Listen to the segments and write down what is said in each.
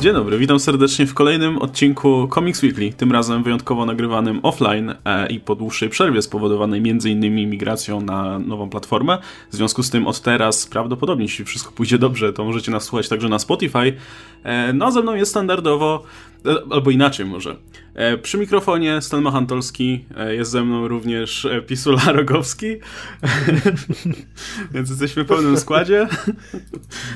Dzień dobry, witam serdecznie w kolejnym odcinku Comics Weekly, tym razem wyjątkowo nagrywanym offline e, i po dłuższej przerwie spowodowanej m.in. migracją na nową platformę. W związku z tym od teraz prawdopodobnie, jeśli wszystko pójdzie dobrze, to możecie nas słuchać także na Spotify. E, no a ze mną jest standardowo albo inaczej może. E, przy mikrofonie Stan Machantolski, e, jest ze mną również Pisula Rogowski, więc jesteśmy w pełnym składzie.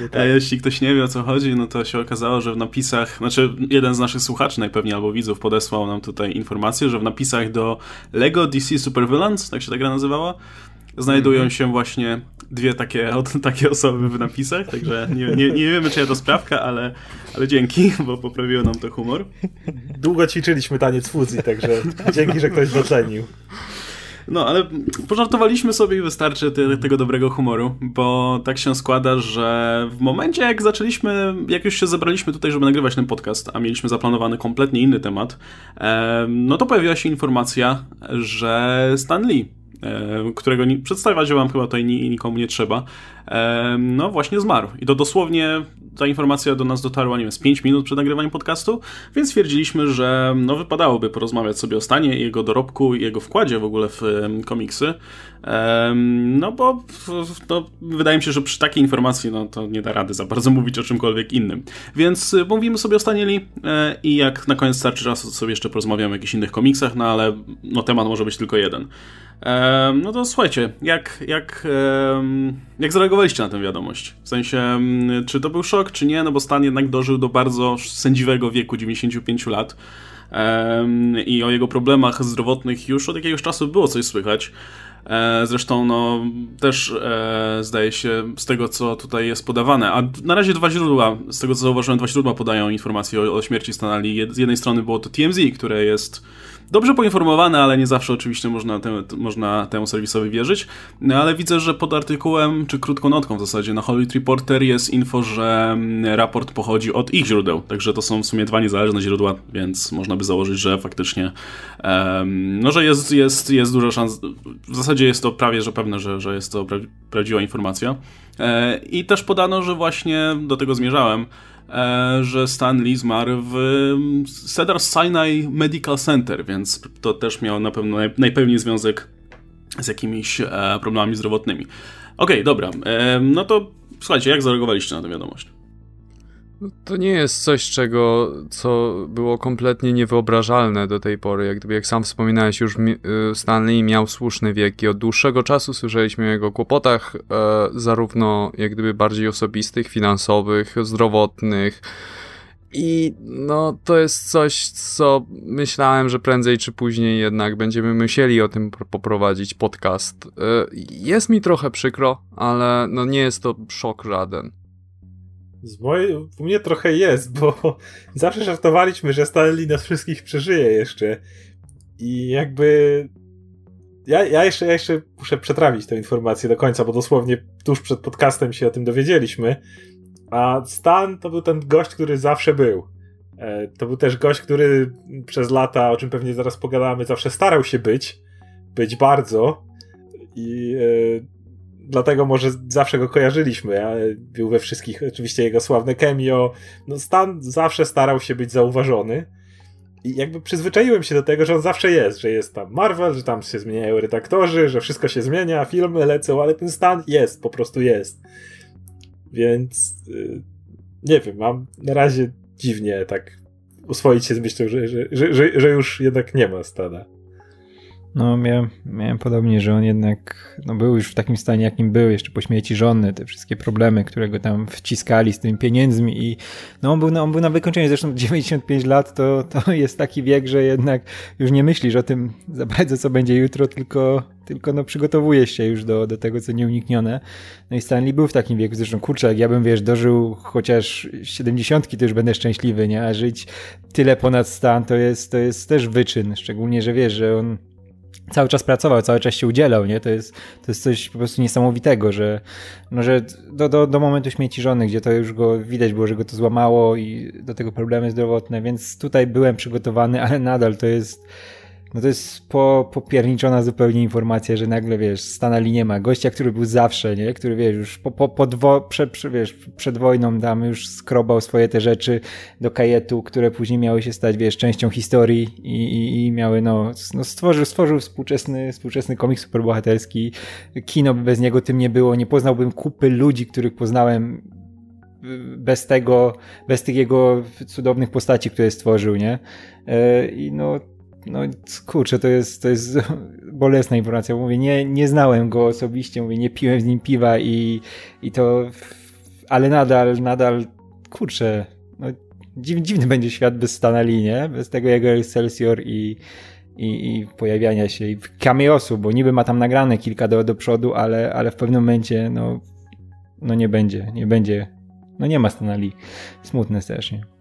No tak. Jeśli ktoś nie wie o co chodzi, no to się okazało, że w napisach, znaczy jeden z naszych słuchaczy najpewniej albo widzów podesłał nam tutaj informację, że w napisach do Lego DC Super Villains, tak się ta gra nazywała, znajdują -hmm. się właśnie dwie takie, takie osoby w napisach, także nie, nie, nie wiemy, czy ja to sprawka, ale, ale dzięki, bo poprawiło nam to humor. Długo ćwiczyliśmy taniec fuzji, także dzięki, że ktoś docenił. No, ale pożartowaliśmy sobie i wystarczy te, tego dobrego humoru, bo tak się składa, że w momencie jak zaczęliśmy, jak już się zebraliśmy tutaj, żeby nagrywać ten podcast, a mieliśmy zaplanowany kompletnie inny temat, no to pojawiła się informacja, że Stan Lee którego nie, przedstawiać wam chyba tutaj nikomu nie trzeba, e, no właśnie zmarł. I to dosłownie ta informacja do nas dotarła, nie wiem, z 5 minut przed nagrywaniem podcastu, więc stwierdziliśmy, że no wypadałoby porozmawiać sobie o stanie, jego dorobku i jego wkładzie w ogóle w komiksy. No bo no, wydaje mi się, że przy takiej informacji no to nie da rady za bardzo mówić o czymkolwiek innym. Więc y, mówimy sobie o stanie Lee e, i jak na koniec starczy czasu, to sobie jeszcze porozmawiamy o jakichś innych komiksach, no ale no temat może być tylko jeden. No to słuchajcie, jak, jak, jak zareagowaliście na tę wiadomość? W sensie, czy to był szok, czy nie? No bo Stan jednak dożył do bardzo sędziwego wieku 95 lat i o jego problemach zdrowotnych już od jakiegoś czasu było coś słychać. E, zresztą, no, też e, zdaje się z tego, co tutaj jest podawane, a na razie dwa źródła, z tego co zauważyłem, dwa źródła podają informacje o, o śmierci Stanali. Z jednej strony było to TMZ, które jest dobrze poinformowane, ale nie zawsze oczywiście można, te, można temu serwisowi wierzyć. No, ale widzę, że pod artykułem, czy krótką notką w zasadzie na Hollywood Reporter jest info, że mm, raport pochodzi od ich źródeł. Także to są w sumie dwa niezależne źródła, więc można by założyć, że faktycznie um, no, że jest, jest, jest dużo szans. W zasadzie jest to prawie, że pewne, że, że jest to pra prawdziwa informacja. E, I też podano, że właśnie do tego zmierzałem, że Stan Lee zmarł w Cedar Sinai Medical Center, więc to też miało na pewno najpewniej związek z jakimiś e, problemami zdrowotnymi. Okej, okay, dobra. E, no to słuchajcie, jak zareagowaliście na tę wiadomość? No, to nie jest coś, czego, co było kompletnie niewyobrażalne do tej pory. Jak gdyby, jak sam wspominałeś, już y, Stanley miał słuszny wiek i od dłuższego czasu słyszeliśmy o jego kłopotach, e, zarówno jak gdyby bardziej osobistych, finansowych, zdrowotnych. I no, to jest coś, co myślałem, że prędzej czy później jednak będziemy musieli o tym poprowadzić podcast. E, jest mi trochę przykro, ale no nie jest to szok żaden. Z mojej, u mnie trochę jest, bo zawsze żartowaliśmy, że Stanley nas wszystkich przeżyje jeszcze. I jakby. Ja, ja, jeszcze, ja jeszcze muszę przetrawić tę informację do końca, bo dosłownie tuż przed podcastem się o tym dowiedzieliśmy. A Stan to był ten gość, który zawsze był. E, to był też gość, który przez lata, o czym pewnie zaraz pogadamy, zawsze starał się być. Być bardzo. I e, dlatego może zawsze go kojarzyliśmy. Był we wszystkich, oczywiście jego sławne cameo. No Stan zawsze starał się być zauważony. I jakby przyzwyczaiłem się do tego, że on zawsze jest, że jest tam Marvel, że tam się zmieniają redaktorzy, że wszystko się zmienia, filmy lecą, ale ten Stan jest, po prostu jest. Więc yy, nie wiem, mam na razie dziwnie tak uswoić się z myślą, że, że, że, że już jednak nie ma Stana. No, miałem, miałem podobnie, że on jednak no, był już w takim stanie, jakim był, jeszcze po śmierci żony, te wszystkie problemy, które go tam wciskali z tymi pieniędzmi i no, on był na, on był na wykończeniu, zresztą 95 lat to, to jest taki wiek, że jednak już nie myślisz o tym za bardzo, co będzie jutro, tylko, tylko no, przygotowujesz się już do, do tego, co nieuniknione. No i Stanley był w takim wieku, zresztą kurczę, jak ja bym, wiesz, dożył chociaż 70, to już będę szczęśliwy, nie? A żyć tyle ponad stan to jest, to jest też wyczyn, szczególnie, że wiesz, że on cały czas pracował, cały czas się udzielał, nie? To jest, to jest coś po prostu niesamowitego, że, no, że do, do, do momentu śmieci żony, gdzie to już go widać było, że go to złamało i do tego problemy zdrowotne, więc tutaj byłem przygotowany, ale nadal to jest no to jest po, popierniczona zupełnie informacja, że nagle, wiesz, Stanali nie ma. Gościa, który był zawsze, nie? Który, wiesz, już po, po, po dwo, prze, prze, wiesz, przed wojną tam już skrobał swoje te rzeczy do kajetu, które później miały się stać, wiesz, częścią historii i, i, i miały, no, no stworzył, stworzył współczesny, współczesny komiks superbohaterski. Kino bez niego tym nie było. Nie poznałbym kupy ludzi, których poznałem bez tego, bez tych jego cudownych postaci, które stworzył, nie? E, I no, no kurczę, to jest, to jest bolesna informacja. Mówię, nie, nie znałem go osobiście, mówię, nie piłem z nim piwa i, i to, ale nadal, nadal, kurczę, no, dziw, dziwny będzie świat bez Stanali, nie? Bez tego jego Excelsior i, i, i pojawiania się i cameosu, bo niby ma tam nagrane kilka do, do przodu, ale, ale w pewnym momencie, no, no nie będzie, nie będzie, no nie ma Stanali. Smutne strasznie.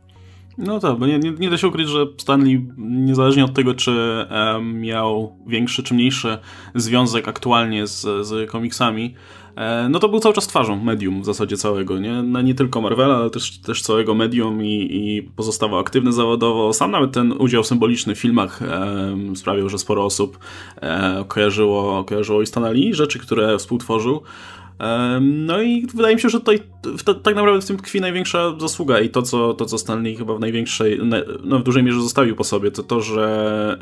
No tak, bo nie, nie, nie, da się ukryć, że Stanley, niezależnie od tego, czy um, miał większy czy mniejszy związek aktualnie z, z komiksami, e, no to był cały czas twarzą medium w zasadzie całego, nie? No, nie tylko Marvela, ale też, też całego medium i, i pozostawał aktywny zawodowo. Sam nawet ten udział symboliczny w filmach e, sprawił, że sporo osób e, kojarzyło, kojarzyło i Stanley, rzeczy, które współtworzył. No i wydaje mi się, że tutaj tak naprawdę w tym tkwi największa zasługa i to, co, to, co Stanley chyba w największej, no w dużej mierze zostawił po sobie, to to, że,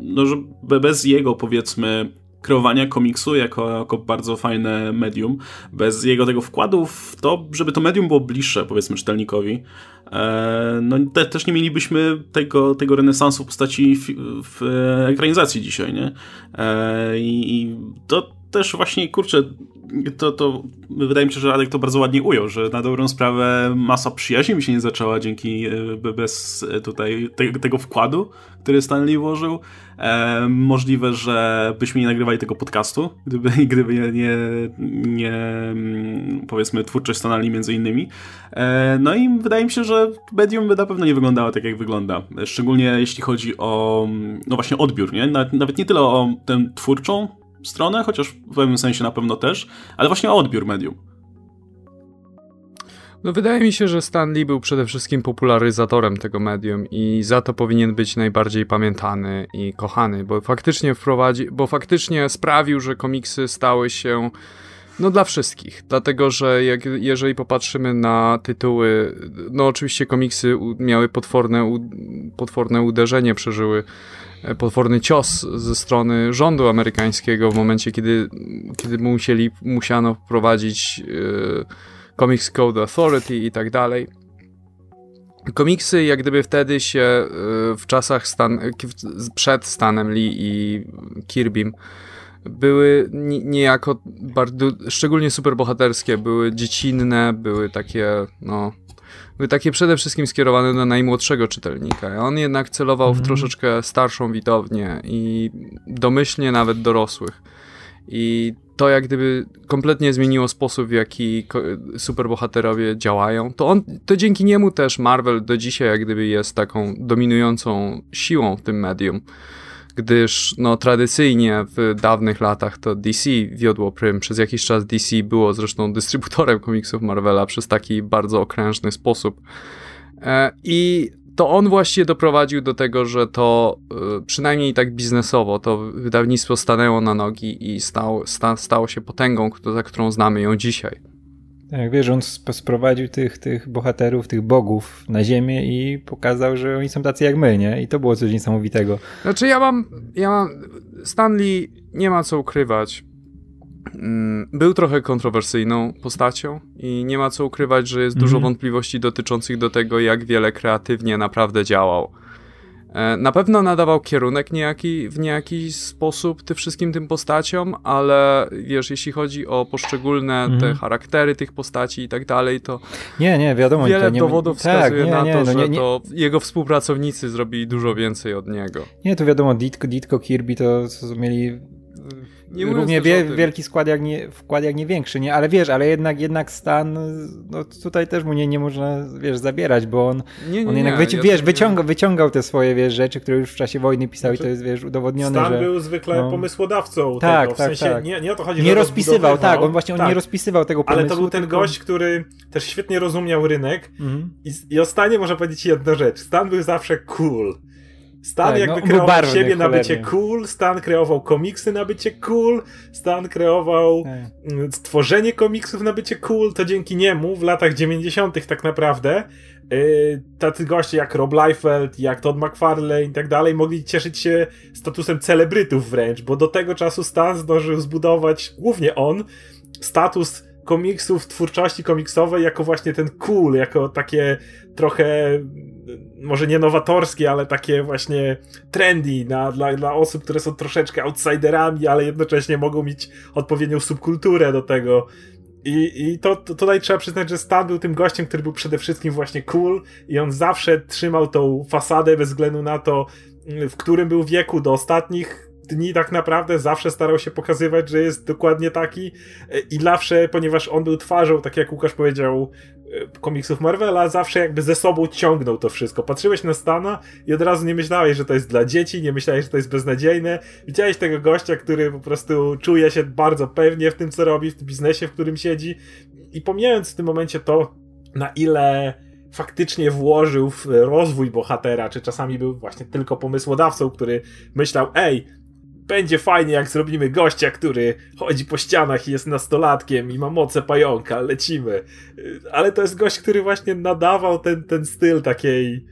no, że bez jego powiedzmy kreowania komiksu jako, jako bardzo fajne medium, bez jego tego wkładu w to, żeby to medium było bliższe powiedzmy czytelnikowi, e, no te, też nie mielibyśmy tego, tego renesansu w postaci w, w ekranizacji dzisiaj, nie? E, I to też właśnie, kurczę, to, to wydaje mi się, że Radek to bardzo ładnie ujął, że na dobrą sprawę masa przyjaźni mi się nie zaczęła dzięki e, bez e, tutaj te, tego wkładu, który Stanley włożył. E, możliwe, że byśmy nie nagrywali tego podcastu, gdyby, gdyby nie, nie, mm, powiedzmy twórczość Stanley między innymi. E, no i wydaje mi się, że medium by na pewno nie wyglądało tak, jak wygląda. Szczególnie jeśli chodzi o no właśnie odbiór, nie? Nawet, nawet nie tyle o tę twórczą stronę, chociaż w pewnym sensie na pewno też, ale właśnie o odbiór medium. No wydaje mi się, że Stan Lee był przede wszystkim popularyzatorem tego medium i za to powinien być najbardziej pamiętany i kochany, bo faktycznie wprowadzi, bo faktycznie sprawił, że komiksy stały się no dla wszystkich, dlatego że jak, jeżeli popatrzymy na tytuły, no oczywiście komiksy miały potworne, potworne uderzenie, przeżyły potworny cios ze strony rządu amerykańskiego w momencie, kiedy, kiedy musieli, musiano wprowadzić e, Comics Code Authority i tak dalej. Komiksy jak gdyby wtedy się e, w czasach Stan, przed Stanem Lee i Kirbym były niejako bardzo, szczególnie superbohaterskie, były dziecinne, były takie, no, były takie przede wszystkim skierowane do najmłodszego czytelnika. On jednak celował w mhm. troszeczkę starszą widownię i domyślnie nawet dorosłych. I to jak gdyby kompletnie zmieniło sposób, w jaki superbohaterowie działają. To, on, to dzięki niemu też Marvel do dzisiaj jak gdyby jest taką dominującą siłą w tym medium gdyż no, tradycyjnie w dawnych latach to DC wiodło prym. Przez jakiś czas DC było zresztą dystrybutorem komiksów Marvela przez taki bardzo okrężny sposób. E, I to on właściwie doprowadził do tego, że to e, przynajmniej tak biznesowo to wydawnictwo stanęło na nogi i stało, sta, stało się potęgą, za którą znamy ją dzisiaj. Tak, wiesz, on sprowadził tych, tych bohaterów, tych bogów na ziemię i pokazał, że oni są tacy jak my, nie? I to było coś niesamowitego. Znaczy ja mam, ja mam, Stanley nie ma co ukrywać. Mm, był trochę kontrowersyjną postacią i nie ma co ukrywać, że jest dużo mhm. wątpliwości dotyczących do tego, jak wiele kreatywnie naprawdę działał. E, na pewno nadawał kierunek niejaki, w niejaki sposób tym wszystkim tym postaciom, ale wiesz, jeśli chodzi o poszczególne mm. te mhm. charaktery tych postaci i tak dalej, to nie, nie, wiadomo, wiele nie, dowodów tak, wskazuje nie, na nie, to, no, że to jego współpracownicy zrobili dużo więcej od niego. Nie, to wiadomo, Ditko, Ditko Kirby to mieli nie równie wie, wielki skład jak nie, wkład jak nie większy, nie? Ale wiesz, ale jednak jednak Stan, no tutaj też mu nie, nie można, wiesz, zabierać, bo on, nie, nie, on jednak, wyci- ja wiesz, wyciąga, wyciągał te swoje, wiesz, rzeczy, które już w czasie wojny pisał znaczy, i to jest, wiesz, udowodnione, Stan że... był zwykle no, pomysłodawcą tak, tego, w tak, sensie tak. Nie, nie o to chodzi, Nie rozpisywał, tak, on właśnie, on tak. nie rozpisywał tego pomysłu. Ale to był ten tylko... gość, który też świetnie rozumiał rynek mhm. i, i o Stanie można powiedzieć jedną rzecz, Stan był zawsze cool. Stan Tak, jakby no, kreował barwny siebie na bycie cool, Stan kreował komiksy na bycie cool, Stan kreował Tak. mm, stworzenie komiksów na bycie cool, to dzięki niemu w latach 90. tak naprawdę yy, tacy goście jak Rob Liefeld, jak Todd McFarlane i tak dalej mogli cieszyć się statusem celebrytów wręcz, bo do tego czasu Stan zdążył zbudować, głównie on, status komiksów, twórczości komiksowej jako właśnie ten cool, jako takie trochę może nie nowatorskie, ale takie właśnie trendy na, dla, dla osób, które są troszeczkę outsiderami, ale jednocześnie mogą mieć odpowiednią subkulturę do tego. I, i to, to tutaj trzeba przyznać, że Stan był tym gościem, który był przede wszystkim właśnie cool i on zawsze trzymał tą fasadę bez względu na to, w którym był wieku do ostatnich dni tak naprawdę zawsze starał się pokazywać, że jest dokładnie taki i zawsze, ponieważ on był twarzą, tak jak Łukasz powiedział, komiksów Marvela, zawsze jakby ze sobą ciągnął to wszystko. Patrzyłeś na Stana i od razu nie myślałeś, że to jest dla dzieci, nie myślałeś, że to jest beznadziejne. Widziałeś tego gościa, który po prostu czuje się bardzo pewnie w tym, co robi, w tym biznesie, w którym siedzi i pomijając w tym momencie to, na ile faktycznie włożył w rozwój bohatera, czy czasami był właśnie tylko pomysłodawcą, który myślał, ej, będzie fajnie, jak zrobimy gościa, który chodzi po ścianach i jest nastolatkiem i ma moce pająka, lecimy. Y, Ale to jest gość, który właśnie nadawał ten, ten styl takiej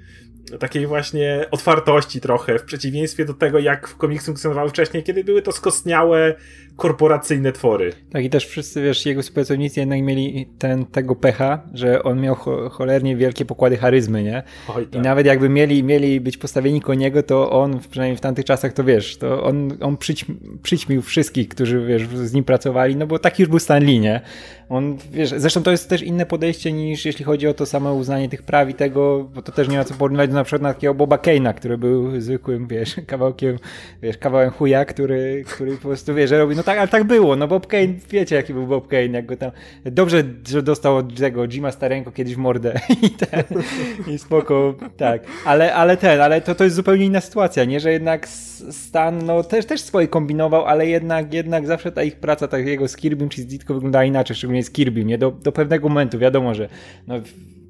takiej właśnie otwartości trochę, w przeciwieństwie do tego, jak w komiksu funkcjonowały wcześniej, kiedy były to skostniałe, korporacyjne twory. Tak i też wszyscy, wiesz, jego współpracownicy jednak mieli ten, tego pecha, że on miał cho cholernie wielkie pokłady charyzmy, nie? Oj, I tak. nawet jakby mieli, mieli być postawieni koło niego, to on, przynajmniej w tamtych czasach, to wiesz, to on, on przyć, przyćmił wszystkich, którzy, wiesz, z nim pracowali, no bo taki już był Stan Lee, nie? On, wiesz, zresztą to jest też inne podejście niż jeśli chodzi o to samo uznanie tych praw i tego, bo to też nie ma co porównywać do na przykład na takiego Boba Kane'a, który był zwykłym, wiesz, kawałkiem, wiesz, kawałem chuja, który, który po prostu, wiesz, że robi, no tak, ale tak było, no Bob Kane, wiecie jaki był Bob Kane, jak go tam, dobrze, że dostał od tego Jima Starenko kiedyś mordę. I ten, i spoko, tak, ale, ale ten, ale to, to jest zupełnie inna sytuacja, nie, że jednak Stan, no też, też swoje kombinował, ale jednak, jednak zawsze ta ich praca, tak jego z Kirbym czy z Ditko wyglądała inaczej, szczególnie z Kirbym, nie, do, do pewnego momentu, wiadomo, że no,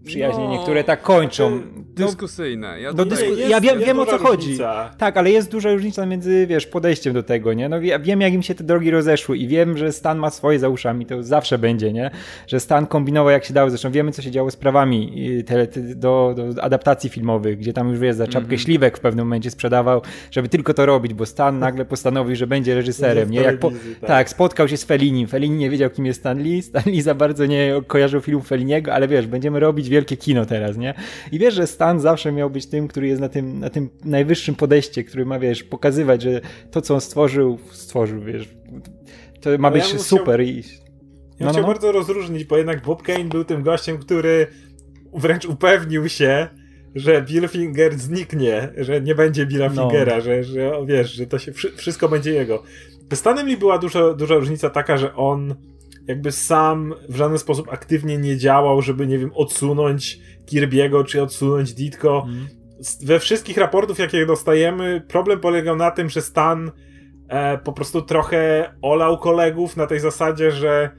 przyjaźnie No, niektóre tak kończą. No, Dyskusyjne. Ja no, dysku- jest- ja wiem, wiem o co duża chodzi. różnica. Tak, ale jest duża różnica między, wiesz, podejściem do tego, nie? No ja wiem, jak im się te drogi rozeszły i wiem, że Stan ma swoje za uszami, to zawsze będzie, nie? Że Stan kombinował jak się dało, zresztą wiemy, co się działo z prawami y, te, do, do adaptacji filmowych, gdzie tam już, wiesz, za czapkę śliwek w pewnym momencie sprzedawał, żeby tylko to robić, bo Stan nagle postanowił, że będzie reżyserem, nie? Jak po, tak. tak, spotkał się z Felinim. Felini nie wiedział, kim jest Stan Lee. Stan Lee za bardzo nie kojarzył filmu Feliniego, ale wiesz, będziemy robić wielkie kino teraz, nie? I wiesz, że Stan zawsze miał być tym, który jest na tym, na tym najwyższym podejście, który ma, wiesz, pokazywać, że to, co on stworzył, stworzył, wiesz, to ma Ale być ja super i... Ja No, no, chciał no. bardzo rozróżnić, bo jednak Bob Kane był tym gościem, który wręcz upewnił się, że Bill Finger zniknie, że nie będzie Billa No. Fingera, że, że o, wiesz, że to się wszy- wszystko będzie jego. Z Stanem Lee była duża, duża różnica taka, że on jakby sam w żaden sposób aktywnie nie działał, żeby, nie wiem, odsunąć Kirby'ego czy odsunąć Ditko. S- We wszystkich raportów, jakie dostajemy, problem polegał na tym, że Stan e, po prostu trochę olał kolegów na tej zasadzie, że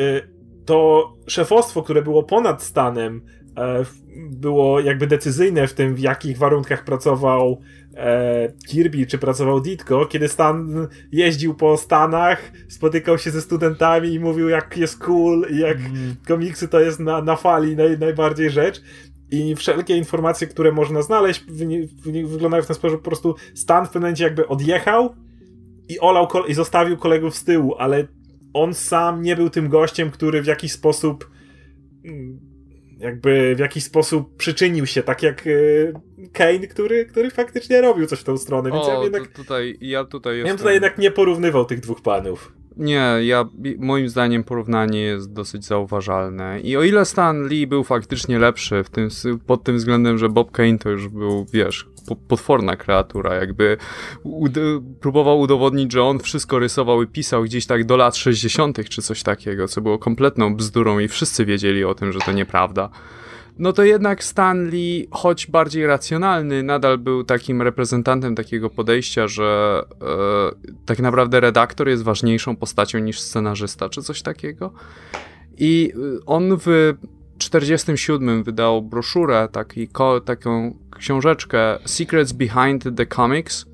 e, to szefostwo, które było ponad Stanem, e, było jakby decyzyjne w tym, w jakich warunkach pracował Kirby, czy pracował Ditko, kiedy Stan jeździł po Stanach, spotykał się ze studentami i mówił, jak jest cool i jak Mhm. komiksy to jest na, na fali naj, najbardziej rzecz. I wszelkie informacje, które można znaleźć, wyglądają w ten sposób, że po prostu Stan w pewnym momencie jakby odjechał i olał i zostawił kolegów z tyłu, ale on sam nie był tym gościem, który w jakiś sposób mm, jakby w jakiś sposób przyczynił się, tak jak e, Kane, który, który faktycznie robił coś w tą stronę, więc ja O, jednak, to tutaj, ja tutaj ja bym jestem... tutaj jednak nie porównywał tych dwóch panów. Nie, ja, moim zdaniem porównanie jest dosyć zauważalne. I o ile Stan Lee był faktycznie lepszy w tym, pod tym względem, że Bob Kane to już był, wiesz, po- potworna kreatura, jakby ud- próbował udowodnić, że on wszystko rysował i pisał gdzieś tak do lat 60. czy coś takiego, co było kompletną bzdurą i wszyscy wiedzieli o tym, że to nieprawda. No to jednak Stan Lee, choć bardziej racjonalny, nadal był takim reprezentantem takiego podejścia, że e, tak naprawdę redaktor jest ważniejszą postacią niż scenarzysta, czy coś takiego. I y, on w 1947 wydał broszurę, taki, taką książeczkę Secrets Behind the Comics,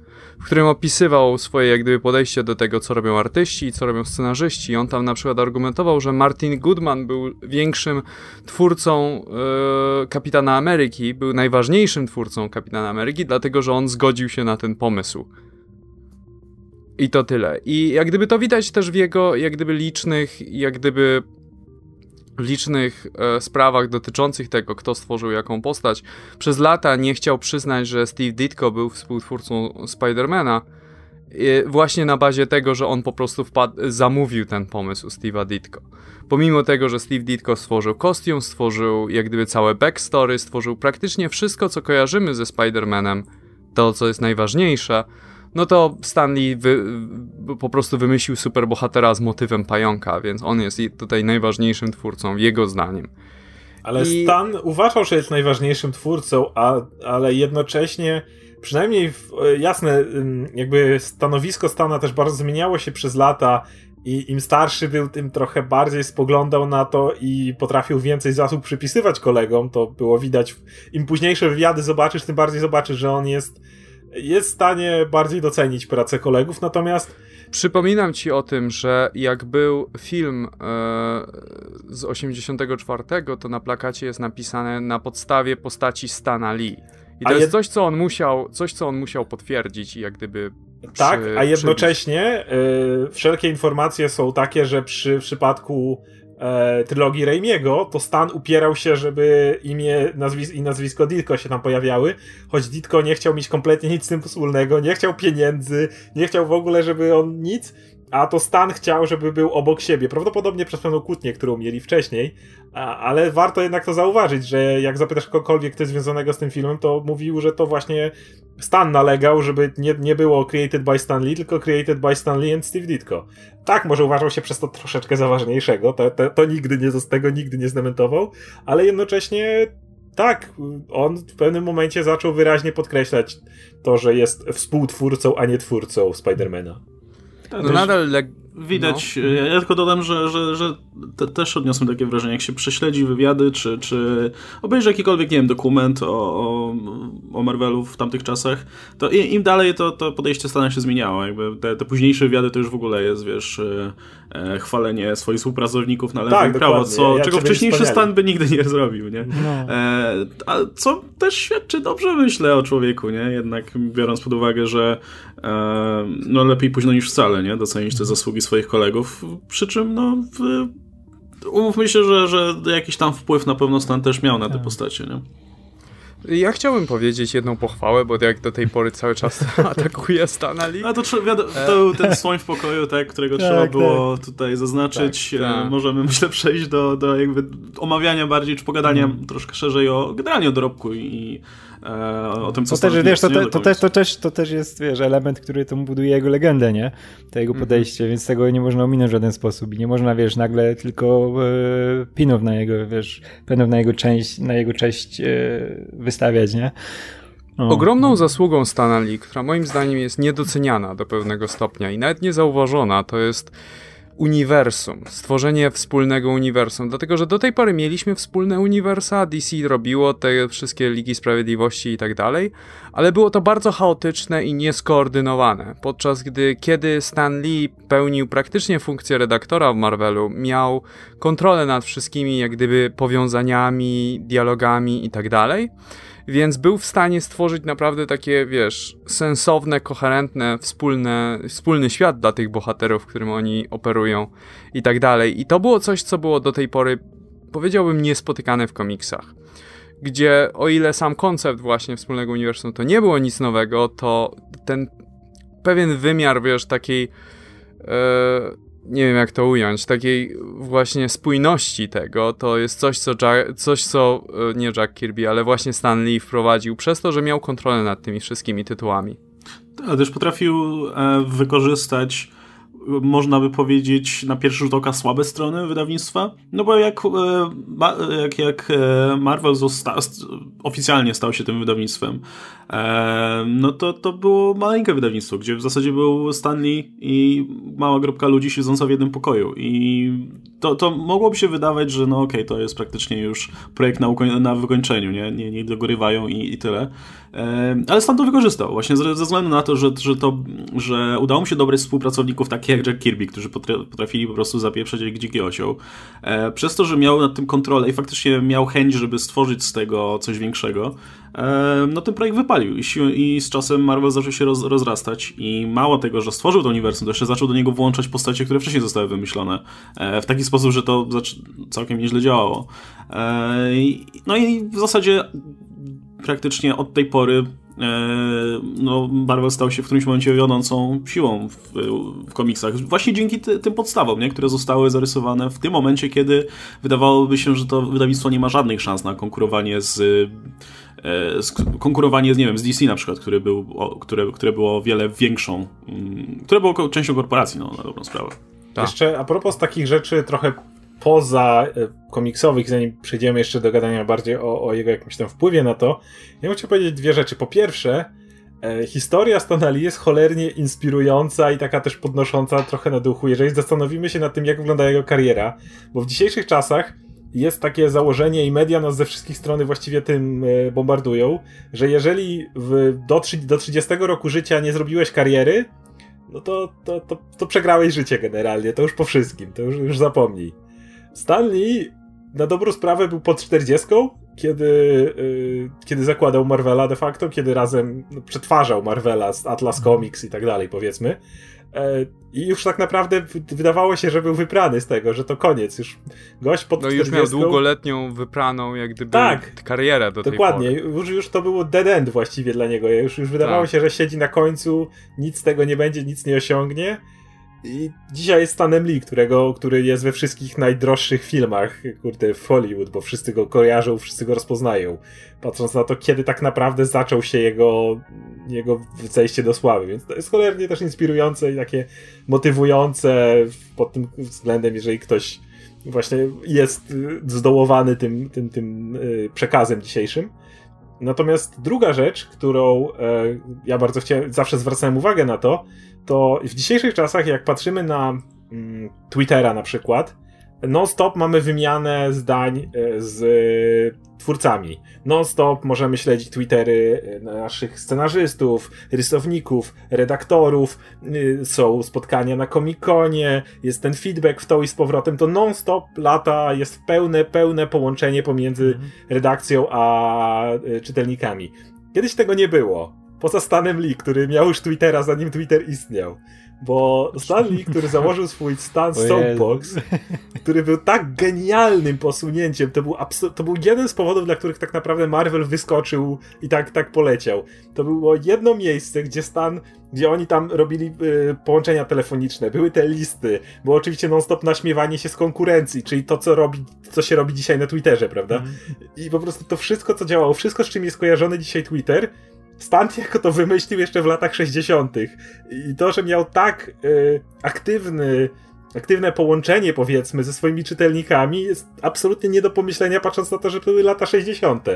w którym opisywał swoje jak gdyby podejście do tego, co robią artyści i co robią scenarzyści. I on tam na przykład argumentował, że Martin Goodman był większym twórcą yy, Kapitana Ameryki, był najważniejszym twórcą Kapitana Ameryki, dlatego że on zgodził się na ten pomysł. I to tyle. I jak gdyby to widać też w jego, jak gdyby licznych, jak gdyby licznych e, sprawach dotyczących tego, kto stworzył jaką postać. Przez lata nie chciał przyznać, że Steve Ditko był współtwórcą Spidermana, właśnie na bazie tego, że on po prostu wpadł, zamówił ten pomysł Steve'a Ditko. Pomimo tego, że Steve Ditko stworzył kostium, stworzył jak gdyby całe backstory, stworzył praktycznie wszystko, co kojarzymy ze Spider-Manem, to co jest najważniejsze, no to Stanley wy, po prostu wymyślił superbohatera z motywem pająka, więc on jest tutaj najważniejszym twórcą, jego zdaniem. Ale I... Stan uważał, że jest najważniejszym twórcą, a, ale jednocześnie przynajmniej w, jasne, jakby stanowisko Stana też bardzo zmieniało się przez lata i im starszy był, tym trochę bardziej spoglądał na to i potrafił więcej zasług przypisywać kolegom. To było widać. Im późniejsze wywiady zobaczysz, tym bardziej zobaczysz, że on jest jest w stanie bardziej docenić pracę kolegów, natomiast Przypominam ci o tym, że jak był film e, z 84, to na plakacie jest napisane na podstawie postaci Stana Lee. I to a jest jed... coś, co on musiał, coś, co on musiał potwierdzić i jak gdyby. Tak, a jednocześnie y, wszelkie informacje są takie, że przy przypadku e, trylogii Raimiego, to Stan upierał się, żeby imię nazwis i nazwisko Ditko się tam pojawiały, choć Ditko nie chciał mieć kompletnie nic z tym wspólnego, nie chciał pieniędzy, nie chciał w ogóle, żeby on nic, a to Stan chciał, żeby był obok siebie. Prawdopodobnie przez pewną kłótnię, którą mieli wcześniej, a, ale warto jednak to zauważyć, że jak zapytasz kogokolwiek, kto jest związanego z tym filmem, to mówił, że to właśnie Stan nalegał, żeby nie, nie było created by Stan Lee, tylko created by Stan Lee and Steve Ditko. Tak, może uważał się przez to troszeczkę za ważniejszego, to, to, to nigdy nie, z tego nigdy nie zdementował, ale jednocześnie tak, on w pewnym momencie zaczął wyraźnie podkreślać to, że jest współtwórcą, a nie twórcą Spidermana. No nadal Widać, no. ja tylko dodam, że, że, że te, też odniosłem takie wrażenie, jak się prześledzi wywiady, czy, czy obejrzy jakikolwiek, nie wiem, dokument o, o, o Marvelu w tamtych czasach, to im dalej to, to podejście Stana się zmieniało. Jakby te, te późniejsze wywiady to już w ogóle jest, wiesz, e, e chwalenie swoich współpracowników na lewo tak, i prawo, co, ja czego wcześniejszy Stan by nigdy nie zrobił, nie? No. E, a co też świadczy dobrze, myślę, o człowieku, nie? Jednak biorąc pod uwagę, że e, no lepiej późno niż wcale, nie? Docenić te zasługi swoich kolegów, przy czym no w, umówmy się, że, że jakiś tam wpływ na pewno Stan też miał na te tak. postacie, nie? Ja chciałbym powiedzieć jedną pochwałę, bo jak do tej pory cały czas atakuje Stana Lee. A to, to był ten słoń w pokoju, tak, którego tak, trzeba było tak. tutaj zaznaczyć. Tak, tak. Możemy, myślę, przejść do, do jakby omawiania bardziej, czy pogadania mm. troszkę szerzej o generalnie o dorobku i e, o tym, co to też, wiesz, to, te, to, też, to, też, to też jest, wiesz, element, który tomu buduje jego legendę, nie? To jego mhm. podejście, mm -hmm. więc tego nie można ominąć w żaden sposób i nie można, wiesz, nagle tylko e, pinów na jego, wiesz, pinów na jego część, na jego cześć e, wystawiać, nie? O. Ogromną zasługą Stanley, która moim zdaniem jest niedoceniana do pewnego stopnia i nawet niezauważona, to jest uniwersum, stworzenie wspólnego uniwersum, dlatego że do tej pory mieliśmy wspólne uniwersa, DC robiło te wszystkie Ligi Sprawiedliwości i tak dalej, ale było to bardzo chaotyczne i nieskoordynowane, podczas gdy kiedy Stan Lee pełnił praktycznie funkcję redaktora w Marvelu, miał kontrolę nad wszystkimi jak gdyby powiązaniami, dialogami i tak dalej, więc był w stanie stworzyć naprawdę takie, wiesz, sensowne, koherentne, wspólne, wspólny świat dla tych bohaterów, w którym oni operują i tak dalej. I to było coś, co było do tej pory, powiedziałbym, niespotykane w komiksach. Gdzie o ile sam koncept właśnie wspólnego uniwersum to nie było nic nowego, to ten pewien wymiar, wiesz, takiej. Yy, nie wiem jak to ująć, takiej właśnie spójności tego, to jest coś, co, Jack, coś, co e, nie Jack Kirby, ale właśnie Stan Lee wprowadził przez to, że miał kontrolę nad tymi wszystkimi tytułami. A też potrafił e, wykorzystać można by powiedzieć, na pierwszy rzut oka słabe strony wydawnictwa. No bo jak, e, jak, jak e, Marvel zosta oficjalnie stał się tym wydawnictwem, e, no to to było maleńkie wydawnictwo, gdzie w zasadzie był Stanley i mała grupka ludzi siedząca w jednym pokoju. I to, to mogłoby się wydawać, że no okej, okay, to jest praktycznie już projekt na, na wykończeniu, nie, nie, nie dogorywają i, i tyle. Ale Stan to wykorzystał, właśnie ze względu na to, że, że, to, że udało mu się dobrać współpracowników takich jak Jack Kirby, którzy potrafili po prostu zapieprzać jak dziki osioł. E, przez to, że miał nad tym kontrolę i faktycznie miał chęć, żeby stworzyć z tego coś większego, e, no ten projekt wypalił i, z czasem Marvel zaczął się roz, rozrastać i mało tego, że stworzył to uniwersum, to jeszcze zaczął do niego włączać postacie, które wcześniej zostały wymyślone e, w taki sposób, że to całkiem nieźle działało. No i w zasadzie praktycznie od tej pory E, no, Marvel stał się w którymś momencie wiodącą siłą w, w komiksach. Właśnie dzięki ty, tym podstawom, nie? które zostały zarysowane w tym momencie, kiedy wydawałoby się, że to wydawnictwo nie ma żadnych szans na konkurowanie z, e, z konkurowanie, nie wiem, z DC na przykład, który był, które, które było o wiele większą, mm, które było częścią korporacji, no, na dobrą sprawę. Tak. Jeszcze a propos takich rzeczy trochę poza e, komiksowych, zanim przejdziemy jeszcze do gadania bardziej o, o jego jakimś tam wpływie na to, ja bym chciał powiedzieć dwie rzeczy. Po pierwsze, e, historia Stanley jest cholernie inspirująca i taka też podnosząca trochę na duchu, jeżeli zastanowimy się nad tym, jak wygląda jego kariera, bo w dzisiejszych czasach jest takie założenie i media nas ze wszystkich stron właściwie tym e, bombardują, że jeżeli w, do, do 30 roku życia nie zrobiłeś kariery, no to, to, to, to przegrałeś życie generalnie, to już po wszystkim, to już, już zapomnij. Stanley na dobrą sprawę był pod 40, kiedy, yy, kiedy zakładał Marvela de facto, kiedy razem no, przetwarzał Marvela z Atlas Comics i tak dalej, powiedzmy. E, I już tak naprawdę wydawało się, że był wyprany z tego, że to koniec. Już gość pod No 40... już miał długoletnią wypraną jak gdyby tak, karierę do dokładnie. tej pory. Już, już to było dead end właściwie dla niego. Już, już wydawało tak. się, że siedzi na końcu, nic z tego nie będzie, nic nie osiągnie. I dzisiaj jest Stanem Lee, którego, który jest we wszystkich najdroższych filmach, kurde, w Hollywood, bo wszyscy go kojarzą, wszyscy go rozpoznają. Patrząc na to, kiedy tak naprawdę zaczął się jego, jego zejście do sławy. Więc to jest cholernie też inspirujące i takie motywujące pod tym względem, jeżeli ktoś właśnie jest zdołowany tym, tym, tym y, przekazem dzisiejszym. Natomiast druga rzecz, którą e, ja bardzo chciałem, zawsze zwracałem uwagę na to, to w dzisiejszych czasach, jak patrzymy na mm, Twittera na przykład, non-stop mamy wymianę zdań e, z twórcami. Non-stop możemy śledzić Twittery e, naszych scenarzystów, rysowników, redaktorów, e, są spotkania na Comic-Conie, jest ten feedback w to i z powrotem. To non-stop lata jest pełne, pełne połączenie pomiędzy mhm. redakcją a czytelnikami. Kiedyś tego nie było. Poza Stanem Lee, który miał już Twittera zanim Twitter istniał. Bo Stan Lee, który założył swój Stan Soapbox, który był tak genialnym posunięciem, to był, to był jeden z powodów, dla których tak naprawdę Marvel wyskoczył i tak, tak poleciał. To było jedno miejsce, gdzie Stan, gdzie oni tam robili y, połączenia telefoniczne, były te listy, było oczywiście non-stop naśmiewanie się z konkurencji, czyli to, co, robi, co się robi dzisiaj na Twitterze, prawda? Mm. I po prostu to wszystko, co działało, wszystko, z czym jest kojarzony dzisiaj Twitter, Stan jako to wymyślił jeszcze w latach 60. I to, że miał tak y, aktywny, aktywne połączenie, powiedzmy, ze swoimi czytelnikami, jest absolutnie nie do pomyślenia, patrząc na to, że były lata 60.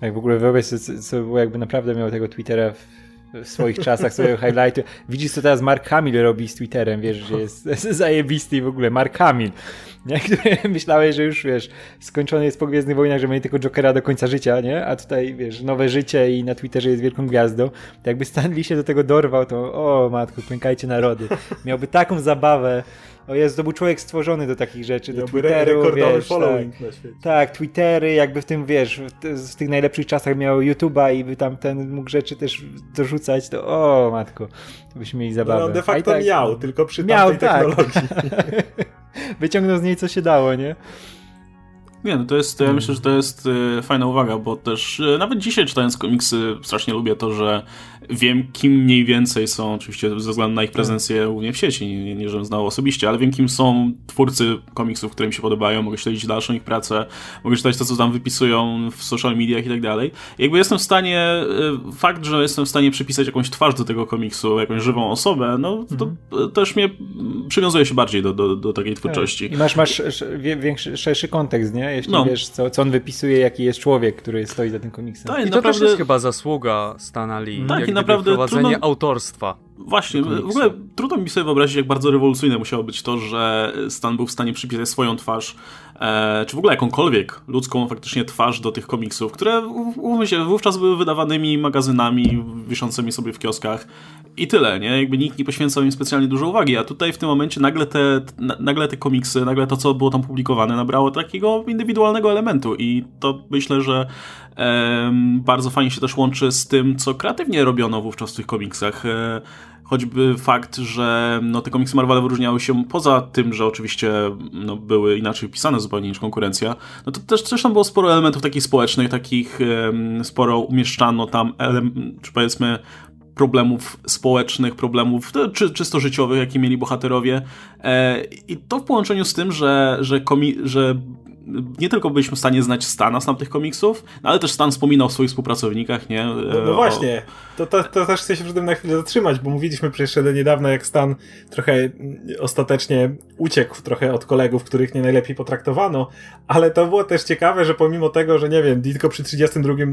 Jak w ogóle wyobraź sobie, co było, jakby naprawdę miał tego Twittera w w swoich czasach, swoje highlighty. Widzisz, co teraz Mark Hamill robi z Twitterem, wiesz, że jest zajebisty i w ogóle Mark Hamill. Nie? Myślałeś, że już, wiesz, skończony jest po Gwiezdnych Wojnach, że będzie tylko Jokera do końca życia, nie? A tutaj, wiesz, nowe życie i na Twitterze jest wielką gwiazdą. To jakby Stanley się do tego dorwał, to o matko, klękajcie narody. Miałby taką zabawę o jest, to był człowiek stworzony do takich rzeczy, do Twitteru, rekordowy wiesz, following tak, na świecie. Tak, Twittery, jakby w tym, wiesz, w, tych najlepszych czasach miał YouTube'a i by tam ten mógł rzeczy też dorzucać, to o matko, byśmy mieli zabawę. No, de facto tak, miał, tylko przy miał, tak. technologii. Wyciągnął z niej co się dało, nie? Nie, no to jest, ja myślę, że to jest y, fajna uwaga, bo też y, nawet dzisiaj czytając komiksy strasznie lubię to, że wiem kim mniej więcej są, oczywiście ze względu na ich prezencję u mnie w sieci, nie, nie żebym znał osobiście, ale wiem kim są twórcy komiksów, które mi się podobają, mogę śledzić dalszą ich pracę, mogę czytać to, co tam wypisują w social mediach i tak dalej. Jakby jestem w stanie, y, fakt, że jestem w stanie przypisać jakąś twarz do tego komiksu, jakąś żywą osobę, no to mhm. też mnie przywiązuje się bardziej do, do, do takiej twórczości. Tak. I masz, masz większy, szerszy kontekst, nie? Jeśli no. wiesz, co, co on wypisuje, jaki jest człowiek, który stoi za tym komiksem. Tak, I to naprawdę... też jest chyba zasługa Stana Lee. Tak, i naprawdę prowadzenie trudno... autorstwa. Właśnie, w ogóle trudno mi sobie wyobrazić, jak bardzo rewolucyjne musiało być to, że Stan był w stanie przypisać swoją twarz, czy w ogóle jakąkolwiek ludzką faktycznie twarz do tych komiksów, które umówmy się, wówczas były wydawanymi magazynami, wiszącymi sobie w kioskach i tyle, nie? Jakby nikt nie poświęcał im specjalnie dużo uwagi, a tutaj w tym momencie nagle te, nagle te komiksy, nagle to, co było tam publikowane, nabrało takiego indywidualnego elementu i to myślę, że e, bardzo fajnie się też łączy z tym, co kreatywnie robiono wówczas w tych komiksach. E, choćby fakt, że no, te komiksy Marvela wyróżniały się poza tym, że oczywiście no, były inaczej pisane zupełnie niż konkurencja, no to też, też tam było sporo elementów takich społecznych, takich sporo umieszczano tam, czy powiedzmy problemów społecznych, problemów czy, czysto życiowych, jakie mieli bohaterowie. E, I to w połączeniu z tym, że, że, komi że nie tylko byliśmy w stanie znać Stana z tamtych komiksów, no ale też Stan wspominał o swoich współpracownikach, nie? No, no właśnie, to, to, to, też chcę się przy tym na chwilę zatrzymać, bo mówiliśmy przecież do niedawna, jak Stan trochę ostatecznie uciekł trochę od kolegów, których nie najlepiej potraktowano, ale to było też ciekawe, że pomimo tego, że nie wiem, tylko przy 32 e,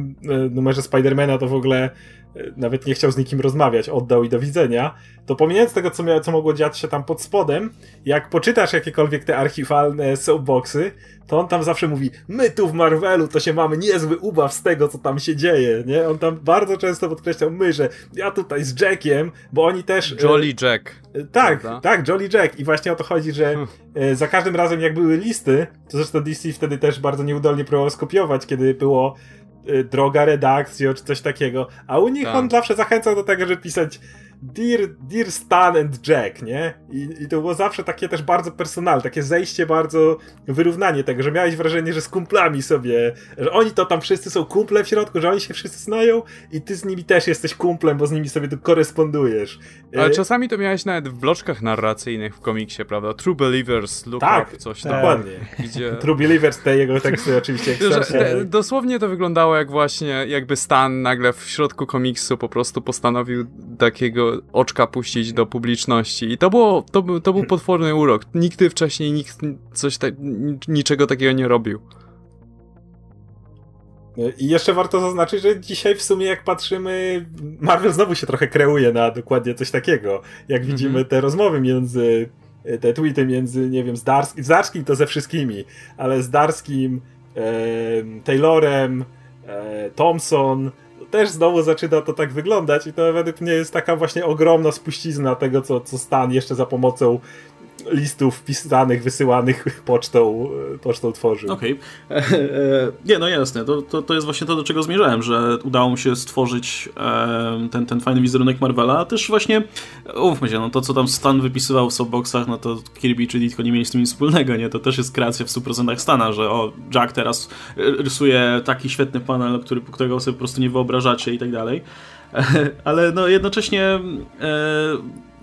numerze Spidermana to w ogóle E, nawet nie chciał z nikim rozmawiać, oddał i do widzenia, to pomijając tego, co, miało, co mogło dziać się tam pod spodem, jak poczytasz jakiekolwiek te archiwalne soapboxy, to on tam zawsze mówi, my tu w Marvelu to się mamy niezły ubaw z tego, co tam się dzieje, nie? On tam bardzo często podkreślał my, że ja tutaj z Jackiem, bo oni też... E, Jolly Jack. E, tak, prawda? tak, Jolly Jack i właśnie o to chodzi, że hmm. za każdym razem jak były listy, to zresztą DC wtedy też bardzo nieudolnie próbował skopiować, kiedy było droga redakcji, czy coś takiego. A u nich tak. on zawsze zachęcał do tego, żeby pisać Dear, Dear Stan and Jack, nie? I, I to było zawsze takie też bardzo personalne, takie zejście bardzo, wyrównanie tego, że miałeś wrażenie, że z kumplami sobie, że oni to tam wszyscy są kumple w środku, że oni się wszyscy znają i ty z nimi też jesteś kumplem, bo z nimi sobie tu korespondujesz. Ale czasami to miałeś nawet w bloczkach narracyjnych w komiksie, prawda? True Believers, Look tak, up, coś tam. dokładnie. Gdzie... True Believers, te jego teksty oczywiście. Że, dosłownie to wyglądało jak właśnie, jakby Stan nagle w środku komiksu po prostu postanowił takiego oczka puścić do publiczności. I to, było, to, był, to był potworny urok. Nigdy wcześniej nikt coś ta, niczego takiego nie robił. I jeszcze warto zaznaczyć, że dzisiaj w sumie jak patrzymy, Marvel znowu się trochę kreuje na dokładnie coś takiego. Jak mhm. widzimy te rozmowy między, te tweety między, nie wiem, z Darskim, z Darskim to ze wszystkimi, ale z Darskim, e, Taylorem, e, Thompson, też znowu zaczyna to tak wyglądać i to według mnie jest taka właśnie ogromna spuścizna tego, co, co Stan jeszcze za pomocą listów pisanych, wysyłanych pocztą, pocztą tworzył. Okej. Okay. E, e, nie, no jasne. To, to, to jest właśnie to, do czego zmierzałem, że udało mu się stworzyć e, ten, ten fajny wizerunek Marvela, a też właśnie, umówmy się, no to co tam Stan wypisywał w softboxach, no to Kirby czy Ditko nie mieli z tym nic wspólnego, nie? To też jest kreacja w 100% Stana, że o, Jack teraz rysuje taki świetny panel, który, którego sobie po prostu nie wyobrażacie i tak dalej. Ale no jednocześnie e,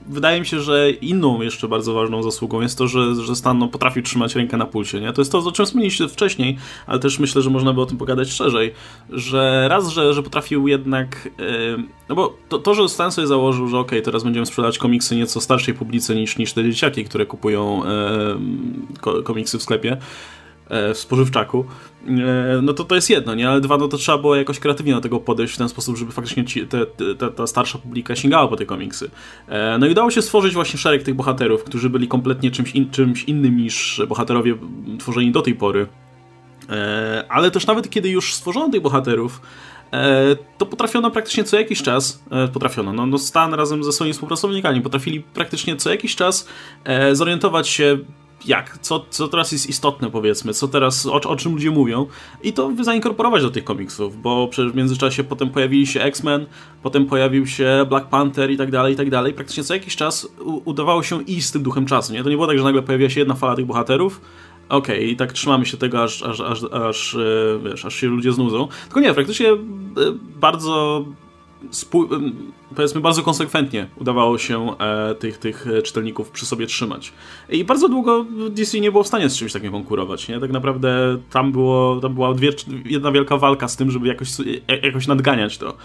wydaje mi się, że inną jeszcze bardzo ważną zasługą jest to, że, że Stan no, potrafił trzymać rękę na pulsie. Nie? To jest to, o czym wspomnieliście wcześniej, ale też myślę, że można by o tym pogadać szerzej, że raz, że, że potrafił jednak... Yy, no bo to, to, że Stan sobie założył, że ok, teraz będziemy sprzedawać komiksy nieco starszej publicy niż, niż te dzieciaki, które kupują yy, komiksy w sklepie, w spożywczaku, e, no to to jest jedno, nie? Ale dwa, no to trzeba było jakoś kreatywnie do tego podejść w ten sposób, żeby faktycznie ci, te, te, ta starsza publika sięgała po te komiksy. E, no i udało się stworzyć właśnie szereg tych bohaterów, którzy byli kompletnie czymś, in, czymś innym niż bohaterowie tworzeni do tej pory. Ale też nawet kiedy już stworzono tych bohaterów, to potrafiono praktycznie co jakiś czas, potrafiono, no, no Stan razem ze swoimi współpracownikami potrafili praktycznie co jakiś czas zorientować się, jak, co, co teraz jest istotne, powiedzmy, co teraz, o, o czym ludzie mówią, i to zainkorporować do tych komiksów, bo przecież w międzyczasie potem pojawili się X-Men, potem pojawił się Black Panther i tak dalej, i tak dalej. Praktycznie co jakiś czas udawało się iść z tym duchem czasu, nie? To nie było tak, że nagle pojawiła się jedna fala tych bohaterów, okej, okay, i tak trzymamy się tego, aż, aż, aż, aż, e, wiesz, aż się ludzie znudzą. Tylko nie, praktycznie e, bardzo powiedzmy bardzo konsekwentnie udawało się e, tych, tych czytelników przy sobie trzymać. I bardzo długo DC nie było w stanie z czymś takim konkurować. Nie? Tak naprawdę tam, było, tam była dwie, jedna wielka walka z tym, żeby jakoś, jakoś nadganiać to.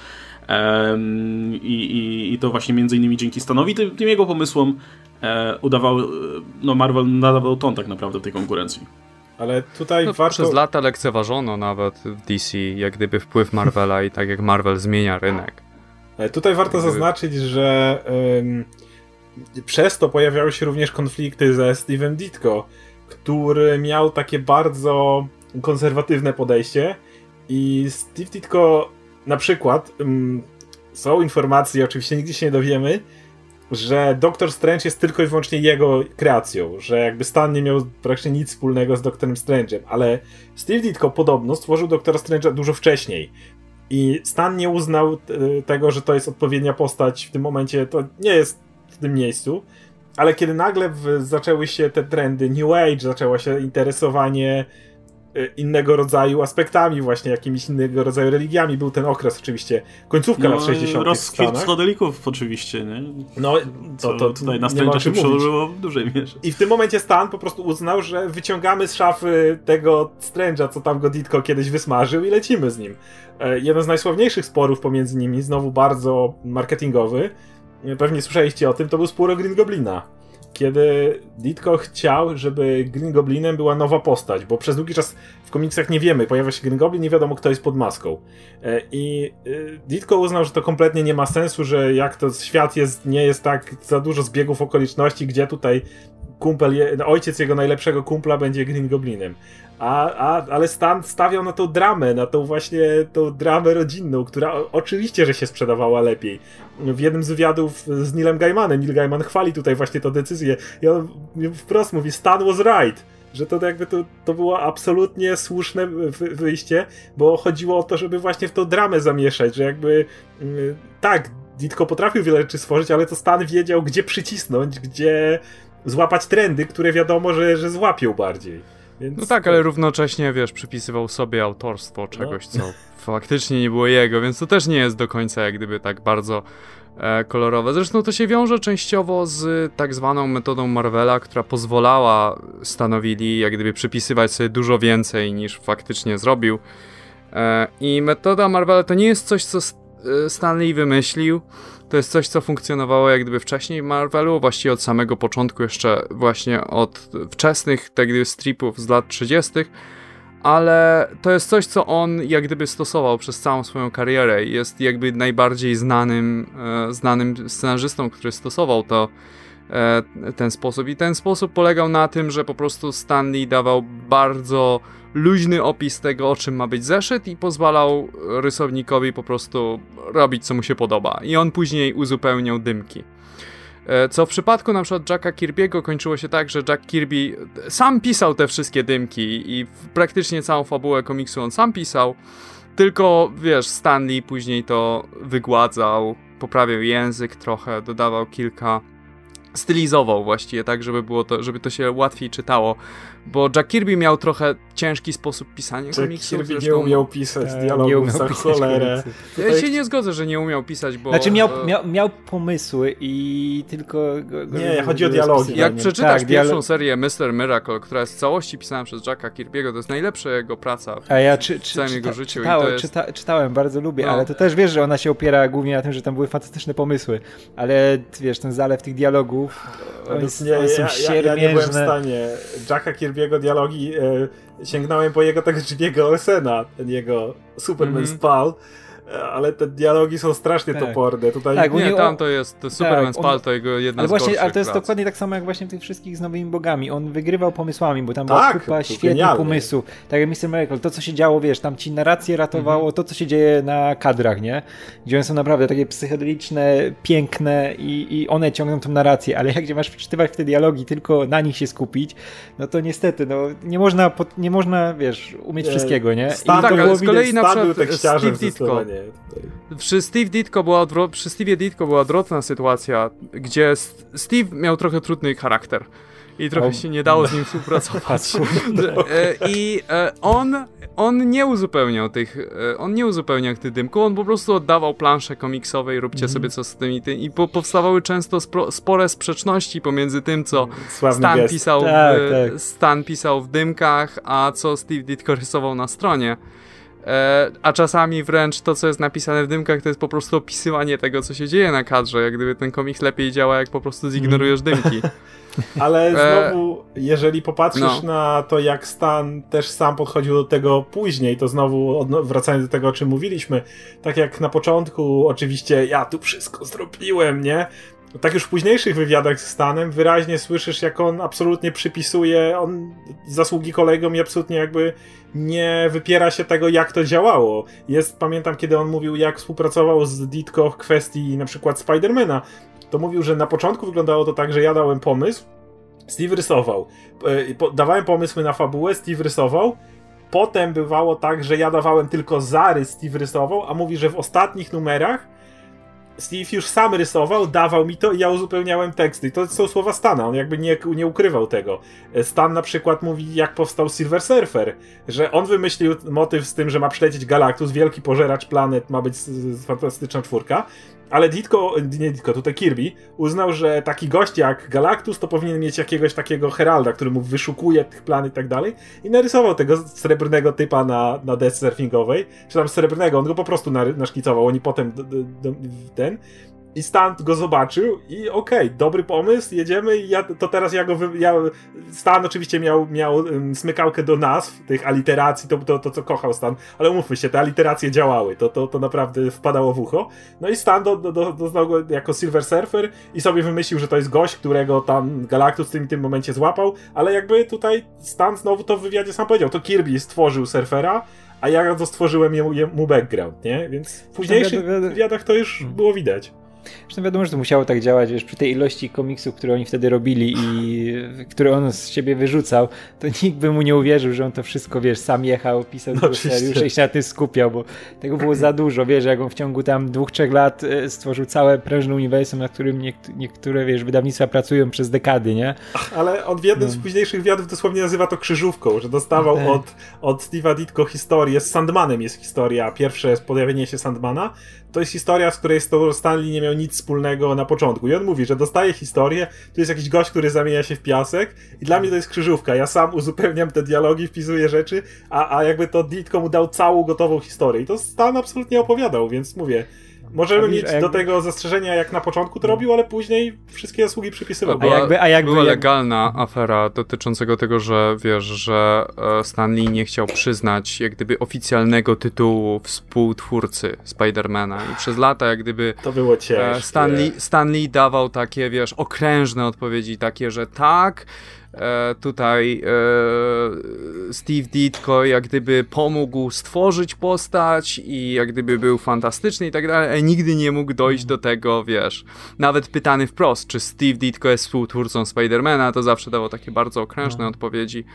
I, i, I, to właśnie między innymi dzięki Stanowi, tym, tym jego pomysłom e, udawał, no Marvel nadawał ton tak naprawdę tej konkurencji. Ale tutaj no, warto... Przez lata lekceważono nawet w DC jak gdyby wpływ Marvela i tak jak Marvel zmienia rynek. Ale tutaj warto zaznaczyć, że ym, przez to pojawiały się również konflikty ze Steve'em Ditko, który miał takie bardzo konserwatywne podejście i Steve Ditko na przykład ym, są informacje, oczywiście nigdy się nie dowiemy, że Doktor Strange jest tylko i wyłącznie jego kreacją, że jakby Stan nie miał praktycznie nic wspólnego z Doktorem Strange'em, ale Steve Ditko podobno stworzył Doktora Strange'a dużo wcześniej. I Stan nie uznał e, tego, że to jest odpowiednia postać w tym momencie, to nie jest w tym miejscu, ale kiedy nagle zaczęły się te trendy New Age, zaczęło się interesowanie innego rodzaju aspektami, właśnie jakimiś innego rodzaju religiami. Był ten okres oczywiście, końcówka no, lat 60. Rozkwit psychodelików oczywiście, nie? No, to, to tutaj na Strange'a się przełożyło w dużej mierze. I w tym momencie Stan po prostu uznał, że wyciągamy z szafy tego Strange'a, co tam go Ditko kiedyś wysmażył i lecimy z nim. E, jeden z najsławniejszych sporów pomiędzy nimi, znowu bardzo marketingowy, pewnie słyszeliście o tym, to był spór o Green Goblina kiedy Ditko chciał, żeby Green Goblinem była nowa postać, bo przez długi czas w komiksach nie wiemy, pojawia się Green Goblin, nie wiadomo kto jest pod maską. E, I e, Ditko uznał, że to kompletnie nie ma sensu, że jak to świat jest, nie jest tak za dużo zbiegów okoliczności, gdzie tutaj kumpel, ojciec jego najlepszego kumpla będzie Green Goblinem. A, a, ale Stan stawiał na tą dramę, na tą właśnie tą dramę rodzinną, która oczywiście, że się sprzedawała lepiej. W jednym z wywiadów z Nilem Gaimanem, Neil Gaiman chwali tutaj właśnie tę decyzję i on wprost mówi, Stan was right że to jakby to, to było absolutnie słuszne wyjście, bo chodziło o to, żeby właśnie w tą dramę zamieszać, że jakby yy, tak, Ditko potrafił wiele rzeczy stworzyć, ale to Stan wiedział, gdzie przycisnąć, gdzie złapać trendy, które wiadomo, że, że złapią bardziej. Więc no tak, ale równocześnie, wiesz, przypisywał sobie autorstwo czegoś, no. co faktycznie nie było jego, więc to też nie jest do końca jak gdyby tak bardzo e, kolorowe. Zresztą to się wiąże częściowo z tak zwaną metodą Marvela, która pozwalała Stanowili jak gdyby przypisywać sobie dużo więcej niż faktycznie zrobił. E, I metoda Marvela to nie jest coś, co e, Stanley wymyślił, to jest coś, co funkcjonowało jak gdyby wcześniej w Marvelu, właściwie od samego początku, jeszcze właśnie od wczesnych tak gdyby stripów z lat 30., ale to jest coś, co on jak gdyby stosował przez całą swoją karierę. Jest jakby najbardziej znanym, e, znanym scenarzystą, który stosował to e, ten sposób. I ten sposób polegał na tym, że po prostu Stanley dawał bardzo luźny opis tego, o czym ma być zeszyt i pozwalał rysownikowi po prostu robić, co mu się podoba. I on później uzupełniał dymki. E, co w przypadku na przykład Jacka Kirby'ego kończyło się tak, że Jack Kirby sam pisał te wszystkie dymki i praktycznie całą fabułę komiksu on sam pisał, tylko wiesz, Stanley później to wygładzał, poprawiał język trochę, dodawał kilka stylizował właściwie tak, żeby było to, żeby to się łatwiej czytało bo Jack Kirby miał trochę ciężki sposób pisania Jack komiksów. Kirby zresztą... nie umiał pisać e, dialogów za cholerę. Ja się nie zgodzę, że nie umiał pisać, bo... Znaczy miał, miał, miał pomysły i tylko... Go, go, nie, chodzi o dialogi. Jak przeczytasz tak, pierwszą dialog... serię Mr. Miracle, która jest w całości pisana przez Jacka Kirby'ego, to jest najlepsza jego praca w, A ja czy, czy, całym czyta, jego życiu. Czytałem, jest... czyta, czytałem, bardzo lubię, no. ale to też wiesz, że ona się opiera głównie na tym, że tam były fantastyczne pomysły, ale wiesz, ten zalew tych dialogów, one, nie, one są ja, ja, ja nie byłem w stanie. Jacka Kirby'ego dialogi e, sięgnąłem po jego tak Jimmy'ego Olsena, ten jego Superman mm -hmm. Spal, ale te dialogi są strasznie tak. toporne. Tutaj... Tak, nie, tam to jest to Superman tak, Spal, to jego jedna ale z właśnie, Ale to jest prac. dokładnie tak samo jak właśnie w tych wszystkich z nowymi bogami. On wygrywał pomysłami, bo tam tak, była kupa świetnych pomysłów. Tak jak Mr. Miracle, to co się działo, wiesz, tam ci narrację ratowało, mhm. to co się dzieje na kadrach, nie? Gdzie one są naprawdę takie psychodeliczne, piękne i, i one ciągną tą narrację, ale jak masz przeczytywać te dialogi, tylko na nich się skupić, no to niestety, no nie można, nie można wiesz, umieć nie, wszystkiego, nie? Stan, I tak, ale z kolei na przykład Steve Ditko, przy Steve Ditko była przy Steve Ditko była odwrotna sytuacja, gdzie Steve miał trochę trudny charakter. i trochę się nie dało z nim współpracować. E, I e, on, on nie uzupełniał tych, e, on nie uzupełniał tych dymków, on po prostu oddawał planszę komiksowej, róbcie mm. sobie co z tymi, tym i po, powstawały często spro, spore sprzeczności pomiędzy tym, co Stan pisał, tak, w, tak. Stan pisał w dymkach, a co Steve Ditko rysował na stronie. E, a czasami wręcz to, co jest napisane w dymkach, to jest po prostu opisywanie tego, co się dzieje na kadrze, jak gdyby ten komiks lepiej działa, jak po prostu zignorujesz dymki. Ale e, znowu, jeżeli popatrzysz no. na to, jak Stan też sam podchodził do tego później, to znowu wracając do tego, o czym mówiliśmy, tak jak na początku, oczywiście ja tu wszystko zrobiłem, nie? Tak już w późniejszych wywiadach z Stanem wyraźnie słyszysz, jak on absolutnie przypisuje on zasługi kolegom i absolutnie jakby nie wypiera się tego, jak to działało. Jest, pamiętam, kiedy on mówił, jak współpracował z Ditko w kwestii na przykład Spidermana, to mówił, że na początku wyglądało to tak, że ja dałem pomysł, Steve rysował. E, dawałem pomysły na fabułę, Steve rysował. Potem bywało tak, że ja dawałem tylko zarys, Steve rysował, a mówi, że w ostatnich numerach Steve już sam rysował, dawał mi to i ja uzupełniałem teksty. I to są słowa Stana, on jakby nie, nie ukrywał tego. Stan na przykład mówi, jak powstał Silver Surfer, że on wymyślił motyw z tym, że ma przylecieć Galactus, wielki pożeracz planet, ma być fantastyczna czwórka, ale Ditko, nie Ditko, tutaj Kirby, uznał, że taki gość jak Galactus to powinien mieć jakiegoś takiego heralda, który mu wyszukuje tych planet i tak dalej. I narysował tego srebrnego typa na, na desce surfingowej. Czy tam srebrnego, on go po prostu naszkicował. Oni potem ten. I Stan go zobaczył i okej, okay, dobry pomysł, jedziemy i ja, to teraz ja go... Wy, ja, Stan oczywiście miał, miał um, smykałkę do nazw, tych aliteracji, to, to, to co kochał Stan, ale umówmy się, te aliteracje działały, to, to, to naprawdę wpadało w ucho. No i Stan do, do, do, doznał go jako Silver Surfer i sobie wymyślił, że to jest gość, którego tam Galactus w tym, tym momencie złapał, ale jakby tutaj Stan znowu to w wywiadzie sam powiedział, to Kirby stworzył Surfera, a ja to stworzyłem mu, mu background, nie? Więc w późniejszych wywiadach to już było widać. Zresztą wiadomo, że to musiało tak działać, wiesz, przy tej ilości komiksów, które oni wtedy robili i które on z siebie wyrzucał, to nikt by mu nie uwierzył, że on to wszystko, wiesz, sam jechał, pisał no, scenariusze i się na tym skupiał, bo tego było za dużo, wiesz, jak on w ciągu tam dwóch, trzech lat e, stworzył całe prężne uniwersum, na którym niektóre, wiesz, wydawnictwa pracują przez dekady, nie? Ale on w jednym no. z późniejszych wywiadów dosłownie nazywa to krzyżówką, że dostawał okay. od, od Steve'a Ditko historię, z Sandmanem jest historia, pierwsze pojawienie się Sandmana, to jest historia, z której Stanley nie miał nic wspólnego na początku. I on mówi, że dostaje historię, tu jest jakiś gość, który zamienia się w piasek i dla mnie to jest krzyżówka. Ja sam uzupełniam te dialogi, wpisuję rzeczy, a, a jakby to Ditko mu dał całą gotową historię. I to Stan absolutnie opowiadał, więc mówię, Możemy mieć do tego zastrzeżenia, jak na początku to robił, ale później wszystkie zasługi przypisywał. A jakby, a jakby, była legalna afera dotyczącego tego, że wiesz, że e, Stanley nie chciał przyznać jak gdyby oficjalnego tytułu współtwórcy Spidermana i przez lata jak gdyby to było ciężkie. Stanley, Stanley dawał takie, wiesz, okrężne odpowiedzi, takie, że tak, E, tutaj e, Steve Ditko jak gdyby pomógł stworzyć postać i jak gdyby był fantastyczny i tak dalej, ale nigdy nie mógł dojść do tego, wiesz, nawet pytany wprost, czy Steve Ditko jest współtwórcą Spidermana, to zawsze dawał takie bardzo okrężne no. odpowiedzi.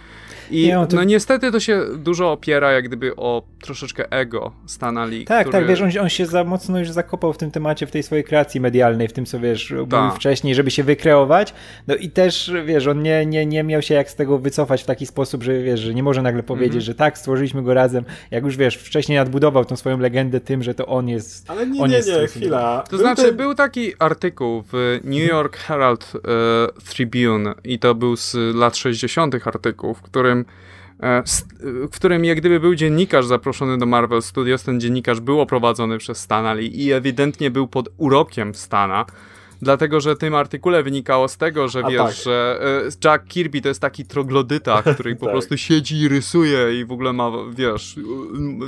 I nie, no, to... no niestety to się dużo opiera jak gdyby o troszeczkę ego Stana Lee. Tak, który... tak, wiesz, on, on, się za mocno już zakopał w tym temacie, w tej swojej kreacji medialnej, w tym co wiesz, mówił tak. wcześniej, żeby się wykreować. No i też, wiesz, on nie, nie, nie miał się jak z tego wycofać w taki sposób, że wiesz, że nie może nagle powiedzieć, mm -hmm. że tak, stworzyliśmy go razem, jak już wiesz, wcześniej nadbudował tą swoją legendę tym, że to on jest. Ale nie, on nie, jest nie, chwila. To był znaczy, ten... był taki artykuł w New York Herald uh, Tribune i to był z lat 60. artykuł, w którym E, w którym jak gdyby był dziennikarz zaproszony do Marvel Studios, ten dziennikarz był oprowadzony przez Stanley i ewidentnie był pod urokiem Stana, dlatego że tym artykule wynikało z tego, że A wiesz, tak. że e, Jack Kirby to jest taki troglodyta, który po tak. prostu siedzi i rysuje i w ogóle ma, wiesz,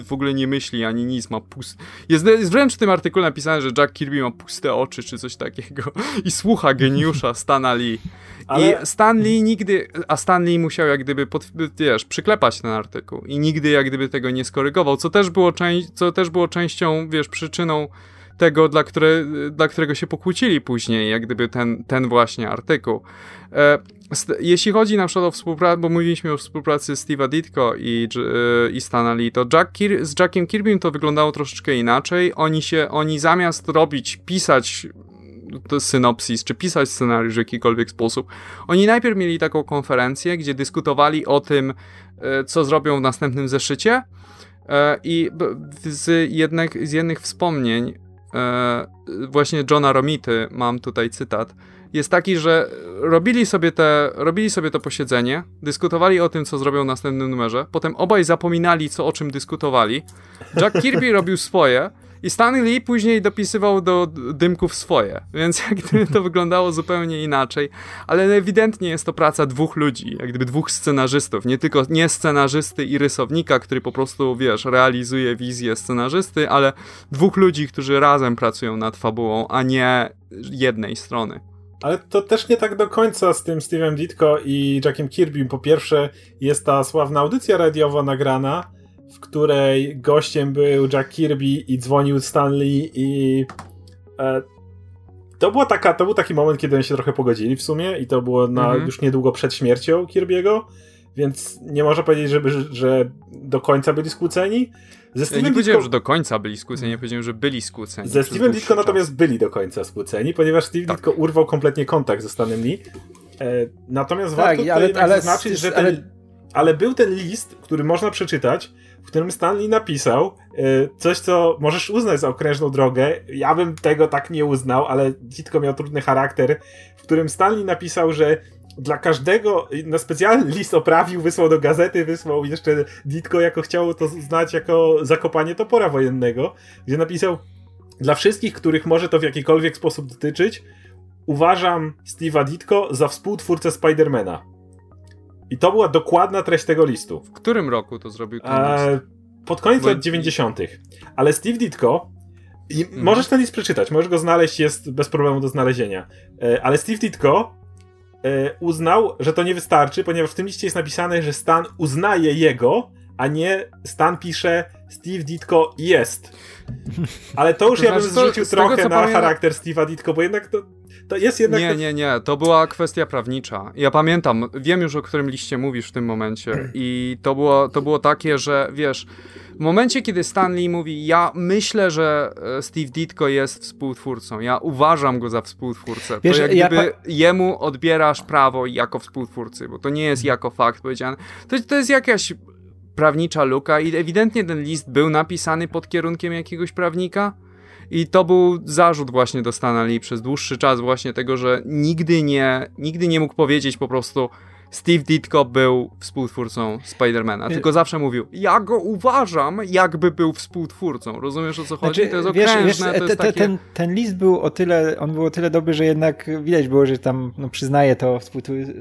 w ogóle nie myśli ani nic, ma puste. Jest, jest wręcz w tym artykule napisane, że Jack Kirby ma puste oczy czy coś takiego i słucha geniusza Stana Lee. Ale... I Stanley nigdy, a Stanley musiał jak gdyby, pod, wiesz, przyklepać ten artykuł i nigdy jak gdyby tego nie skorygował, co też było, część, co też było częścią, wiesz, przyczyną tego, dla, które, dla którego się pokłócili później, jak gdyby ten, ten właśnie artykuł. E, jeśli chodzi na przykład o współpracę, bo mówiliśmy o współpracy Steve'a Ditko i, e, i Stana Lee, to Jack Kir z Jackiem Kirbym to wyglądało troszeczkę inaczej. Oni się, oni zamiast robić, pisać synopsis, czy pisać scenariusz w jakikolwiek sposób. Oni najpierw mieli taką konferencję, gdzie dyskutowali o tym, e, co zrobią w następnym zeszycie i z, jednych, z jednych wspomnień właśnie Johna Romity, mam tutaj cytat, jest taki, że robili sobie, te, robili sobie to posiedzenie, dyskutowali o tym, co zrobią w następnym numerze, potem obaj zapominali, co o czym dyskutowali. Jack Kirby robił swoje i Stanley Lee później dopisywał do dymków swoje, więc jak gdyby to wyglądało zupełnie inaczej, ale ewidentnie jest to praca dwóch ludzi, jak gdyby dwóch scenarzystów, nie tylko nie scenarzysty i rysownika, który po prostu, wiesz, realizuje wizję scenarzysty, ale dwóch ludzi, którzy razem pracują nad fabułą, a nie jednej strony. Ale to też nie tak do końca z tym Steve'em Ditko i Jackiem Kirby. Po pierwsze, jest ta sławna audycja radiowa nagrana, w której gościem był Jack Kirby i dzwonił Stanley i e, to, była taka, to był taki moment, kiedy oni się trochę pogodzili w sumie i to było na, mhm. już niedługo przed śmiercią Kirby'ego, więc nie można powiedzieć, żeby, że do końca byli skłóceni. Ze Steven nie powiedziałem, że do końca byli skłóceni, nie powiedziałem, że byli skłóceni. Ze Steven Ditko natomiast byli do końca skłóceni, ponieważ Steve tak. Ditko urwał kompletnie kontakt ze Stanem Lee. E, natomiast tak, warto ale, ale, zaznaczyć, że ten, ale... ale był ten list, który można przeczytać, w którym Stanley napisał e, coś, co możesz uznać za okrężną drogę. Ja bym tego tak nie uznał, ale Ditko miał trudny charakter, w którym Stanley napisał, że dla każdego, na specjalny list oprawił, wysłał do gazety, wysłał jeszcze Ditko jako chciał to znać jako zakopanie topora wojennego, gdzie napisał dla wszystkich, których może to w jakikolwiek sposób dotyczyć, uważam Steve'a Ditko za współtwórcę Spidermana. I to była dokładna treść tego listu. W którym roku to zrobił ten e, Pod koniec Bo... lat 90. Ale Steve Ditko i mhm. Możesz ten list przeczytać, możesz go znaleźć, jest bez problemu do znalezienia. E, ale Steve Ditko E, uznał, że to nie wystarczy, ponieważ w tym liście jest napisane, że Stan uznaje jego, a nie Stan pisze Steve Ditko jest. Ale to już to ja bym znaczy, zrzucił trochę tego, na pamiętam... charakter Steve'a Ditko, bo jednak to, to jest jednak... Nie, nie, nie, to była kwestia prawnicza. Ja pamiętam, wiem już o którym liście mówisz w tym momencie i to było, to było takie, że wiesz, w momencie, kiedy Stanley mówi, ja myślę, że e, Steve Ditko jest współtwórcą, ja uważam go za współtwórcę, Wiesz, to jak ja gdyby pa... jemu odbierasz prawo jako współtwórcy, bo to nie jest jako fakt powiedziane. To, to jest jakaś prawnicza luka i ewidentnie ten list był napisany pod kierunkiem jakiegoś prawnika. I to był zarzut właśnie do Stanley przez dłuższy czas właśnie tego, że nigdy nie, nigdy nie mógł powiedzieć po prostu Steve Ditko był współtwórcą Spidermana, tylko zawsze mówił, ja go uważam, jakby był współtwórcą. Rozumiesz o co chodzi? Znaczy, to jest okrężne, wiesz, wiesz, to jest te, takie... ten, ten list był o tyle, on był o tyle dobry, że jednak widać było, że tam no, przyznaje to,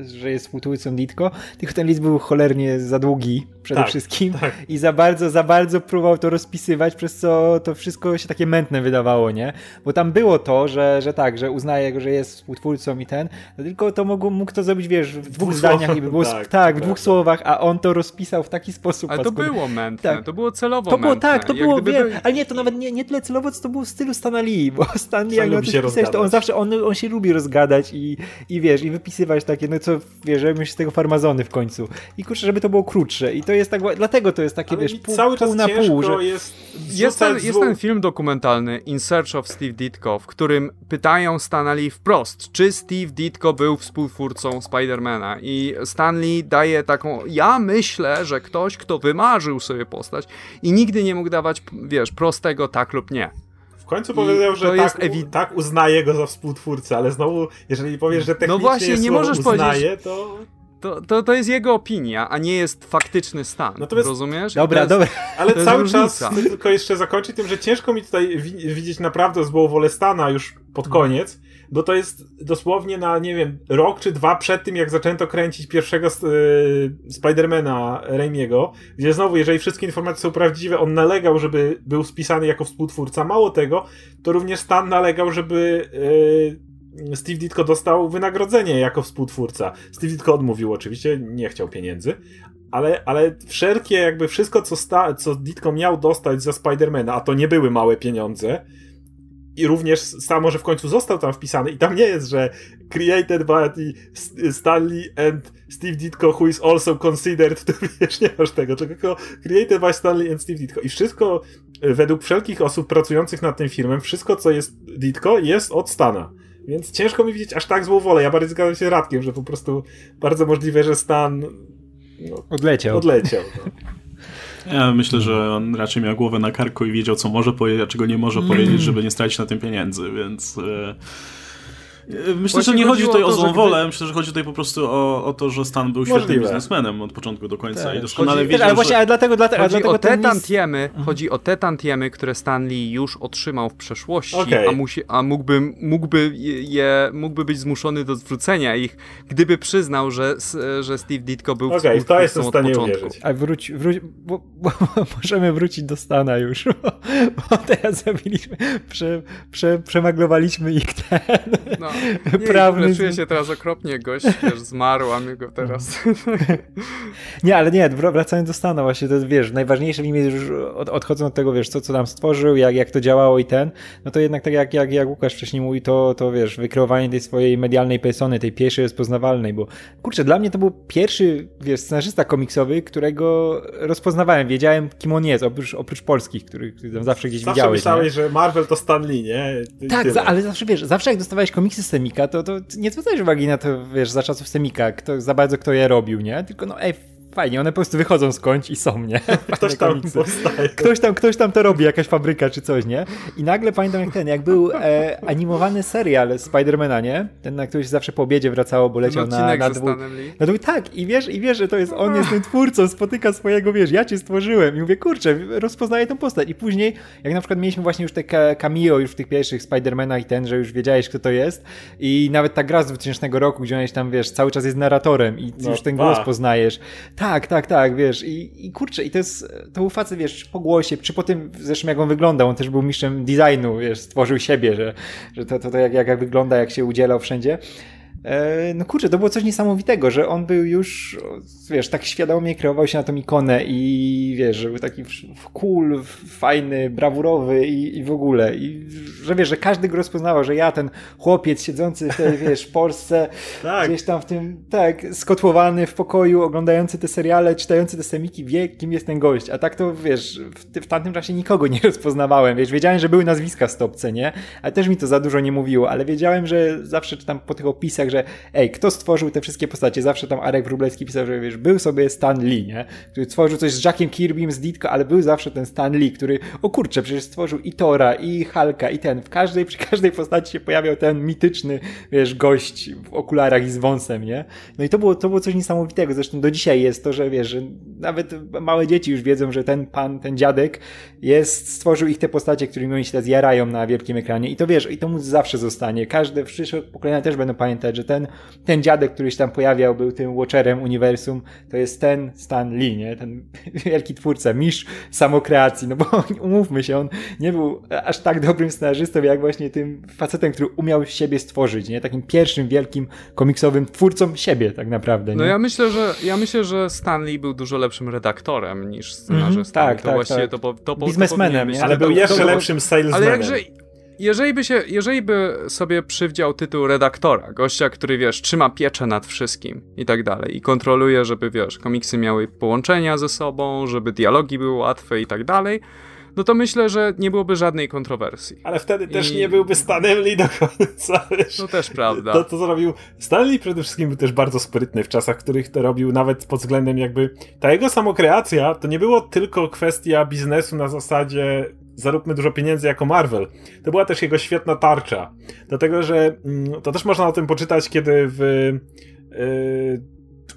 że jest współtwórcą Ditko, tylko ten list był cholernie za długi przede tak, wszystkim tak. i za bardzo, za bardzo próbował to rozpisywać, przez co to wszystko się takie mętne wydawało, nie? Bo tam było to, że, że tak, że uznaje go, że jest współtwórcą i ten, no tylko to mógł, mógł to zrobić, wiesz, w dwóch zdaniach zdaniach i by było tak, tak w dwóch słowach, a on to rozpisał w taki sposób. Ale to było mętne, tak. to było celowo To było mętne. tak, to było, wiem, ale nie, to nawet nie, nie tyle celowo, co to było w stylu Stana Lee, bo Stan Lee, jak on coś pisać, to on zawsze, on, on się lubi rozgadać i, i wiesz, i wypisywać takie, no co, wiesz, żeby się z tego farmazony w końcu. I kurczę, żeby to było krótsze. I to jest tak, dlatego to jest takie, ale wiesz, pół, cały pół na pół, że... Jest, jest, ten, jest ten film dokumentalny In Search of Steve Ditko, w którym pytają Stanley wprost, czy Steve Ditko był współtwórcą Spidermana i Stanley daje taką. Ja myślę, że ktoś, kto wymarzył sobie postać i nigdy nie mógł dawać, wiesz, prostego tak lub nie. W końcu powiedział, że tak, ewi- tak uznaje go za współtwórcę, ale znowu, jeżeli powiesz, że no technicznie no właśnie, nie możesz uznaje, to... To, to, to jest jego opinia, a nie jest faktyczny stan. Natomiast, rozumiesz? Dobra, jest, dobra. Ale cały różnica. czas tylko jeszcze zakończyć tym, że ciężko mi tutaj wi widzieć naprawdę złą wolę Stana już pod koniec, bo to jest dosłownie na, nie wiem, rok czy dwa przed tym, jak zaczęto kręcić pierwszego yy, Spidermana Raimiego, gdzie znowu, jeżeli wszystkie informacje są prawdziwe, on nalegał, żeby był spisany jako współtwórca. Mało tego, to również Stan nalegał, żeby yy, Steve Ditko dostał wynagrodzenie jako współtwórca. Steve Ditko odmówił oczywiście, nie chciał pieniędzy, ale, ale wszelkie, jakby wszystko, co, sta, co Ditko miał dostać za Spidermana, a to nie były małe pieniądze, i również samo, że w końcu został tam wpisany i tam nie jest, że created by Stanley and Steve Ditko, who is also considered, to wiesz, nie masz tego, tylko created by Stanley and Steve Ditko i wszystko e, według wszelkich osób pracujących nad tym filmem, wszystko co jest Ditko jest od Stana. Więc ciężko mi widzieć aż tak złą wolę. Ja bardziej zgadzam się Radkiem, że po prostu bardzo możliwe, że Stan no, odleciał. odleciał no. Ja myślę, że on raczej miał głowę na karku i wiedział, co może powiedzieć, a czego nie może mm. powiedzieć, żeby nie stracić na tym pieniędzy, więc... Myślę, Właśnie że nie chodzi tutaj o, to, o złą wolę, gdy... myślę, że chodzi tutaj po prostu o, o to, że Stan był Możliwe. świetnym biznesmenem od początku do końca tak. i doskonale chodzi, wiedział, ale właśnie, ale dlatego, dlatego, chodzi dlatego o te tantiemy, mhm. chodzi o te tantiemy, które Stanley już otrzymał w przeszłości, okay. a, musi, a mógłby, mógłby, je, mógłby być zmuszony do zwrócenia ich, gdyby przyznał, że, że Steve Ditko był okay, to jestem w stanie uwierzyć. A wróć, wróć bo, bo, bo, możemy wrócić do Stana już, bo, bo teraz zrobiliśmy, prze, prze, przemaglowaliśmy ich ten no, prawo ogóle czuję się teraz okropnie, gość też zmarł, a my go teraz... nie, ale nie, wracając do Stana właśnie, to jest, wiesz, najważniejsze w nim jest już od, odchodząc od tego, wiesz, co, co nam stworzył, jak, jak to działało i ten, no to jednak tak jak, jak, jak Łukasz wcześniej mówi, to, to wiesz, wykreowanie tej swojej medialnej persony, tej pierwszej rozpoznawalnej, bo kurczę, dla mnie to był pierwszy, wiesz, scenarzysta komiksowy, którego rozpoznawałem, wiedziałem, kim on jest, oprócz, oprócz polskich, których, zawsze gdzieś zawsze widziałeś. Zawsze myślałeś, nie? że Marvel to Stan Lee, nie? tak, za, ale zawsze, wiesz, zawsze jak dostawałeś komiksy Semika, to, to nie zwracałeś uwagi na to, wiesz, za czasów Semika, kto, za bardzo kto je robił, nie? Tylko no, ej, fajnie, one po prostu wychodzą skądś i są, nie? Ktoś tam. Ktoś tam, ktoś tam to robi, jakaś fabryka czy coś, nie? I nagle pamiętam jak ten, jak był e, animowany serial Spidermana, nie? Ten, na któryś zawsze po obiedzie wracało, bo leciał na, na dwóch. No to tak, i wiesz, i wiesz, że to jest, on jest tym twórcą, spotyka swojego, wiesz, ja cię stworzyłem i mówię, kurczę, rozpoznaję tą postać. I później, jak na przykład mieliśmy właśnie już te cameo już w tych pierwszych Spidermanach i ten, że już wiedziałeś, kto to jest i nawet ta gra z 2000 roku, gdzie on tam, wiesz, cały czas jest narratorem i no, już ten głos poznajesz. Tak, tak, tak, wiesz, i, i kurczę, i to jest, to był facet, wiesz, po głosie, czy po tym, zresztą jak on wyglądał, on też był mistrzem designu, wiesz, stworzył siebie, że, że to, to, to jak, jak wygląda, jak się udzielał wszędzie. E, no kurczę, to było coś niesamowitego, że on był już, wiesz, tak świadomie kreował się na tą ikonę i wiesz, że był taki cool, fajny, brawurowy i, i w ogóle. I że wiesz, że każdy go rozpoznawał, że ja, ten chłopiec siedzący w tej, wiesz, Polsce, tak. gdzieś tam w tym, tak, skotłowany w pokoju, oglądający te seriale, czytający te semiki, wie, kim jest ten gość. A tak to, wiesz, w, w tamtym czasie nikogo nie rozpoznawałem, wiesz, wiedziałem, że były nazwiska w stopce, nie? Ale też mi to za dużo nie mówiło, ale wiedziałem, że zawsze czytam po tych opisach, że ej, kto stworzył te wszystkie postacie? Zawsze tam Arek Wróblewski pisał, że wiesz, był sobie Stan Lee, nie? Który stworzył coś z Jackiem Kirbym, z Ditko, ale był zawsze ten Stan Lee, który, o kurczę, przecież stworzył i Tora, i Halka, i ten. W każdej, przy każdej postaci się pojawiał ten mityczny, wiesz, gość w okularach i z wąsem, nie? No i to było, to było coś niesamowitego. Zresztą do dzisiaj jest to, że wiesz, że nawet małe dzieci już wiedzą, że ten pan, ten dziadek jest, stworzył ich te postacie, którymi oni się teraz jarają na wielkim ekranie. I to wiesz, i to mu zawsze zostanie. Każde, przyszłe pokolenia też będą pamiętać, że ten, ten dziadek, który się tam pojawiał, był tym Watcherem uniwersum, to jest ten Stan Lee, nie? Ten wielki twórca, mistrz samokreacji, no bo umówmy się, on nie był aż tak dobrym scenarzystą, jak właśnie tym facetem, który umiał siebie stworzyć, nie? Takim pierwszym wielkim komiksowym twórcą siebie tak naprawdę, no nie? No ja myślę, że ja myślę, że Stan Lee był dużo lepszym redaktorem niż scenarzystą. Mm, tak, to tak, właściwie tak. To, to, to, Biznesmenem, ale był jeszcze lepszym salesmanem. Ale jakże jeżeli by, się, jeżeli by sobie przywdział tytuł redaktora, gościa, który wiesz, trzyma pieczę nad wszystkim i tak dalej, i kontroluje, żeby wiesz, komiksy miały połączenia ze sobą, żeby dialogi były łatwe i tak dalej, no to myślę, że nie byłoby żadnej kontrowersji. Ale wtedy też I... nie byłby Stanem Lee do końca, wiesz. No też prawda. To, to zrobił... Stanley przede wszystkim był też bardzo sprytny w czasach, w których to robił, nawet pod względem jakby... Ta jego samokreacja to nie było tylko kwestia biznesu na zasadzie zaróbmy dużo pieniędzy jako Marvel. To była też jego świetna tarcza. Dlatego, że mm, to też można o tym poczytać, kiedy w, yy,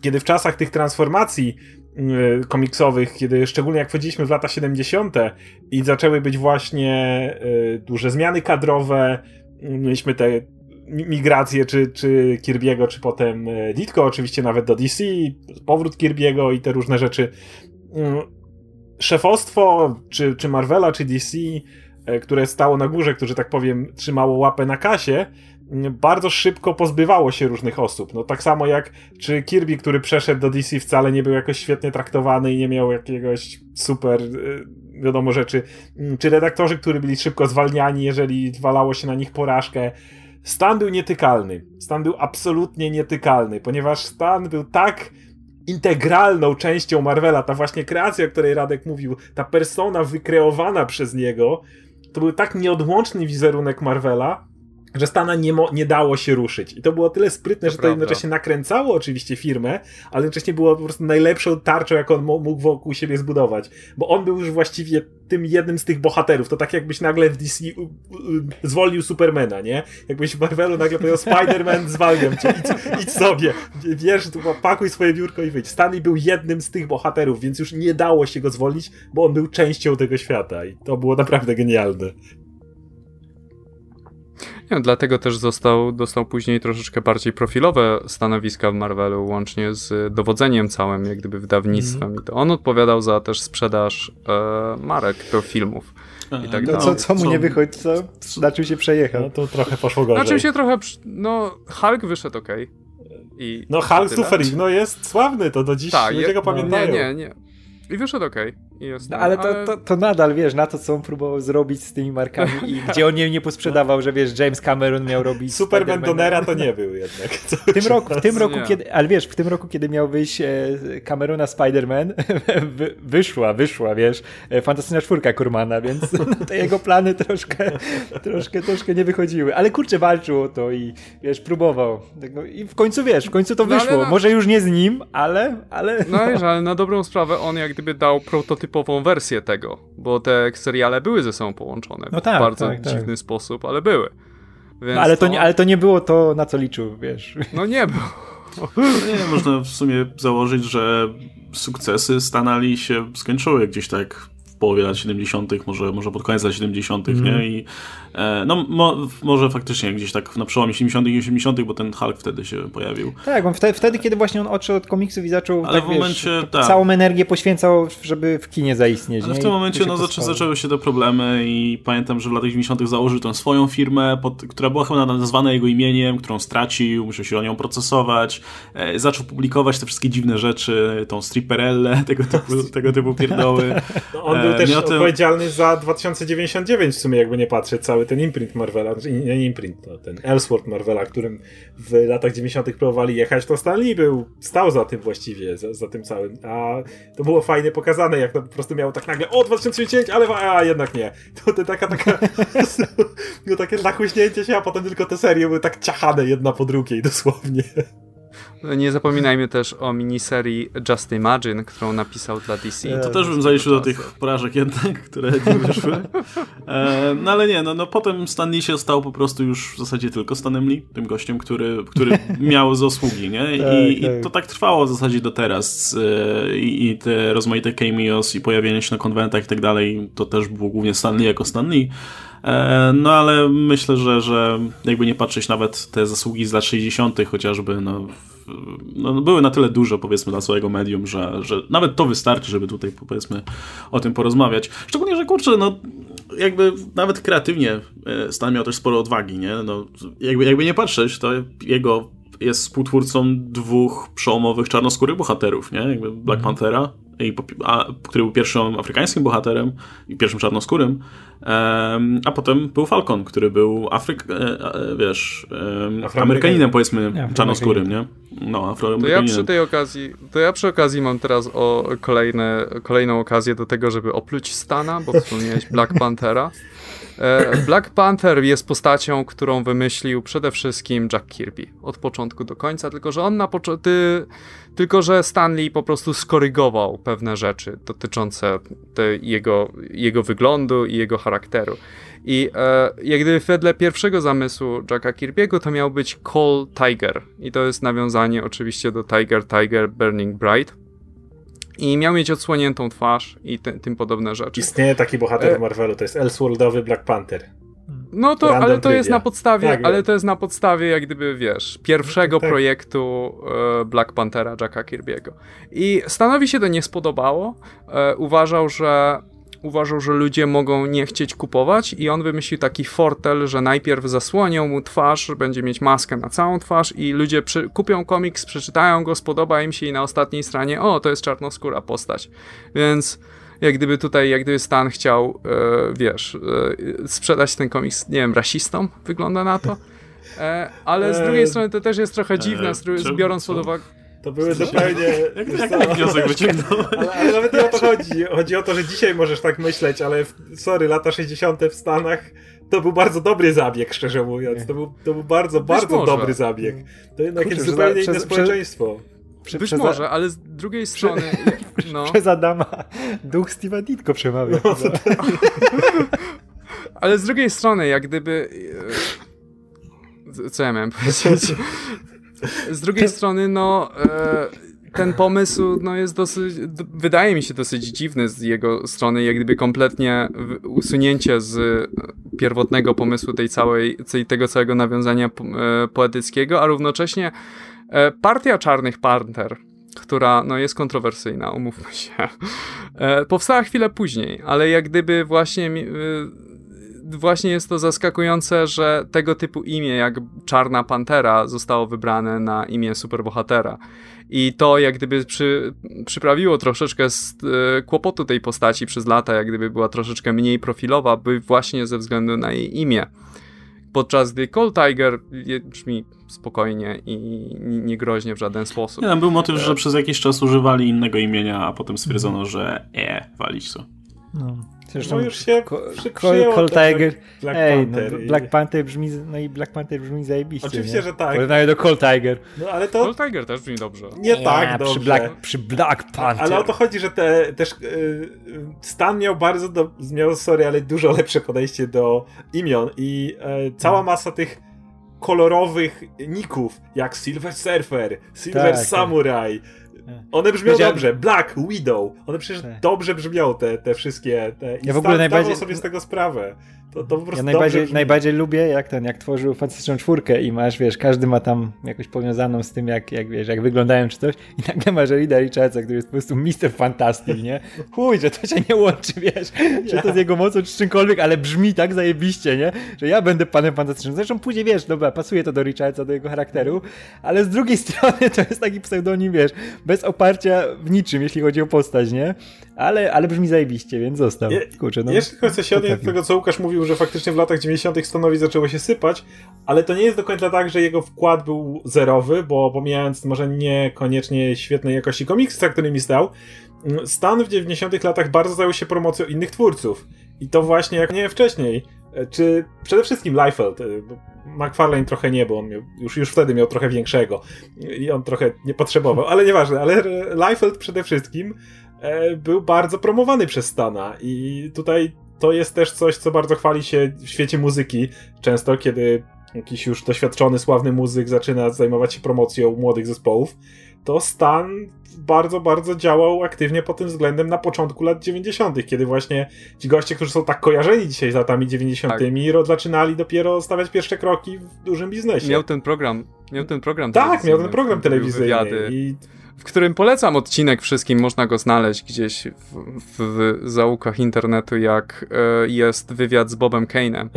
kiedy w czasach tych transformacji yy, komiksowych, kiedy szczególnie jak wchodziliśmy w lata 70. i zaczęły być właśnie yy, duże zmiany kadrowe, mieliśmy te migracje, czy, czy Kirby'ego, czy potem Ditko, oczywiście nawet do DC, powrót Kirby'ego i te różne rzeczy szefostwo, czy, czy Marvela, czy DC, e, które stało na górze, które, tak powiem, trzymało łapę na kasie, bardzo szybko pozbywało się różnych osób. No tak samo jak czy Kirby, który przeszedł do DC wcale nie był jakoś świetnie traktowany i nie miał jakiegoś super e, wiadomo rzeczy, czy redaktorzy, którzy byli szybko zwalniani, jeżeli walało się na nich porażkę. Stan był nietykalny. Stan był absolutnie nietykalny, ponieważ Stan był tak integralną częścią Marvela, ta właśnie kreacja, o której Radek mówił, ta persona wykreowana przez niego, to był tak nieodłączny wizerunek Marvela, że Stana nie, mo- nie dało się ruszyć. I to było tyle sprytne, To że to prawda. jednocześnie nakręcało oczywiście firmę, ale jednocześnie było po prostu najlepszą tarczą, jaką on mógł wokół siebie zbudować. Bo on był już właściwie tym jednym z tych bohaterów. To tak jakbyś nagle w DC u- u- zwolnił Supermana, nie? Jakbyś w Marvelu nagle powiedział Spider-Man, zwalniam cię, idź, idź sobie. Wiesz, tu pakuj swoje biurko i wyjdź. Stanley był jednym z tych bohaterów, więc już nie dało się go zwolnić, bo on był częścią tego świata i to było naprawdę genialne. Dlatego też został, dostał później troszeczkę bardziej profilowe stanowiska w Marvelu, łącznie z dowodzeniem całym, jak gdyby wydawnictwem. I to on odpowiadał za też sprzedaż e, marek do filmów. I tak No, co, co mu nie wychodzi, co, na czym się przejechał? No to trochę poszło gorzej. Na czym się trochę. przy- No, Hulk wyszedł ok. I No Hulk tyle. Superigno jest sławny, to do dziś Tak, ludzie je- go no, pamiętają. Nie, nie, nie. I wyszedł ok. Jest No, tam, ale to, to, to nadal, wiesz, na to, co on próbował zrobić z tymi markami i gdzie on nie, nie posprzedawał, że wiesz, James Cameron miał robić Superman. Donera to nie był jednak. W tym roku, w tym roku Nie. kiedy, ale wiesz, w tym roku, kiedy miał wyjść e, Camerona Spider-Man, wy, wyszła, wyszła, wiesz, e, Fantastyczna Czwórka Kurmana, więc no, te jego plany troszkę, troszkę, troszkę nie wychodziły. Ale kurczę, walczył o to i wiesz, próbował. Tego- I w końcu, wiesz, w końcu to No, ale wyszło. no- Może już nie z nim, ale, ale No wiesz, ale na dobrą sprawę on jak gdyby dał prototypową wersję tego, bo te seriale były ze sobą połączone No w tak, bardzo tak, tak. dziwny sposób, ale były. Więc No, ale, to nie, ale to nie było to, na co liczył, wiesz. No nie było. Nie, można w sumie założyć, że sukcesy Stanali się skończyły gdzieś tak w połowie lat 70., może, może pod koniec lat 70., nie? I e, no mo, może faktycznie gdzieś tak na przełomie 70. i 80., bo ten Hulk wtedy się pojawił. Tak, on wtedy, wtedy, kiedy właśnie on odszedł od komiksów i zaczął Ale tak, w momencie, wiesz, tak. całą energię poświęcał, żeby w kinie zaistnieć. Ale w tym momencie no, zaczę, zaczęły się te problemy i pamiętam, że w latach 90. założył tą swoją firmę, pod, która była chyba nazwana jego imieniem, którą stracił, musiał się o nią procesować, e, zaczął publikować te wszystkie dziwne rzeczy, tą stripperellę, tego typu, tego typu pierdoły. No, on był E, też ten- odpowiedzialny za 2099 w sumie, jakby nie patrzeć, cały ten imprint Marvela, znaczy nie imprint, no, ten Elseworld Marvela, którym w latach 90. próbowali jechać, to Stan Lee był, stał za tym właściwie, za, za tym całym, a to było fajnie pokazane, jak to po prostu miało tak nagle, o 2099, ale a jednak nie. To, to taka, taka, no, takie zachłyśnięcie się, a potem tylko te serie były tak ciachane jedna po drugiej dosłownie. Nie zapominajmy też o miniserii Just Imagine, którą napisał dla DC. To też bym zaliczył do tych porażek jednak, które nie wyszły. E, no ale nie, no, no potem Stan Lee się stał po prostu już w zasadzie tylko Stanem Lee, tym gościem, który, który miał zasługi, nie? I, Tak, i tak. to tak trwało w zasadzie do teraz. E, I, I te rozmaite cameos i pojawienie się na konwentach i tak dalej, to też było głównie Stan Lee jako Stan Lee. E, No ale myślę, że, że jakby nie patrzeć nawet te zasługi z lat 60. chociażby, no, w- no były na tyle duże powiedzmy dla całego medium, że, że nawet to wystarczy, żeby tutaj powiedzmy o tym porozmawiać. Szczególnie, że kurczę, no jakby nawet kreatywnie e, Stan miał też sporo odwagi, nie? No, jakby, jakby nie patrzeć, to jego jest współtwórcą dwóch przełomowych czarnoskórych bohaterów, nie? Jakby Black Panthera, i, po- a, który był pierwszym afrykańskim bohaterem i pierwszym czarnoskórym, em, a potem był Falcon, który był Afryk, e, e, wiesz, em, Amerykaninem powiedzmy Nie, czarnoskórym, nie? No, To ja afroamerykaninem. przy tej okazji, to ja przy okazji mam teraz o kolejne, kolejną okazję do tego, żeby opluć Stana, bo wspomniałeś Black Panthera. E, Black Panther jest postacią, którą wymyślił przede wszystkim Jack Kirby od początku do końca, tylko że on na początku, tylko że Stanley po prostu skorygował pewne rzeczy dotyczące jego, jego wyglądu i jego charakteru. I e, jak gdyby wedle pierwszego zamysłu Jacka Kirby'ego to miał być Cole Tiger. I to jest nawiązanie oczywiście do Tiger, Tiger, Burning Bright. I miał mieć odsłoniętą twarz i te, tym podobne rzeczy. Istnieje taki bohater E- w Marvelu, to jest Elseworldowy Black Panther. No to, Random ale to jest trivia. na podstawie, Tak, ale wiem. to jest na podstawie jak gdyby, wiesz, pierwszego Tak. projektu e, Black Panthera Jacka Kirby'ego. I Stanowi się to nie spodobało. E, uważał, że uważał, że ludzie mogą nie chcieć kupować i on wymyślił taki fortel, że najpierw zasłonią mu twarz, będzie mieć maskę na całą twarz i ludzie przy, kupią komiks, przeczytają go, spodoba im się i na ostatniej stronie, o, to jest czarnoskóra postać. Więc jak gdyby tutaj, jak gdyby Stan chciał, e, wiesz, e, sprzedać ten komiks, nie wiem, rasistom, wygląda na to. E, ale z drugiej E, strony to też jest trochę dziwne, e, biorąc pod uwagę. To były zupełnie... Jak, jak taki wniosek wyciągnąłem? Ale, ale nawet nie o to chodzi. Chodzi o to, że dzisiaj możesz tak myśleć, ale w, sorry, lata 60. w Stanach to był bardzo dobry zabieg, szczerze mówiąc. To był, to był bardzo, bardzo może. dobry zabieg. To jednak Kurczę, jest zupełnie inne przez- społeczeństwo. Prze- Być przez- może, ale z drugiej strony, no, Przez Adama duch Steve'a Ditko przemawia. No, ale z drugiej strony, jak gdyby, e, co ja miałem powiedzieć? Z drugiej strony, no, e, ten pomysł, no, jest dosyć, wydaje mi się dosyć dziwny z jego strony, jak gdyby kompletnie usunięcie z pierwotnego pomysłu tej całej, tego całego nawiązania e, poetyckiego, a równocześnie e, partia Czarnych Panter, która no, jest kontrowersyjna, umówmy się, powstała chwilę później, ale jak gdyby właśnie właśnie jest to zaskakujące, że tego typu imię jak Czarna Pantera zostało wybrane na imię superbohatera. I to jak gdyby przy, przyprawiło troszeczkę z, e, kłopotu tej postaci przez lata, jak gdyby była troszeczkę mniej profilowa, by właśnie ze względu na jej imię. Podczas gdy Cold Tiger brzmi spokojnie i nie- nie groźnie w żaden sposób. Nie, tam był motyw, że przez jakiś czas używali innego imienia, a potem stwierdzono, że e, walić to. No. No już się Col- przyjęło że Tiger. Black Ej, Panther no, i- Black Panther brzmi, no i Black Panther brzmi zajebiście. Oczywiście, nie? że tak. Porównanie do Cold Tiger. No ale to Cold Tiger też brzmi dobrze. nie tak dobrze. Przy Black, przy Black Panther. Ale o to chodzi, że te, też y, y, Stan miał bardzo, do, miał, sorry, ale dużo lepsze podejście do imion i e, cała masa tych kolorowych ników, jak Silver Surfer, Silver Tak, tak. Samurai, one brzmią Powiedziałem- dobrze, Black Widow, one przecież Tak. dobrze brzmią te, te wszystkie, te, i Ja w ogóle najbardziej- sobie z tego sprawę. To, to po prostu Ja najbardziej, dobrze najbardziej lubię, jak ten, jak tworzył fantastyczną czwórkę i masz, wiesz, każdy ma tam jakoś powiązaną z tym, jak, jak wiesz, jak wyglądają czy coś i nagle masz Rida Richardsa, który jest po prostu Mr. Fantastic, nie? Chuj, że to się nie łączy, wiesz, że to z jego mocą czy czymkolwiek, ale brzmi tak zajebiście, nie? Że ja będę panem fantastycznym. Zresztą później, wiesz, dobra, pasuje to do Richardsa, do jego charakteru, ale z drugiej strony to jest taki pseudonim, wiesz, bez oparcia w niczym, jeśli chodzi o postać, nie? Ale, ale brzmi zajebiście, więc został. Je- Kurczę, no. Jeszcze chcę się odnieść do tego, co Łukasz mówił, że faktycznie w latach 90. Stanowi zaczęło się sypać, ale to nie jest do końca tak, że jego wkład był zerowy, bo pomijając może niekoniecznie świetnej jakości komiksy, za którymi stał, mm, Stan w 90. latach bardzo zajął się promocją innych twórców. I to właśnie jak nie wcześniej. E, Czy przede wszystkim Liefeld, e, McFarlane trochę nie, bo on miał, już, już wtedy miał trochę większego i on trochę nie potrzebował, ale nieważne, ale e, Liefeld przede wszystkim był bardzo promowany przez Stana i tutaj to jest też coś, co bardzo chwali się w świecie muzyki. Często, kiedy jakiś już doświadczony, sławny muzyk zaczyna zajmować się promocją młodych zespołów, to Stan bardzo, bardzo działał aktywnie pod tym względem na początku lat 90., kiedy właśnie ci goście, którzy są tak kojarzeni dzisiaj z latami 90., Tak. zaczynali dopiero stawiać pierwsze kroki w dużym biznesie. Miał ten program, miał ten program tak, miał ten program telewizyjny i w którym polecam odcinek wszystkim, można go znaleźć gdzieś w, w, zaułkach internetu, jak e, jest wywiad z Bobem Kane'em.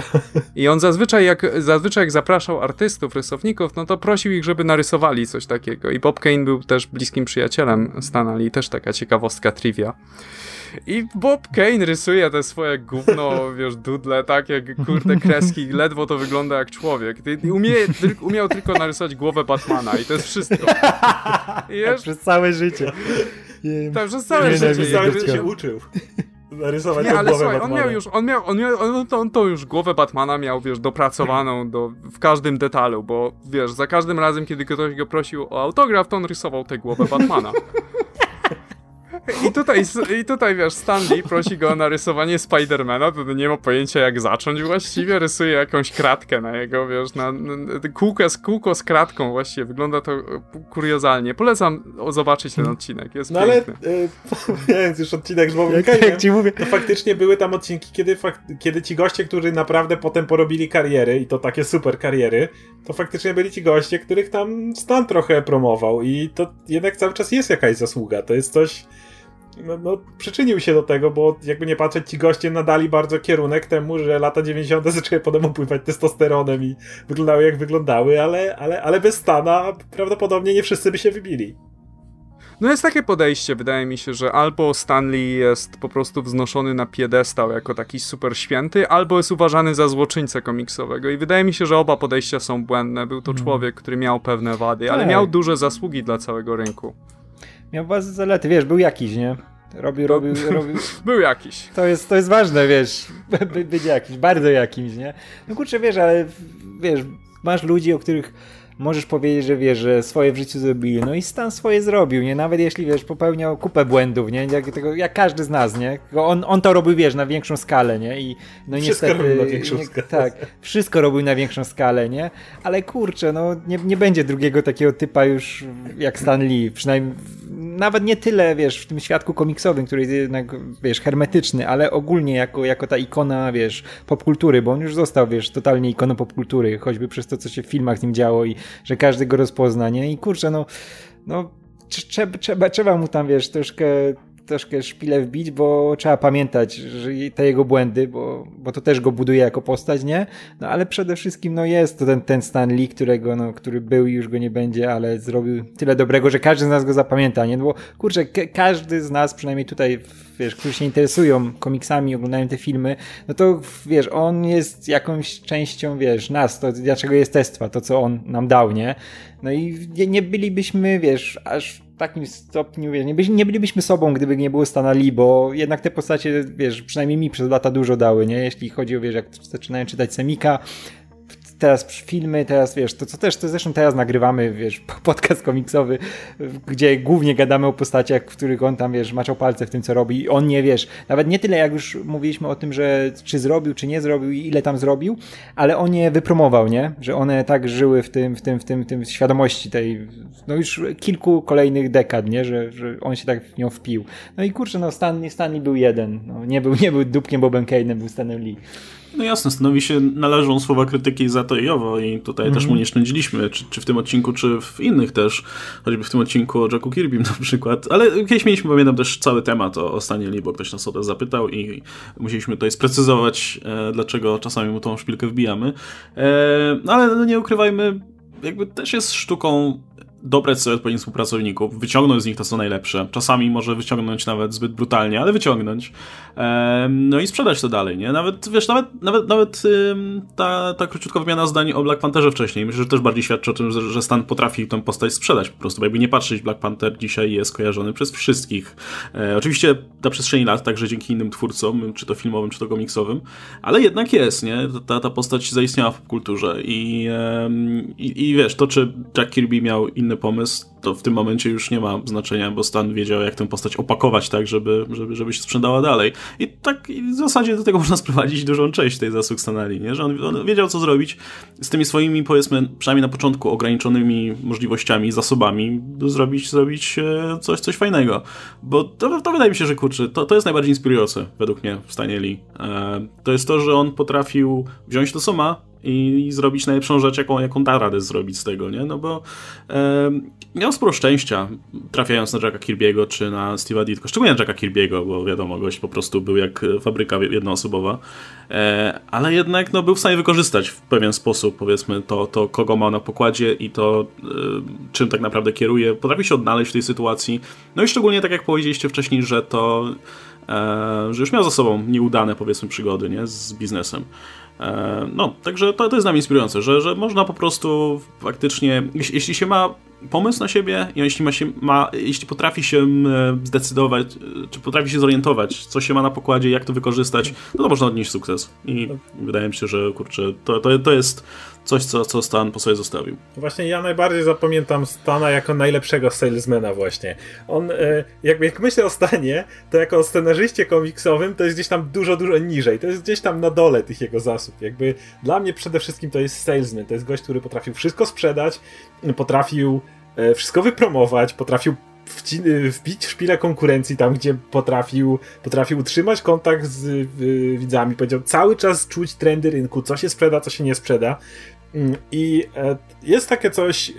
I on zazwyczaj jak, zazwyczaj jak zapraszał artystów, rysowników, no to prosił ich, żeby narysowali coś takiego. I Bob Kane był też bliskim przyjacielem Stana Lee, też taka ciekawostka trivia. I Bob Kane rysuje te swoje gówno, wiesz, dudle, tak jak kurde kreski, ledwo to wygląda jak człowiek. Umie, umiał tylko narysować głowę Batmana i to jest wszystko. I Tak, przez całe życie. Jej. tak, przez całe Nie, życie. nie, przez nie, całe życie się uczył. Narysować Nie, ale głowę słuchaj, on Batmana. miał już, on miał, on miał, on, to, on to już głowę Batmana miał, wiesz, dopracowaną do, w każdym detalu, bo wiesz, za każdym razem, kiedy ktoś go prosił o autograf, to on rysował tę głowę Batmana. I tutaj, I tutaj, wiesz, Stanley prosi go o narysowanie Spidermana, to nie ma pojęcia jak zacząć właściwie, rysuje jakąś kratkę na jego, wiesz, na, na kółko, z, kółko z kratką właściwie, wygląda to e, kuriozalnie. Polecam zobaczyć ten odcinek, jest No ale, piękny. y, pomijając już odcinek z Bobem Jak, jak ci mówię, to faktycznie były tam odcinki, kiedy, fak kiedy ci goście, którzy naprawdę potem porobili kariery, i to takie super kariery, to faktycznie byli ci goście, których tam Stan trochę promował i to jednak cały czas jest jakaś zasługa. To jest coś... No, no, przyczynił się do tego, bo jakby nie patrzeć, ci goście nadali bardzo kierunek temu, że lata 90. zaczęły potem opływać testosteronem i wyglądały jak wyglądały, ale, ale, ale bez Stana prawdopodobnie nie wszyscy by się wybili. No jest takie podejście, wydaje mi się, że albo Stanley jest po prostu wznoszony na piedestał jako taki super święty, albo jest uważany za złoczyńcę komiksowego. I wydaje mi się, że oba podejścia są błędne. Był to człowiek, który miał pewne wady, ale Tak. miał duże zasługi dla całego rynku. Miał bardzo zalety, wiesz, był jakiś, nie? Robił, robił, robił. Był jakiś. To jest, to jest ważne, wiesz, by, być jakiś, bardzo jakimś, nie? No kurczę, wiesz, ale wiesz, masz ludzi, o których możesz powiedzieć, że wiesz, że swoje w życiu zrobili. No i Stan swoje zrobił, nie? Nawet jeśli, wiesz, popełniał kupę błędów, nie? Jak, tego, jak każdy z nas, nie? On, on to robił, wiesz, na większą skalę, nie? I no wszystko niestety... robił na większą nie, skalę. Tak, wszystko robił na większą skalę, nie? Ale kurczę, no nie, nie będzie drugiego takiego typa już jak Stan Lee, przynajmniej nawet nie tyle, wiesz, w tym świadku komiksowym, który jest jednak, wiesz, hermetyczny, ale ogólnie jako, jako ta ikona, wiesz, popkultury, bo on już został, wiesz, totalnie ikoną popkultury, choćby przez to, co się w filmach z nim działo i że każdy go rozpozna, nie? I kurczę, no, no trzeba, trzeba, trzeba mu tam, wiesz, troszkę troszkę szpilę wbić, bo trzeba pamiętać że te jego błędy, bo, bo to też go buduje jako postać, nie? No ale przede wszystkim no jest to ten, ten Stan Lee, którego, no, który był i już go nie będzie, ale zrobił tyle dobrego, że każdy z nas go zapamięta, nie? No bo kurczę, każdy z nas, przynajmniej tutaj, wiesz, którzy się interesują komiksami, oglądają te filmy, no to wiesz, on jest jakąś częścią, wiesz, nas, to dlaczego jest testwa, to co on nam dał, nie? No i nie, nie bylibyśmy, wiesz, aż takim stopniu, wiesz, nie, byli, nie bylibyśmy sobą, gdyby nie było Stana Lee, bo jednak te postacie, wiesz, przynajmniej mi przez lata dużo dały, nie? Jeśli chodzi o, wiesz, jak zaczynałem czytać Semika, teraz filmy, teraz wiesz, to co też, to zresztą teraz nagrywamy, wiesz, podcast komiksowy, gdzie głównie gadamy o postaciach, w których on tam, wiesz, maczał palce w tym, co robi i on nie, wiesz, nawet nie tyle jak już mówiliśmy o tym, że czy zrobił, czy nie zrobił i ile tam zrobił, ale on je wypromował, nie? Że one tak żyły w tym, w tym, w tym, w tym świadomości tej, no już kilku kolejnych dekad, nie? Że, że on się tak w nią wpił. No i kurczę, no Stanley, Stanley był jeden, no, nie był, nie był dupkiem Bobem Kane'em, był Stanem Lee. No jasne, stanowi się należą słowa krytyki za to i owo i tutaj mm -hmm. też mu nie szczędziliśmy, czy, czy w tym odcinku, czy w innych też, choćby w tym odcinku o Jacku Kirby na przykład, ale kiedyś mieliśmy, pamiętam, też cały temat o, o Stanie Lee, bo ktoś nas o to zapytał i musieliśmy tutaj sprecyzować, e, dlaczego czasami mu tą szpilkę wbijamy, e, no ale no, nie ukrywajmy, jakby też jest sztuką dobrać sobie odpowiednich współpracowników, wyciągnąć z nich to, co najlepsze. Czasami może wyciągnąć nawet zbyt brutalnie, ale wyciągnąć. No i sprzedać to dalej, nie? Nawet, wiesz, nawet, nawet, nawet ta, ta króciutka wymiana zdań o Black Pantherze wcześniej, myślę, że też bardziej świadczy o tym, że Stan potrafi tę postać sprzedać po prostu, bo jakby nie patrzeć, Black Panther dzisiaj jest kojarzony przez wszystkich. E, oczywiście na przestrzeni lat, także dzięki innym twórcom, czy to filmowym, czy to komiksowym, ale jednak jest, nie? Ta, ta postać zaistniała w kulturze i, i, i wiesz, to czy Jack Kirby miał inny pomysł, to w tym momencie już nie ma znaczenia, bo Stan wiedział, jak tę postać opakować tak, żeby, żeby, żeby się sprzedała dalej. I tak i w zasadzie do tego można sprowadzić dużą część tej zasług Stanali, nie? że on, on, wiedział, co zrobić z tymi swoimi, powiedzmy, przynajmniej na początku, ograniczonymi możliwościami, zasobami, zrobić, zrobić e, coś, coś fajnego. Bo to, to wydaje mi się, że kurczę, to, to jest najbardziej inspirujące według mnie w Stanie. E, to jest to, że on potrafił wziąć to, co ma, i, zrobić najlepszą rzecz, jaką, jaką da radę zrobić z tego, nie? No bo e, miał sporo szczęścia trafiając na Jacka Kirby'ego czy na Steve'a Ditko, szczególnie na Jacka Kirby'ego, bo wiadomo, gość po prostu był jak fabryka jednoosobowa, e, ale jednak no, był w stanie wykorzystać w pewien sposób, powiedzmy, to, to kogo ma na pokładzie i to e, czym tak naprawdę kieruje. Potrafi się odnaleźć w tej sytuacji. No i szczególnie tak jak powiedzieliście wcześniej, że to e, że już miał za sobą nieudane, powiedzmy, przygody, nie? Z biznesem. E, no, także to, to jest mnie inspirujące, że, że można po prostu faktycznie, jeśli, jeśli się ma pomysł na siebie i jeśli, ma się, ma, jeśli potrafi się zdecydować, czy potrafi się zorientować, co się ma na pokładzie, jak to wykorzystać, no to można odnieść sukces. I wydaje mi się, że kurczę, to, to, to jest coś, co, co Stan po sobie zostawił. Właśnie ja najbardziej zapamiętam Stana jako najlepszego salesmana właśnie. On, e, jak myślę o Stanie, to jako o scenarzyście komiksowym to jest gdzieś tam dużo, dużo niżej. To jest gdzieś tam na dole tych jego zasób. Jakby dla mnie przede wszystkim to jest salesman. To jest gość, który potrafił wszystko sprzedać, potrafił e, wszystko wypromować, potrafił wbić w szpilę konkurencji tam, gdzie potrafił, potrafił utrzymać kontakt z y, widzami. Powiedział cały czas czuć trendy rynku, co się sprzeda, co się nie sprzeda. Mm, I e, jest takie coś,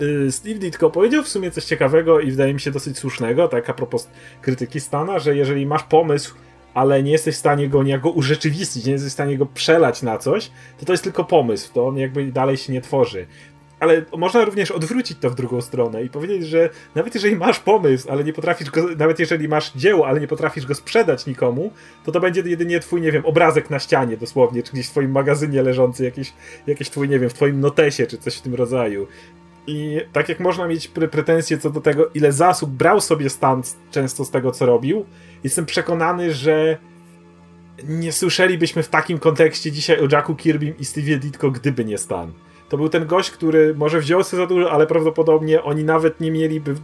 y, Steve Ditko powiedział w sumie coś ciekawego i wydaje mi się dosyć słusznego, tak a propos krytyki Stana, że jeżeli masz pomysł, ale nie jesteś w stanie go niejako urzeczywistnić, nie jesteś w stanie go przelać na coś, to to jest tylko pomysł, to on jakby dalej się nie tworzy ale można również odwrócić to w drugą stronę i powiedzieć, że nawet jeżeli masz pomysł, ale nie potrafisz go, nawet jeżeli masz dzieło, ale nie potrafisz go sprzedać nikomu, to to będzie jedynie twój, nie wiem, obrazek na ścianie dosłownie, czy gdzieś w twoim magazynie leżący, jakiś, jakiś twój, nie wiem, w twoim notesie, czy coś w tym rodzaju. I tak jak można mieć pre pretensje co do tego, ile zasób brał sobie Stan często z tego, co robił, jestem przekonany, że nie słyszelibyśmy w takim kontekście dzisiaj o Jacku Kirbym i Stevie Ditko, gdyby nie Stan. To był ten gość, który może wziął sobie za dużo, ale prawdopodobnie oni nawet nie mieliby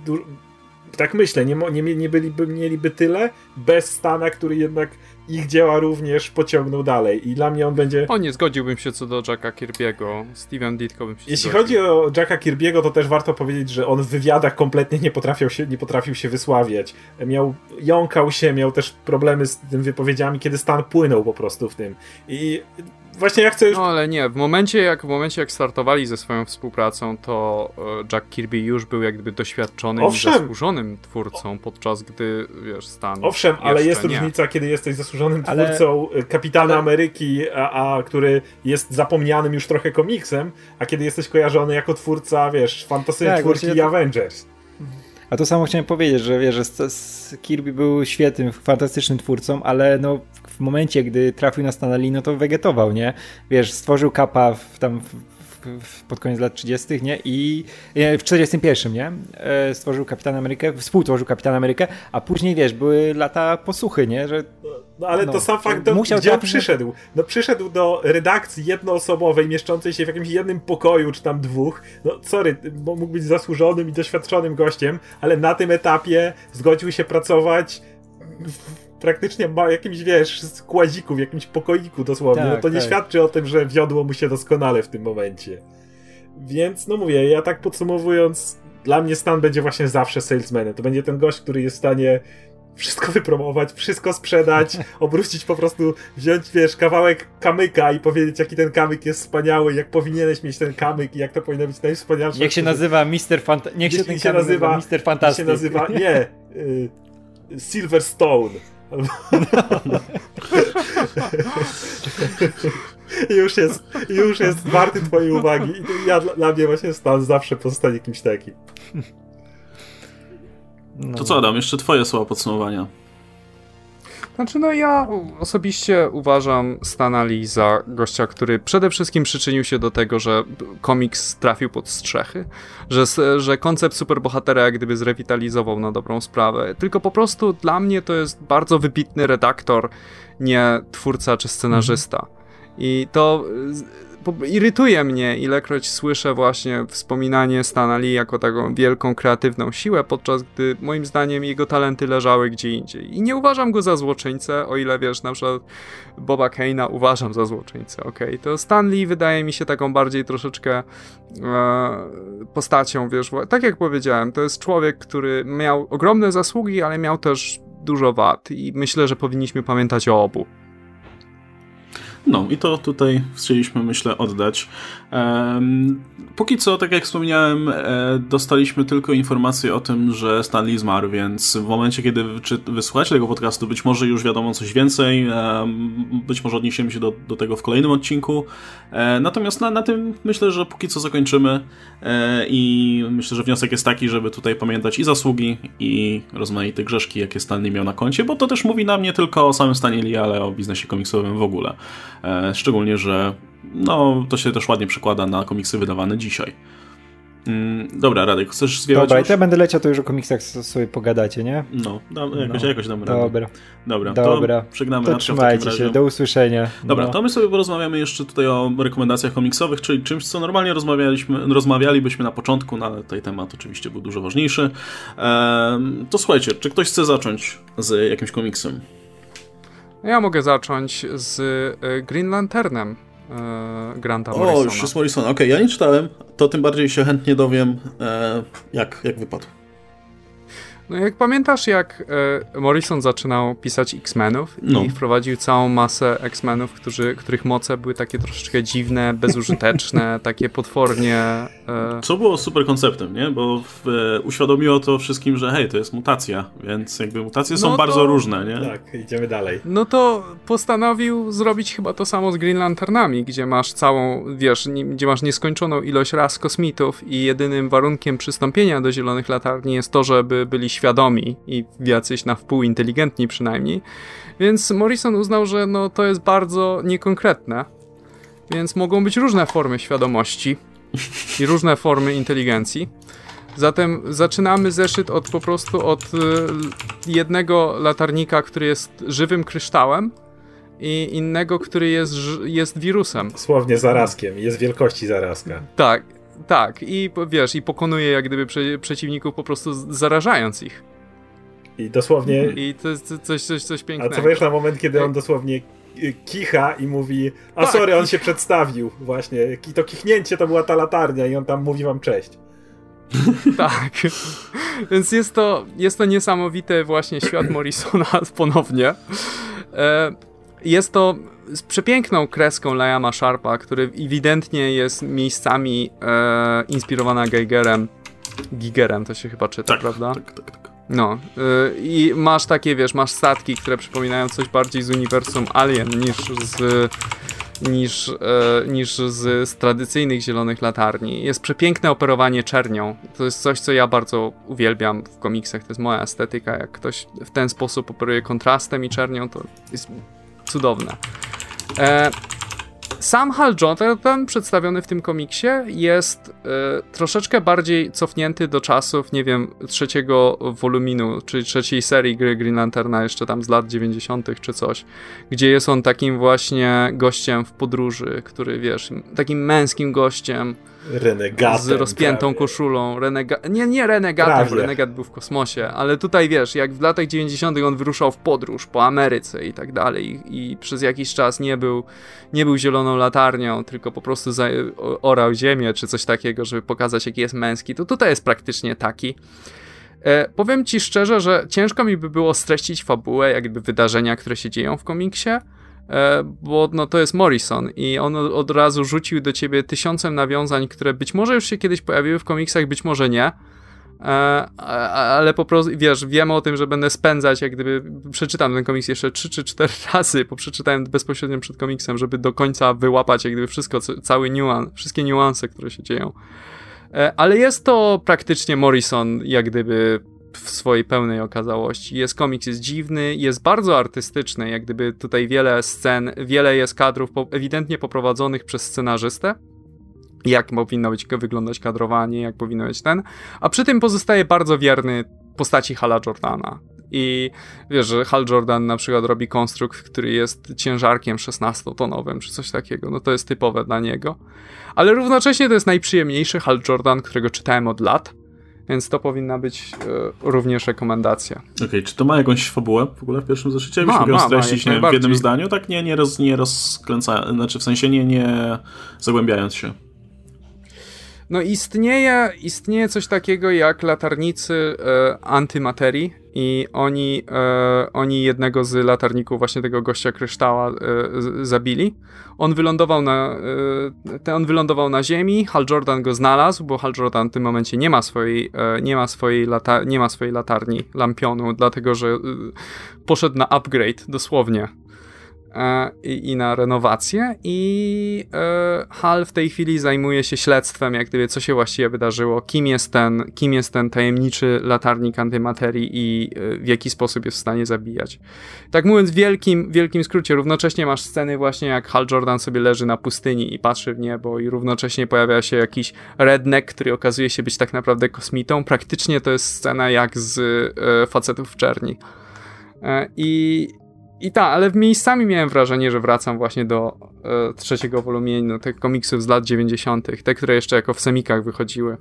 tak myślę, nie, nie, nie byliby, mieliby tyle bez Stana, który jednak ich dzieła również pociągnął dalej i dla mnie on będzie... O nie, zgodziłbym się co do Jacka Kirby'ego, Steven Ditko bym się Jeśli zgodził. chodzi o Jacka Kirby'ego, to też warto powiedzieć, że on w wywiadach kompletnie nie potrafił się, nie potrafił się wysławiać. Miał, jąkał się, miał też problemy z tym wypowiedziami, kiedy Stan płynął po prostu w tym. I właśnie ja chcę już... No ale nie, w momencie jak, w momencie jak startowali ze swoją współpracą, to e, Jack Kirby już był jakby doświadczonym Owszem. i zasłużonym twórcą, podczas gdy, wiesz, Stan Owszem, ale jest nie. różnica, kiedy jesteś zasłużonym ale... twórcą e, Kapitana ale... Ameryki, a, a, który jest zapomnianym już trochę komiksem, a kiedy jesteś kojarzony jako twórca, wiesz, fantastycznej tak, twórki to... Avengers. A to samo chciałem powiedzieć, że wiesz, że Kirby był świetnym, fantastycznym twórcą, ale no w momencie, gdy trafił na Stanley, no to wegetował, nie? Wiesz, stworzył kapa w, tam pod koniec lat 30. nie? I w 41, nie? E, stworzył Kapitan Amerykę, współtworzył Kapitan Amerykę, a później, wiesz, były lata posłuchy, nie? Że no ale no, to sam fakt, do, musiał gdzie przyszedł? No przyszedł do redakcji jednoosobowej, mieszczącej się w jakimś jednym pokoju, czy tam dwóch. No sorry, mógł być zasłużonym i doświadczonym gościem, ale na tym etapie zgodził się pracować w praktycznie ma jakimś, wiesz, składziku, w jakimś pokoiku dosłownie. Tak, no to nie tak. świadczy o tym, że wiodło mu się doskonale w tym momencie. Więc, no mówię, ja tak podsumowując, dla mnie Stan będzie właśnie zawsze salesmanem. To będzie ten gość, który jest w stanie wszystko wypromować, wszystko sprzedać, obrócić po prostu, wziąć, wiesz, kawałek kamyka i powiedzieć, jaki ten kamyk jest wspaniały, jak powinieneś mieć ten kamyk i jak to powinno być najwspanialsze. Niech się nazywa Mister Fanta... Niech się ten się nazywa Mister Fantastic. Niech się nazywa, nie, y, Silverstone. już, jest, już jest warty twojej uwagi ja, dla mnie właśnie Stan zawsze pozostaje kimś takim. No. To co Adam, jeszcze twoje słowa podsumowania. Znaczy, no ja osobiście uważam Stana Lee za gościa, który przede wszystkim przyczynił się do tego, że komiks trafił pod strzechy, że, że koncept superbohatera jak gdyby zrewitalizował na dobrą sprawę. Tylko po prostu dla mnie to jest bardzo wybitny redaktor, nie twórca czy scenarzysta. I to irytuje mnie, ilekroć słyszę właśnie wspominanie Stana Lee jako taką wielką, kreatywną siłę, podczas gdy moim zdaniem jego talenty leżały gdzie indziej. I nie uważam go za złoczyńcę, o ile wiesz, na przykład Boba Kane'a uważam za złoczyńcę, okej. Okay. To Stan Lee wydaje mi się taką bardziej troszeczkę e, postacią, wiesz, tak jak powiedziałem, to jest człowiek, który miał ogromne zasługi, ale miał też dużo wad i myślę, że powinniśmy pamiętać o obu. No i to tutaj chcieliśmy, myślę, oddać. Póki co, tak jak wspomniałem, e, dostaliśmy tylko informację o tym, że Stanley zmarł, więc w momencie, kiedy czy wysłuchacie tego podcastu, być może już wiadomo coś więcej, e, być może odniesiemy się do, do tego w kolejnym odcinku. E, natomiast na, na tym myślę, że póki co zakończymy e, i myślę, że wniosek jest taki, żeby tutaj pamiętać i zasługi, i rozmaite grzeszki, jakie Stanley miał na koncie, bo to też mówi nam nie tylko o samym Stanley, ale o biznesie komiksowym w ogóle. E, szczególnie, że no, to się też ładnie przekłada na komiksy wydawane dzisiaj. Mm, dobra, Radek, chcesz zwiewać Dobra, już? ja będę leciał, to już o komiksach sobie pogadacie, nie? No, da, jakoś, no. jakoś damy radę. Dobra. Dobra, Dobra. to żegnamy to trzymajcie się, do usłyszenia. Dobra, no. to my sobie porozmawiamy jeszcze tutaj o rekomendacjach komiksowych, czyli czymś, co normalnie rozmawialiśmy, rozmawialibyśmy na początku, no ale tutaj temat oczywiście był dużo ważniejszy. Ehm, to słuchajcie, czy ktoś chce zacząć z jakimś komiksem? Ja mogę zacząć z e, Green Lanternem e, Granta Morrisona. O, już jest Morrison. Okej, okay, ja nie czytałem, to tym bardziej się chętnie dowiem, e, jak, jak wypadł. No jak pamiętasz, jak e, Morrison zaczynał pisać X-Menów no. i wprowadził całą masę X-Menów, których moce były takie troszeczkę dziwne, bezużyteczne, takie potwornie... E... Co było super konceptem, nie? Bo w, e, uświadomiło to wszystkim, że hej, to jest mutacja, więc jakby mutacje no są to... bardzo różne, nie? Tak, idziemy dalej. No to postanowił zrobić chyba to samo z Green Lanternami, gdzie masz całą, wiesz, nie, gdzie masz nieskończoną ilość ras kosmitów i jedynym warunkiem przystąpienia do Zielonych Latarni jest to, żeby byli świadomi i jacyś na wpół inteligentni przynajmniej. Więc Morrison uznał, że no, to jest bardzo niekonkretne, więc mogą być różne formy świadomości. i różne formy inteligencji. Zatem zaczynamy zeszyt od po prostu od y, jednego latarnika, który jest żywym kryształem i innego, który jest, jest wirusem. Słownie zarazkiem, jest wielkości zarazka. Tak, tak. I wiesz, i pokonuje jak gdyby prze, przeciwników po prostu zarażając ich. I dosłownie. I to jest coś, coś, coś pięknego. A co wiesz na moment, kiedy on dosłownie kicha i mówi, a tak. sorry, on się przedstawił właśnie. I to kichnięcie to była ta latarnia i on tam mówi wam cześć. tak. Więc jest to, jest to niesamowity właśnie świat Morrisona ponownie. E, jest to z przepiękną kreską Liama Sharpa, który ewidentnie jest miejscami e, inspirowana Geigerem. Gigerem to się chyba czyta, tak, prawda? Tak, tak, tak. No yy, i masz takie, wiesz, masz statki, które przypominają coś bardziej z uniwersum Alien niż z niż, e, niż z, z, tradycyjnych zielonych latarni. Jest przepiękne operowanie czernią. To jest coś, co ja bardzo uwielbiam w komiksach. To jest moja estetyka. Jak ktoś w ten sposób operuje kontrastem i czernią, to jest cudowne. E, sam Hal Jordan przedstawiony w tym komiksie jest y, troszeczkę bardziej cofnięty do czasów, nie wiem, trzeciego woluminu, czyli trzeciej serii gry Green Lanterna jeszcze tam z lat 90. czy coś, gdzie jest on takim właśnie gościem w podróży, który wiesz, takim męskim gościem, Renegatem. Z rozpiętą prawie. koszulą. Renega nie, nie renegatem, bo renegat był w kosmosie, ale tutaj wiesz, jak w latach 90. on wyruszał w podróż po Ameryce i tak dalej i, i przez jakiś czas nie był, nie był zieloną latarnią, tylko po prostu za, orał ziemię czy coś takiego, żeby pokazać jaki jest męski, to tutaj jest praktycznie taki. E, powiem ci szczerze, że ciężko mi by było streścić fabułę, jakby wydarzenia, które się dzieją w komiksie, bo no, to jest Morrison i on od razu rzucił do ciebie tysiącem nawiązań, które być może już się kiedyś pojawiły w komiksach, być może nie. E, ale po prostu, wiesz, wiem o tym, że będę spędzać, jak gdyby przeczytam ten komiks jeszcze 3 czy 4 razy, bo przeczytałem bezpośrednio przed komiksem, żeby do końca wyłapać, jak gdyby wszystko, cały niuans, wszystkie niuanse, które się dzieją. E, ale jest to praktycznie Morrison, jak gdyby w swojej pełnej okazałości. Jest komiks, jest dziwny, jest bardzo artystyczny, jak gdyby tutaj wiele scen, wiele jest kadrów po, ewidentnie poprowadzonych przez scenarzystę, jak powinno być wyglądać kadrowanie, jak powinno być ten, a przy tym pozostaje bardzo wierny postaci Hala Jordana. I wiesz, że Hal Jordan na przykład robi konstrukt, który jest ciężarkiem 16-tonowym, czy coś takiego, no to jest typowe dla niego. Ale równocześnie to jest najprzyjemniejszy Hal Jordan, którego czytałem od lat więc to powinna być e, również rekomendacja. Okej, okay, czy to ma jakąś fabułę w ogóle w pierwszym zeszycie? Jakbyś mógł streścić nie, w jednym zdaniu? Tak nie, nie, roz, nie rozkręcając, znaczy w sensie nie, nie zagłębiając się. No istnieje, istnieje coś takiego jak latarnicy e, antymaterii i oni, e, oni jednego z latarników, właśnie tego gościa kryształa, e, zabili. On wylądował na, e, on wylądował na ziemi, Hal Jordan go znalazł, bo Hal Jordan w tym momencie nie ma swojej, e, nie ma swojej, lata, nie ma swojej latarni, lampionu, dlatego że e, poszedł na upgrade, dosłownie i, i na renowację i e, Hal w tej chwili zajmuje się śledztwem, jak gdyby co się właściwie wydarzyło, kim jest ten, kim jest ten tajemniczy latarnik antymaterii i e, w jaki sposób jest w stanie zabijać. Tak mówiąc w wielkim, wielkim skrócie, równocześnie masz sceny właśnie jak Hal Jordan sobie leży na pustyni i patrzy w niebo i równocześnie pojawia się jakiś redneck, który okazuje się być tak naprawdę kosmitą. Praktycznie to jest scena jak z e, facetów w czerni. I i tak, ale miejscami miałem wrażenie, że wracam właśnie do e, trzeciego wolumienu tych komiksów z lat 90., te, które jeszcze jako w semikach wychodziły.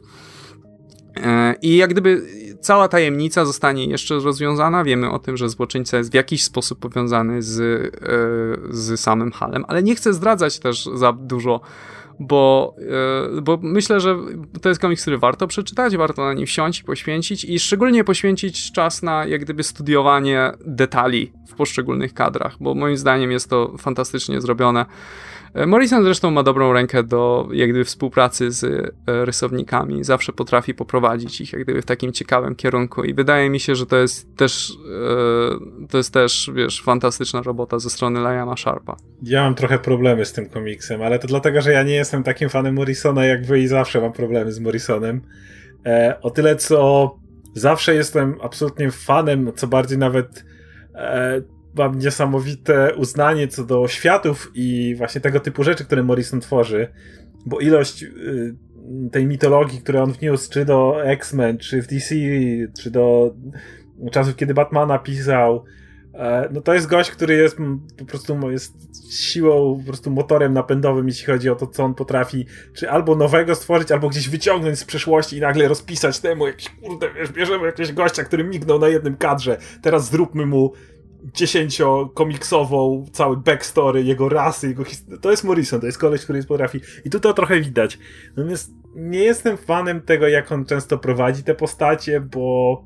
E, I jak gdyby cała tajemnica zostanie jeszcze rozwiązana. Wiemy o tym, że złoczyńca jest w jakiś sposób powiązany z, e, z samym Halem, ale nie chcę zdradzać też za dużo bo, yy, bo myślę, że to jest komiks, który warto przeczytać, warto na nim wsiąść i poświęcić i szczególnie poświęcić czas na jak gdyby studiowanie detali w poszczególnych kadrach, bo moim zdaniem jest to fantastycznie zrobione. E, Morrison zresztą ma dobrą rękę do jak gdyby współpracy z e, rysownikami, zawsze potrafi poprowadzić ich jak gdyby w takim ciekawym kierunku i wydaje mi się, że to jest też e, to jest też, wiesz, fantastyczna robota ze strony Liama Sharpa. Ja mam trochę problemy z tym komiksem, ale to dlatego, że ja nie jestem takim fanem Morrisona jak wy i zawsze mam problemy z Morrisonem. o tyle, co zawsze jestem absolutnie fanem, co bardziej nawet mam niesamowite uznanie co do światów i właśnie tego typu rzeczy, które Morrison tworzy, bo ilość y, tej mitologii, które on wniósł, czy do X-Men, czy w DC, czy do czasów, kiedy Batmana pisał, e, no to jest gość, który jest po prostu jest siłą, po prostu motorem napędowym, jeśli chodzi o to, co on potrafi, czy albo nowego stworzyć, albo gdzieś wyciągnąć z przeszłości i nagle rozpisać temu jakiś, kurde, wiesz, bierzemy jakiegoś gościa, który mignął na jednym kadrze, teraz zróbmy mu dziesięciokomiksową, cały backstory, jego rasy, jego historii. To jest Morrison, to jest koleś, który potrafi. I tu to trochę widać. Natomiast nie jestem fanem tego, jak on często prowadzi te postacie, bo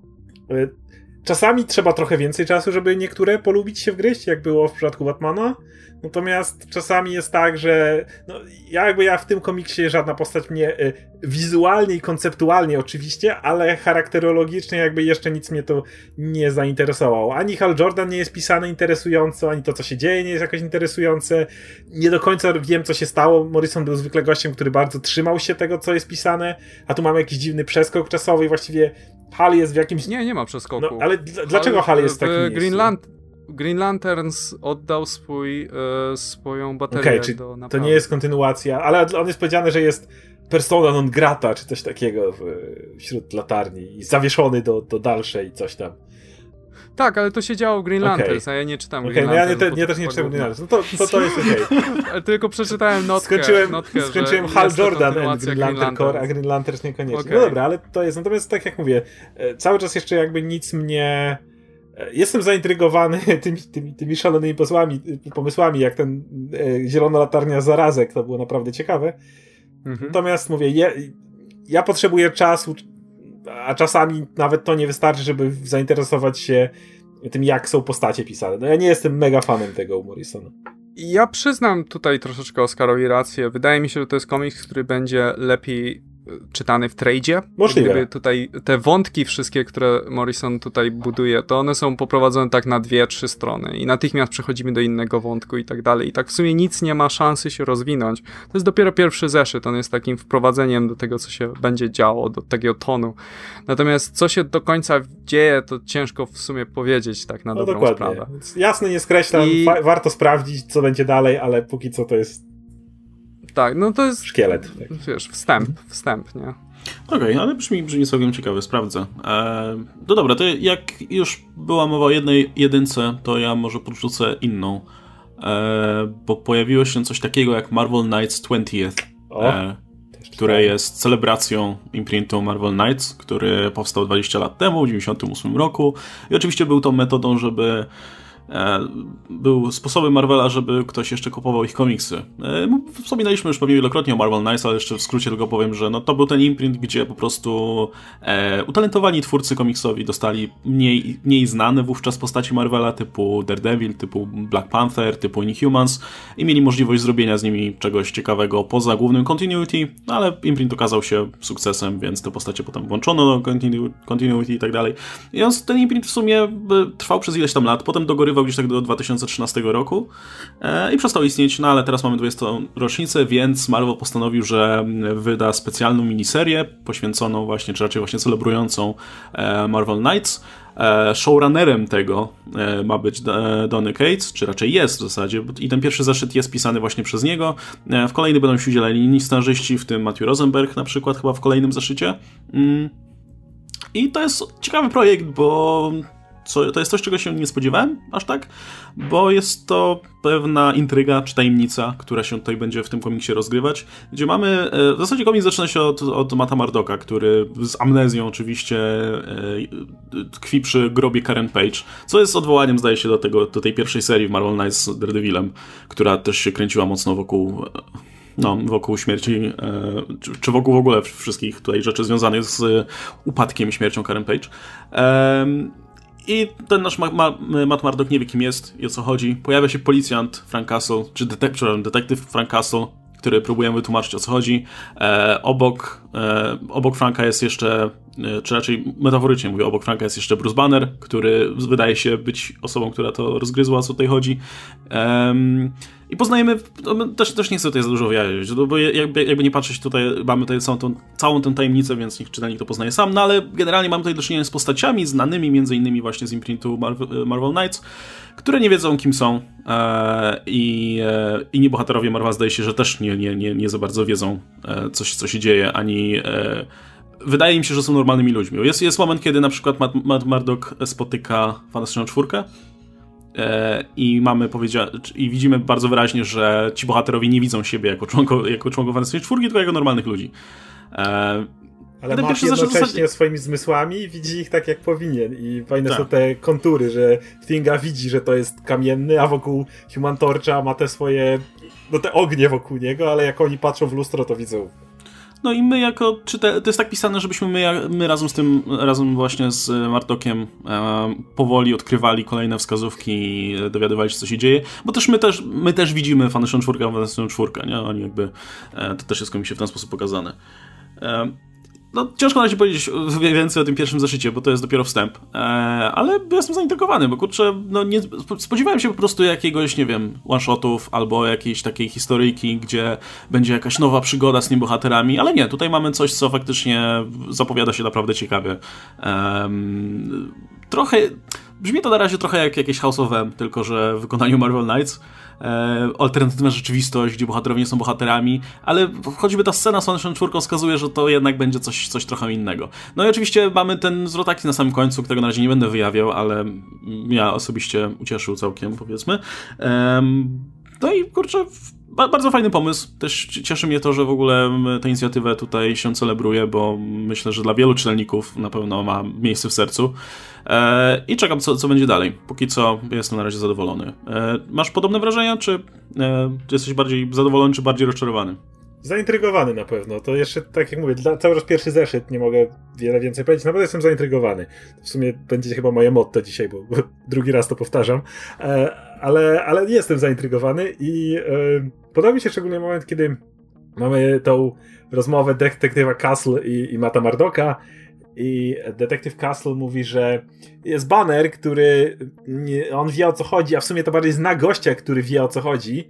e, czasami trzeba trochę więcej czasu, żeby niektóre polubić się wgryźć, jak było w przypadku Batmana. Natomiast czasami jest tak, że no, ja jakby ja w tym komiksie żadna postać mnie y, wizualnie i konceptualnie oczywiście, ale charakterologicznie jakby jeszcze nic mnie to nie zainteresowało. Ani Hal Jordan nie jest pisany interesująco, ani to co się dzieje nie jest jakoś interesujące. Nie do końca wiem co się stało. Morrison był zwykle gościem, który bardzo trzymał się tego co jest pisane, a tu mamy jakiś dziwny przeskok czasowy i właściwie Hal jest w jakimś... Nie, nie ma przeskoku. No, ale dlaczego Hal jest taki Green Land Green Lanterns oddał swój, e, swoją baterię okay, do naprawy. To nie jest kontynuacja, ale on jest powiedziane, że jest persona non grata, czy coś takiego w, wśród latarni i zawieszony do, do dalszej coś tam. Tak, ale to się działo w Green Lanterns, okay. a ja nie czytam okay, Green no Lanterns. Ja nie, nie też nie czytam Green Lanterns, no to, to, to jest okej. Okay. Tylko przeczytałem notkę. Skończyłem, notkę, skończyłem Hal Jordan and Green Lantern Core, a Green Lanterns niekoniecznie. Okay. No dobra, ale to jest, natomiast tak jak mówię, e, cały czas jeszcze jakby nic mnie Jestem zaintrygowany tymi, tymi, tymi szalonymi posłami, pomysłami, jak ten e, zielona latarnia zarazek, to było naprawdę ciekawe. Mhm. Natomiast mówię, ja potrzebuję czasu, a czasami nawet to nie wystarczy, żeby zainteresować się tym, jak są postacie pisane. No ja nie jestem mega fanem tego u Morrisona. Ja przyznam tutaj troszeczkę Oscarowi rację. Wydaje mi się, że to jest komiks, który będzie lepiej czytany w tradzie. Możliwe. Gdyby tutaj te wątki wszystkie, które Morrison tutaj buduje, to one są poprowadzone tak na dwie, trzy strony i natychmiast przechodzimy do innego wątku i tak dalej. I tak w sumie nic nie ma szansy się rozwinąć. To jest dopiero pierwszy zeszyt, on jest takim wprowadzeniem do tego, co się będzie działo, do takiego tonu. Natomiast co się do końca dzieje, to ciężko w sumie powiedzieć tak na no dobrą dokładnie. sprawę. Jasne, nie skreślam, I... warto sprawdzić, co będzie dalej, ale póki co to jest tak, no to jest... Szkielet. Tak. Wiesz, wstęp, wstęp, nie? Okej, okay, ale brzmi, brzmi całkiem ciekawe, sprawdzę. Eee, no dobra, to jak już była mowa o jednej jedynce, to ja może podrzucę inną. Eee, bo pojawiło się coś takiego jak Marvel Knights 20th, eee, które jest celebracją imprintu Marvel Knights, który powstał 20 lat temu, w 98 roku. I oczywiście był to metodą, żeby E, był sposobem Marvela, żeby ktoś jeszcze kupował ich komiksy. E, wspominaliśmy już pewnie wielokrotnie o Marvel Knights, ale jeszcze w skrócie tylko powiem, że no to był ten imprint, gdzie po prostu e, utalentowani twórcy komiksowi dostali mniej, mniej znane wówczas postaci Marvela typu Daredevil, typu Black Panther, typu Inhumans i mieli możliwość zrobienia z nimi czegoś ciekawego poza głównym continuity, no ale imprint okazał się sukcesem, więc te postacie potem włączono do continu continuity i tak dalej. I on, ten imprint w sumie trwał przez ileś tam lat, potem dogorywał trwał gdzieś tak do 2013 roku e, i przestał istnieć, no ale teraz mamy 20. rocznicę, więc Marvel postanowił, że wyda specjalną miniserię poświęconą właśnie, czy raczej właśnie celebrującą e, Marvel Knights. E, showrunnerem tego ma być Donny Cates, czy raczej jest w zasadzie, i ten pierwszy zeszyt jest pisany właśnie przez niego. W kolejny będą się udzielali inni stażyści, w tym Matthew Rosenberg na przykład chyba w kolejnym zeszycie. Mm. I to jest ciekawy projekt, bo co, to jest coś, czego się nie spodziewałem aż tak, bo jest to pewna intryga czy tajemnica, która się tutaj będzie w tym komiksie rozgrywać, gdzie mamy, e, w zasadzie komiks zaczyna się od, od Mata Mardoka, który z amnezją oczywiście e, tkwi przy grobie Karen Page, co jest odwołaniem, zdaje się, do, tego, do tej pierwszej serii w Marvel Knights z Daredevilem, która też się kręciła mocno wokół no, wokół śmierci, czy wokół w ogóle wszystkich tutaj rzeczy związanych z upadkiem i śmiercią Karen Page. I ten nasz Ma Ma Matt Murdock nie wie, kim jest i o co chodzi. Pojawia się policjant Frank Castle, czy detek detektyw Frank Castle, który próbuje wytłumaczyć, o co chodzi. E, obok, e, obok Franka jest jeszcze, e, czy raczej metaforycznie mówię, obok Franka jest jeszcze Bruce Banner, który wydaje się być osobą, która to rozgryzła, o co tutaj chodzi. I poznajemy, no, też, też nie chcę tutaj za dużo wyjaśnić, no bo jakby, jakby nie patrzeć tutaj, mamy tutaj całą tą, całą tę tajemnicę, więc niech czytelnik to poznaje sam, no ale generalnie mamy tutaj do czynienia z postaciami znanymi między innymi właśnie z imprintu Marvel, Marvel Knights, które nie wiedzą kim są e, i e, inni bohaterowie Marvel zdaje się, że też nie, nie, nie, nie za bardzo wiedzą e, coś, co się dzieje, ani e, wydaje mi się, że są normalnymi ludźmi. Jest, jest moment, kiedy na przykład Matt, Matt Murdock spotyka Fantastyczną Czwórkę i mamy powiedzia- i widzimy bardzo wyraźnie, że ci bohaterowie nie widzą siebie jako, członko, jako członków Fantastycznej Czwórki, tylko jako normalnych ludzi. E, ale ma jednocześnie zasadzie... swoimi zmysłami widzi ich tak, jak powinien. I fajne tak. są te kontury, że Thinga widzi, że to jest kamienny, a wokół Human Torcha ma te swoje, no te ognie wokół niego, ale jak oni patrzą w lustro, to widzą no i my jako, czy te, to jest tak pisane, żebyśmy my, my razem z tym, razem właśnie z Martokiem e, powoli odkrywali kolejne wskazówki i dowiadywali się, co się dzieje, bo też my też, my też widzimy Fantasy 4, Fantasy 4, nie? Oni jakby, e, to też jest komiksie w ten sposób pokazane. E, no, ciężko na razie powiedzieć więcej o tym pierwszym zaszycie, bo to jest dopiero wstęp. E, ale jestem zaintrygowany, bo kurczę, no nie, spodziewałem się po prostu jakiegoś, nie wiem, one-shotów albo jakiejś takiej historyjki, gdzie będzie jakaś nowa przygoda z tymi bohaterami, ale nie, tutaj mamy coś, co faktycznie zapowiada się naprawdę ciekawie. Trochę, brzmi to na razie trochę jak jakieś House of M, tylko że w wykonaniu Marvel Knights e, alternatywna rzeczywistość, gdzie bohaterowie nie są bohaterami, ale choćby ta scena z Słoneczną Czwórką wskazuje, że to jednak będzie coś, coś trochę innego. No i oczywiście mamy ten zwrot akcji na samym końcu, którego na razie nie będę wyjawiał, ale ja osobiście ucieszył całkiem, powiedzmy. no i kurczę, bardzo fajny pomysł. Też cieszy mnie to, że w ogóle tę inicjatywę tutaj się celebruje, bo myślę, że dla wielu czytelników na pewno ma miejsce w sercu. E, I czekam, co, co będzie dalej. Póki co jestem na razie zadowolony. E, masz podobne wrażenia, czy e, jesteś bardziej zadowolony, czy bardziej rozczarowany? Zaintrygowany na pewno. To jeszcze, tak jak mówię, dla, cały czas pierwszy zeszyt, nie mogę wiele więcej powiedzieć. Naprawdę jestem zaintrygowany. W sumie będzie chyba moje motto dzisiaj, bo, bo drugi raz to powtarzam. E, ale, ale jestem zaintrygowany i e, podoba mi się szczególnie moment, kiedy mamy tą rozmowę detektywa Castle i, i Mata Mardoka i detektyw Castle mówi, że jest baner, który nie, on wie o co chodzi, a w sumie to bardziej zna gościa, który wie o co chodzi.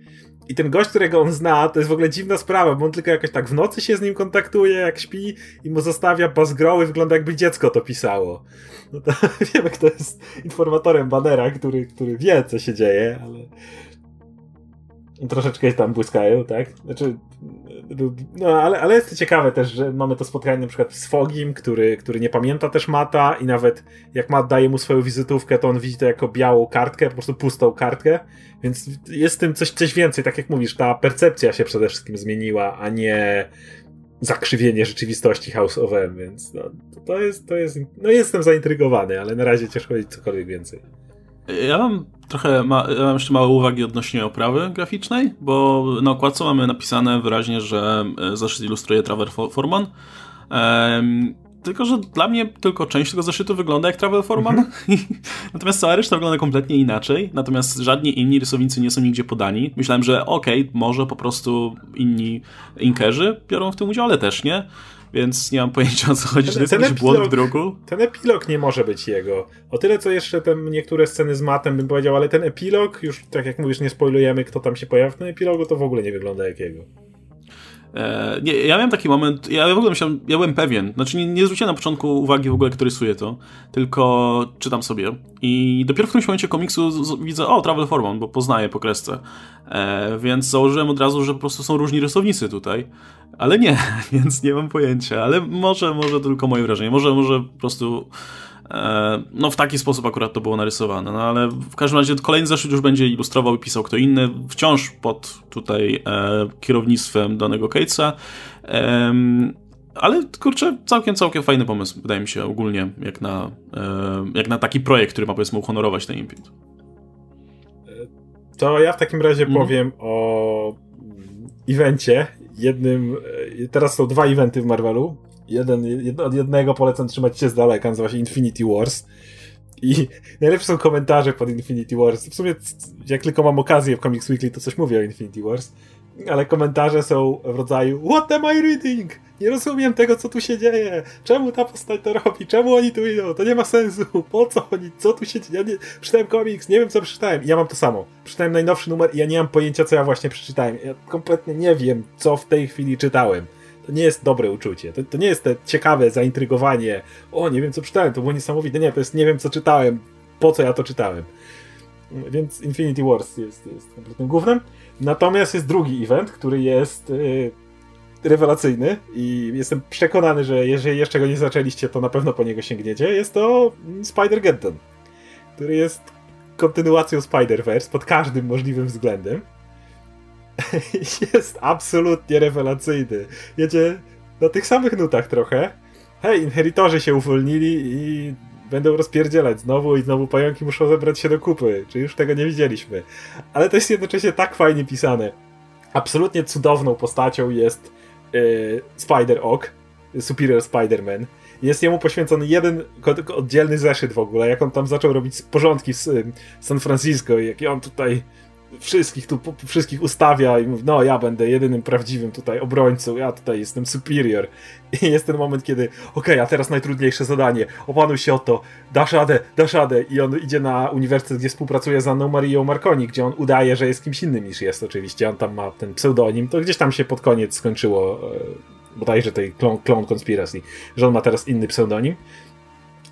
I ten gość, którego on zna, to jest w ogóle dziwna sprawa, bo on tylko jakoś tak w nocy się z nim kontaktuje, jak śpi i mu zostawia bazgroły, wygląda jakby dziecko to pisało. No to wiemy, kto jest informatorem banera, który, który wie, co się dzieje, ale troszeczkę tam błyskają, tak? Znaczy, no ale, ale jest to ciekawe też, że mamy to spotkanie na przykład z Fogim, który, który nie pamięta też Mata i nawet jak Mat daje mu swoją wizytówkę, to on widzi to jako białą kartkę, po prostu pustą kartkę, więc jest w tym coś, coś więcej, tak jak mówisz, ta percepcja się przede wszystkim zmieniła, a nie zakrzywienie rzeczywistości House of M, więc no, to jest, to jest, no jestem zaintrygowany, ale na razie ciężko powiedzieć cokolwiek więcej. Ja mam trochę, ma, ja mam jeszcze małe uwagi odnośnie oprawy graficznej, bo na okładce mamy napisane wyraźnie, że e, zeszyt ilustruje Traver Forman. Um, tylko, że dla mnie tylko część tego zeszytu wygląda jak Travel Forman, mm -hmm. natomiast cała reszta wygląda kompletnie inaczej, natomiast żadni inni rysownicy nie są nigdzie podani. Myślałem, że okej, okay, może po prostu inni inkerzy biorą w tym udział, ale też nie więc nie mam pojęcia o co chodzi, ten, że to jest jakiś błąd w druku. Ten epilog nie może być jego. O tyle, co jeszcze niektóre sceny z matem bym powiedział, ale ten epilog, już tak jak mówisz, nie spoilujemy, kto tam się pojawia w tym epilogu, to w ogóle nie wygląda jakiego. E, nie, ja miałem taki moment, ja w ogóle myślałem, ja byłem pewien, znaczy nie, nie zwróciłem na początku uwagi w ogóle, kto rysuje to, tylko czytam sobie i dopiero w którymś momencie komiksu z, z, widzę, o, Travel Forman, bo poznaję po kresce, e, więc założyłem od razu, że po prostu są różni rysownicy tutaj, ale nie, więc nie mam pojęcia, ale może, może tylko moje wrażenie, może, może po prostu no w taki sposób akurat to było narysowane, no ale w każdym razie kolejny zeszyt już będzie ilustrował i pisał kto inny, wciąż pod tutaj e, kierownictwem danego Catesa. E, ale kurczę, całkiem, całkiem fajny pomysł, wydaje mi się ogólnie, jak na, e, jak na taki projekt, który ma powiedzmy uhonorować ten imprint. To ja w takim razie mm. powiem o evencie. Jednym, e, teraz są dwa eventy w Marvelu jeden, jed, od jednego polecam trzymać się z daleka, nazywa się Infinity Wars. I najlepsze są komentarze pod Infinity Wars. W sumie, jak tylko mam okazję w Comics Weekly, to coś mówię o Infinity Wars. ale komentarze są w rodzaju What am I reading? Nie rozumiem tego, co tu się dzieje. Czemu ta postać to robi? Czemu oni tu idą? To nie ma sensu. Po co oni? Co tu się dzieje? Ja nie... Przeczytałem komiks, nie wiem, co przeczytałem. I ja mam to samo. Przeczytałem najnowszy numer i ja nie mam pojęcia, co ja właśnie przeczytałem. Ja kompletnie nie wiem, co w tej chwili czytałem. To nie jest dobre uczucie. To, to nie jest te ciekawe zaintrygowanie. O, nie wiem, co czytałem. To było niesamowite. Nie, to jest nie wiem, co czytałem. Po co ja to czytałem. Więc Infinity Wars jest, jest kompletnym głównym. Natomiast jest drugi event, który jest yy, rewelacyjny i jestem przekonany, że jeżeli jeszcze go nie zaczęliście, to na pewno po niego sięgniecie. Jest to Spider-Geddon, który jest kontynuacją Spider-Verse pod każdym możliwym względem. jest absolutnie rewelacyjny. Jedzie na tych samych nutach trochę. Hej, inheritorzy się uwolnili i będą rozpierdzielać znowu i znowu pająki muszą zebrać się do kupy. Czy już tego nie widzieliśmy. Ale to jest jednocześnie tak fajnie pisane. Absolutnie cudowną postacią jest yy, Spider-Oak, Superior Spider-Man. Jest jemu poświęcony jeden oddzielny zeszyt w ogóle, jak on tam zaczął robić porządki z San Francisco, jaki on tutaj wszystkich tu wszystkich ustawia i mówi, no ja będę jedynym prawdziwym tutaj obrońcą, ja tutaj jestem superior. I jest ten moment, kiedy okej, okay, a teraz najtrudniejsze zadanie, opanuj się o to, dasz radę, dasz radę. I on idzie na uniwersytet, gdzie współpracuje z Anną Marią Marconi, gdzie on udaje, że jest kimś innym niż jest oczywiście, on tam ma ten pseudonim, to gdzieś tam się pod koniec skończyło e, bodajże tej Clone, Clone Conspiracy, że on ma teraz inny pseudonim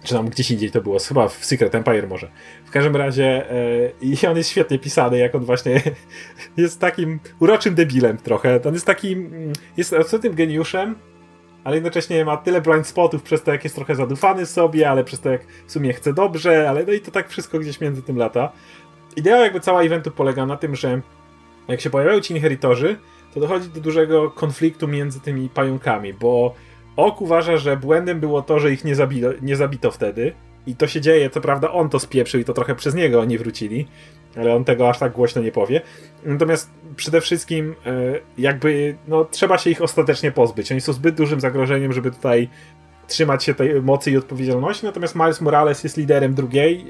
czy tam gdzieś indziej to było, chyba w Secret Empire może. W każdym razie yy, i on jest świetnie pisany, jak on właśnie jest takim uroczym debilem trochę. On jest takim, mm, jest absolutnym geniuszem, ale jednocześnie ma tyle blind spotów przez to, jak jest trochę zadufany sobie, ale przez to, jak w sumie chce dobrze, ale no i to tak wszystko gdzieś między tym lata. Idea jakby cała eventu polega na tym, że jak się pojawiają ci inheritorzy, to dochodzi do dużego konfliktu między tymi pająkami, bo Ok uważa, że błędem było to, że ich nie nie zabito wtedy. I to się dzieje, co prawda on to spieprzył i to trochę przez niego oni wrócili, ale on tego aż tak głośno nie powie. Natomiast przede wszystkim e, jakby no, trzeba się ich ostatecznie pozbyć. Oni są zbyt dużym zagrożeniem, żeby tutaj trzymać się tej mocy i odpowiedzialności, natomiast Miles Morales jest liderem drugiej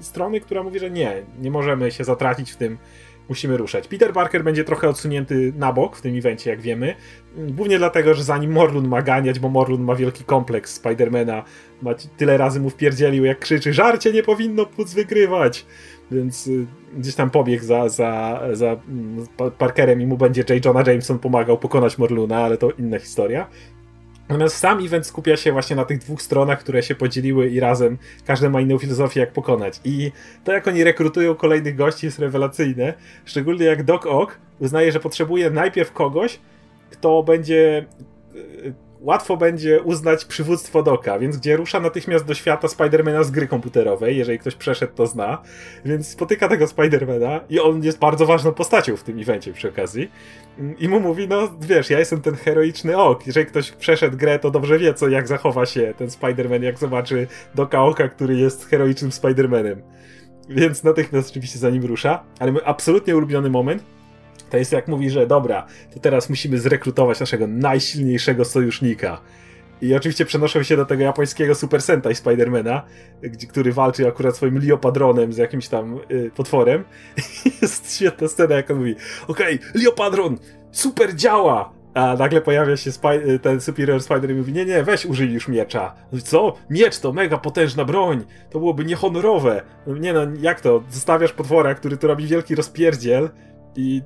strony, która mówi, że nie, nie możemy się zatracić w tym musimy ruszać. Peter Parker będzie trochę odsunięty na bok w tym evencie, jak wiemy. Głównie dlatego, że zanim Morlun ma ganiać, bo Morlun ma wielki kompleks Spidermana, ma tyle razy mu wpierdzielił, jak krzyczy, żarcie nie powinno płuc wygrywać. Więc y, gdzieś tam pobiegł za, za, za mm, Parkerem i mu będzie J. Jonah Jameson pomagał pokonać Morluna, ale to inna historia. Natomiast sam event skupia się właśnie na tych dwóch stronach, które się podzieliły i razem każdy ma inną filozofię, jak pokonać. I to, jak oni rekrutują kolejnych gości, jest rewelacyjne. Szczególnie jak Doc Ock uznaje, że potrzebuje najpierw kogoś, kto będzie łatwo będzie uznać przywództwo Doka, więc gdzie rusza natychmiast do świata Spidermana z gry komputerowej, jeżeli ktoś przeszedł, to zna, więc spotyka tego Spidermana i on jest bardzo ważną postacią w tym evencie przy okazji i mu mówi, no wiesz, ja jestem ten heroiczny Ok, jeżeli ktoś przeszedł grę, to dobrze wie, co, jak zachowa się ten Spiderman, jak zobaczy Doka Oka, który jest heroicznym Spidermanem. Więc natychmiast oczywiście za nim rusza, ale absolutnie ulubiony moment to jest jak mówi, że dobra, to teraz musimy zrekrutować naszego najsilniejszego sojusznika. I oczywiście przenoszą się do tego japońskiego Super Sentai Spidermana, który walczy akurat swoim Liopadronem z jakimś tam y, potworem. jest świetna scena, jak on mówi: Okej, okay, Liopadron, super działa! A nagle pojawia się y, ten Superior Spider i mówi: Nie, nie, weź użyj już miecza. Co? Miecz to mega potężna broń. To byłoby niehonorowe. Nie no, jak to? Zostawiasz potwora, który tu robi wielki rozpierdziel i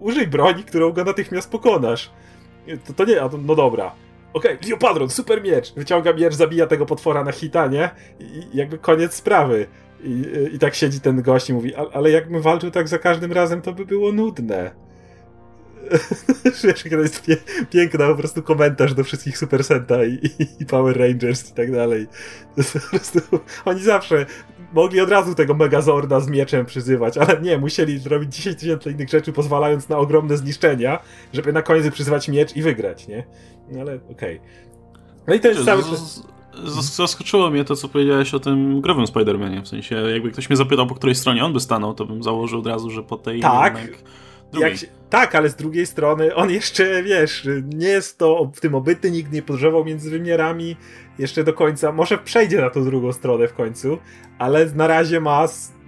użyj broni, którą go natychmiast pokonasz. To, to nie, no dobra. Okej, okay, Leopadron, super miecz! Wyciąga miecz, zabija tego potwora na hita, nie? I jakby koniec sprawy. I, I, tak siedzi ten gość i mówi, ale jakbym walczył tak za każdym razem, to by było nudne. Wiesz, to jest pie piękna po prostu komentarz do wszystkich Super Sentai i, i Power Rangers i tak dalej. To prostu, oni zawsze mogli od razu tego Megazorda z mieczem przyzywać, ale nie, musieli zrobić 10 tysięcy innych rzeczy, pozwalając na ogromne zniszczenia, żeby na koniec przyzywać miecz i wygrać, nie? No ale okej. Okay. No i to jest cały... Zaskoczyło mnie to, co powiedziałeś o tym growym Spider-Manie. W sensie, jakby ktoś mnie zapytał, po której stronie on by stanął, to bym założył od razu, że po tej. Tak. Się, tak, ale z drugiej strony on jeszcze, wiesz, nie jest to w tym obyty, nikt nie podrzewał między wymiarami jeszcze do końca. Może przejdzie na tą drugą stronę w końcu, ale na razie ma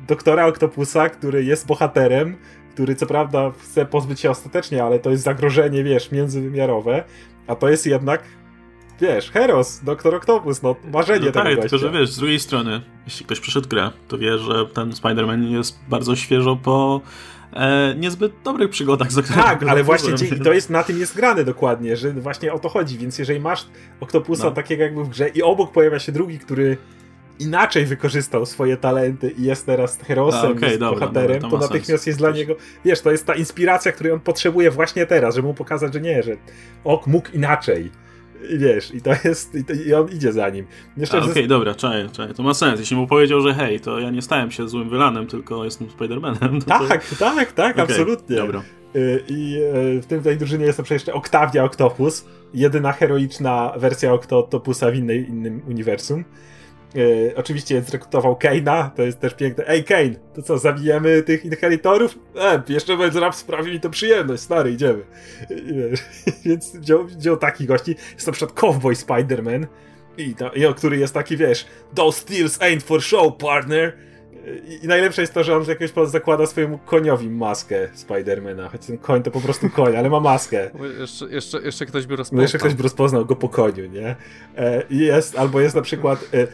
doktora Octopusa, który jest bohaterem, który co prawda chce pozbyć się ostatecznie, ale to jest zagrożenie, wiesz, międzywymiarowe, a to jest jednak wiesz, Heros, Doktor Octopus, no marzenie no tak, tego tylko że wiesz, z drugiej strony, jeśli ktoś przeszedł grę, to wie, że ten Spider-Man jest bardzo świeżo po e, niezbyt dobrych przygodach, za które Tak, ale właśnie to jest, na tym jest grane dokładnie, że właśnie o to chodzi, więc jeżeli masz Octopusa no. takiego jakby w grze i obok pojawia się drugi, który inaczej wykorzystał swoje talenty i jest teraz herosem, okay, jest bohaterem, to, to natychmiast sens. jest dla niego, wiesz, to jest ta inspiracja, której on potrzebuje właśnie teraz, żeby mu pokazać, że nie, że ok, mógł inaczej. I wiesz, i to jest, i, to, i on idzie za nim. Okej, okay, dobra, czaję, czaję, to ma sens. Jeśli mu powiedział, że hej, to ja nie stałem się złym wylanem, tylko jestem Spider-Manem. Tak, to... tak, tak, okay, absolutnie. Dobra. Y, I y, w tym tej drużynie jest to jeszcze Octavia Octopus, jedyna heroiczna wersja Octopusa w innej, innym uniwersum. E, oczywiście zrekrutował Kane'a, to jest też piękne. Ej, Kane, to co, zabijemy tych inheritorów? E, jeszcze Rap sprawi mi to przyjemność, stary, idziemy. E, więc wziął, wziął takich gości. Jest na przykład Cowboy Spider-Man, i, i, który jest taki, wiesz, those steals ain't for show, partner. I, najlepsze jest to, że on jakoś zakłada swojemu koniowi maskę Spidermana, choć ten koń to po prostu koń, ale ma maskę. Jeszcze, jeszcze, jeszcze ktoś by rozpoznał. No jeszcze ktoś by rozpoznał go po koniu, nie? E, jest, albo jest na przykład e,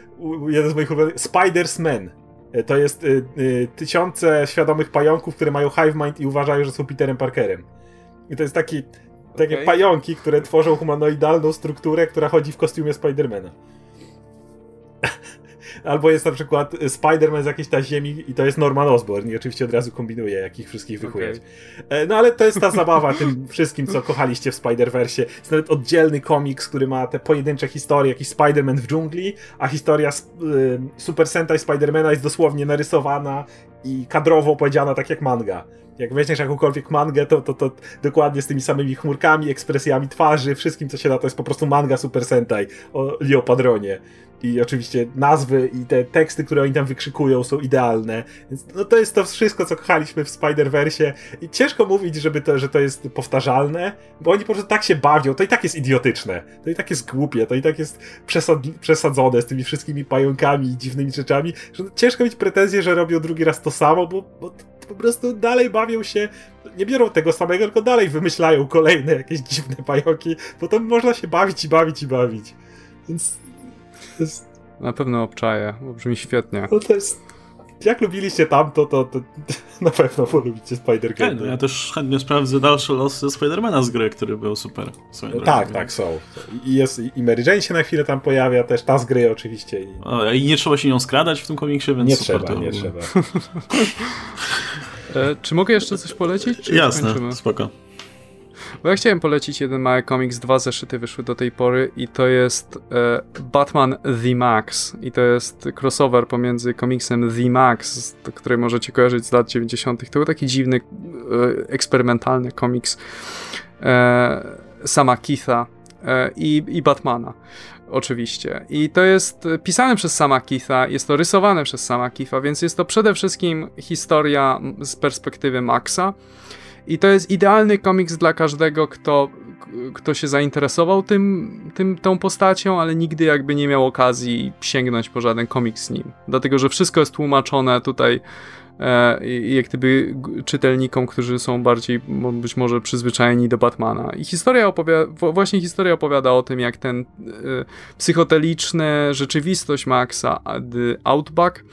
jeden z moich ulubionych, Spider's Man. E, to jest tysiące świadomych pająków, które mają hive mind i uważają, że są Peterem Parkerem. I to jest taki, takie okay. pająki, które tworzą humanoidalną strukturę, która chodzi w kostiumie Spidermana. Albo jest na przykład Spider-Man z jakiejś ta ziemi i to jest Norman Osborn i oczywiście od razu kombinuje, jak ich wszystkich wychujać. Okay. E, no ale to jest ta zabawa tym wszystkim, co kochaliście w Spider-Versie. Jest nawet oddzielny komiks, który ma te pojedyncze historie, jakiś Spider-Man w dżungli, a historia y, Super Sentai Spider-Mana jest dosłownie narysowana i kadrowo powiedziana tak jak manga. Jak weźmiesz jakąkolwiek mangę, to, to, to dokładnie z tymi samymi chmurkami, ekspresjami twarzy, wszystkim co się da, to jest po prostu manga Super Sentai o Leo Padronie i oczywiście nazwy i te teksty, które oni tam wykrzykują są idealne. Więc no to jest to wszystko, co kochaliśmy w Spider-Versie i ciężko mówić, żeby to, że to jest powtarzalne, bo oni po prostu tak się bawią, to i tak jest idiotyczne, to i tak jest głupie, to i tak jest przesad przesadzone z tymi wszystkimi pająkami i dziwnymi rzeczami, że ciężko mieć pretensje, że robią drugi raz to samo, bo, bo po prostu dalej bawią się, nie biorą tego samego, tylko dalej wymyślają kolejne jakieś dziwne pająki, bo to można się bawić i bawić i bawić. Więc jest... Na pewno obczaję, bo brzmi świetnie. No to jest... Jak lubiliście tamto, to, to na pewno polubicie Spider-Man. No ja też chętnie sprawdzę dalsze losy Spidermana z gry, który był super. Tak, tak, są. I, jest, I Mary Jane się na chwilę tam pojawia, też ta z gry oczywiście. I, o, i nie trzeba się nią skradać w tym komiksie, więc Nie super trzeba, nie trzeba. e, czy mogę jeszcze coś polecić? Jasne, spoko. Bo ja chciałem polecić jeden mały komiks, dwa zeszyty wyszły do tej pory i to jest e, Batman The Max i to jest crossover pomiędzy komiksem The Max, który możecie kojarzyć z lat 90. To był taki dziwny, e, eksperymentalny komiks e, sama Keitha e, i, i Batmana oczywiście. I to jest pisane przez sama Keitha, jest to rysowane przez sama Keitha, więc jest to przede wszystkim historia z perspektywy Maxa. I to jest idealny komiks dla każdego, kto, kto się zainteresował tym, tym, tą postacią, ale nigdy jakby nie miał okazji sięgnąć po żaden komiks z nim. Dlatego, że wszystko jest tłumaczone tutaj e, jak gdyby czytelnikom, którzy są bardziej być może przyzwyczajeni do Batmana. I historia opowiada, właśnie historia opowiada o tym, jak ten e, psychoteliczny rzeczywistość Maxa, Outback,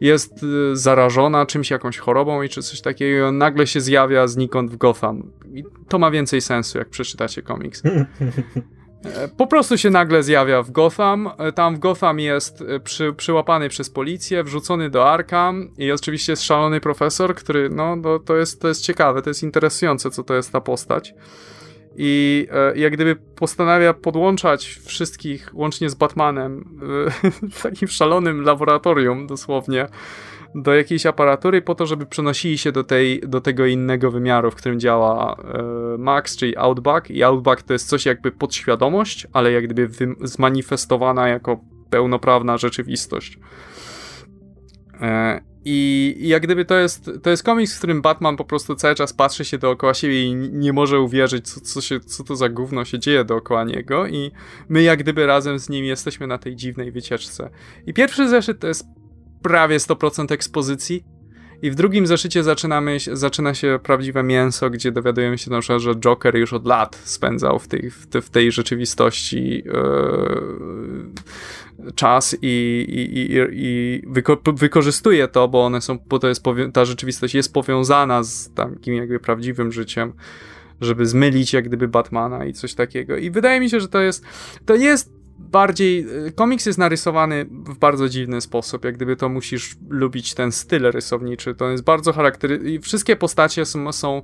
jest y, zarażona czymś, jakąś chorobą i czy coś takiego, nagle się zjawia znikąd w Gotham. I to ma więcej sensu, jak przeczytacie komiks. E, po prostu się nagle zjawia w Gotham. E, tam w Gotham jest e, przy, przyłapany przez policję, wrzucony do Arkham i oczywiście jest szalony profesor, który, no, no to, jest, to jest ciekawe, to jest interesujące, co to jest ta postać i e, jak gdyby postanawia podłączać wszystkich, łącznie z Batmanem, w takim szalonym laboratorium dosłownie, do jakiejś aparatury po to, żeby przenosili się do, tej, do tego innego wymiaru, w którym działa e, Max, czyli Outback i Outback to jest coś jakby podświadomość, ale jak gdyby zmanifestowana jako pełnoprawna rzeczywistość. E, i, jak gdyby to jest, to jest komiks, w którym Batman po prostu cały czas patrzy się dookoła siebie i nie może uwierzyć, co, co, się, co to za gówno się dzieje dookoła niego i my jak gdyby razem z nim jesteśmy na tej dziwnej wycieczce. I pierwszy zeszyt to jest prawie 100% ekspozycji I w drugim zeszycie zaczynamy, zaczyna się prawdziwe mięso, gdzie dowiadujemy się na przykład, że Joker już od lat spędzał w tej, w, te, w tej rzeczywistości yy, czas i, i, i, i wyko wykorzystuje to, bo one są, bo to jest ta rzeczywistość jest powiązana z takim jakby prawdziwym życiem żeby zmylić jak gdyby Batmana i coś takiego. I wydaje mi się, że to jest, to jest bardziej, y, komiks jest narysowany w bardzo dziwny sposób, jak gdyby to musisz lubić ten styl rysowniczy, to jest bardzo charakterystyczny i wszystkie postacie są, są,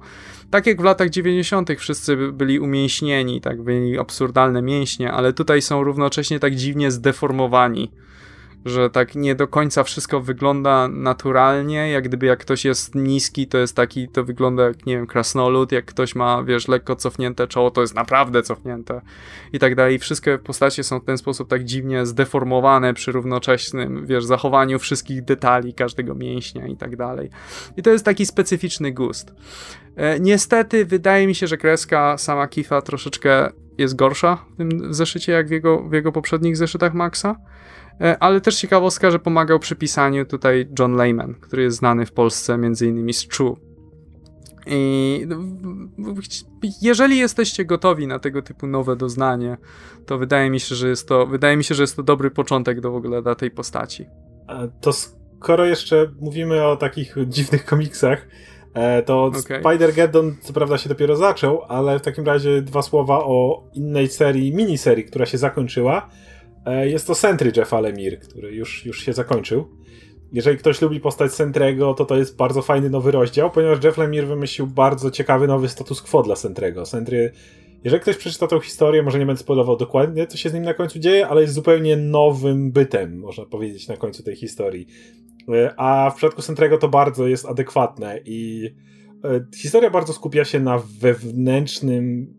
tak jak w latach 90. wszyscy byli umięśnieni, tak, byli absurdalne mięśnie, ale tutaj są równocześnie tak dziwnie zdeformowani że tak nie do końca wszystko wygląda naturalnie, jak gdyby jak ktoś jest niski, to jest taki, to wygląda jak, nie wiem, krasnolud, jak ktoś ma, wiesz, lekko cofnięte czoło, to jest naprawdę cofnięte i tak dalej. Wszystkie postacie są w ten sposób tak dziwnie zdeformowane przy równocześnym, wiesz, zachowaniu wszystkich detali, każdego mięśnia i tak dalej. I to jest taki specyficzny gust. E, niestety wydaje mi się, że kreska sama Kifa troszeczkę jest gorsza w tym zeszycie, jak w jego, w jego poprzednich zeszytach Maxa. E, ale też ciekawostka, że pomagał przy pisaniu tutaj John Layman, który jest znany w Polsce między innymi z True. I jeżeli jesteście gotowi na tego typu nowe doznanie, to wydaje mi się, że jest to, wydaje mi się, że jest to dobry początek do w ogóle dla tej postaci. To skoro jeszcze mówimy o takich dziwnych komiksach, e, to okay. Spider-Geddon co prawda się dopiero zaczął, ale w takim razie dwa słowa o innej serii, miniserii, która się zakończyła. E, jest to Sentry Jeffa Lemire, który już, już się zakończył. Jeżeli ktoś lubi postać Sentrego, to to jest bardzo fajny nowy rozdział, ponieważ Jeff Lemire wymyślił bardzo ciekawy nowy status quo dla Sentrego. Sentry, jeżeli ktoś przeczyta tą historię, może nie będę spoilował dokładnie, co się z nim na końcu dzieje, ale jest zupełnie nowym bytem, można powiedzieć, na końcu tej historii. E, a w przypadku Sentrego to bardzo jest adekwatne i e, historia bardzo skupia się na wewnętrznym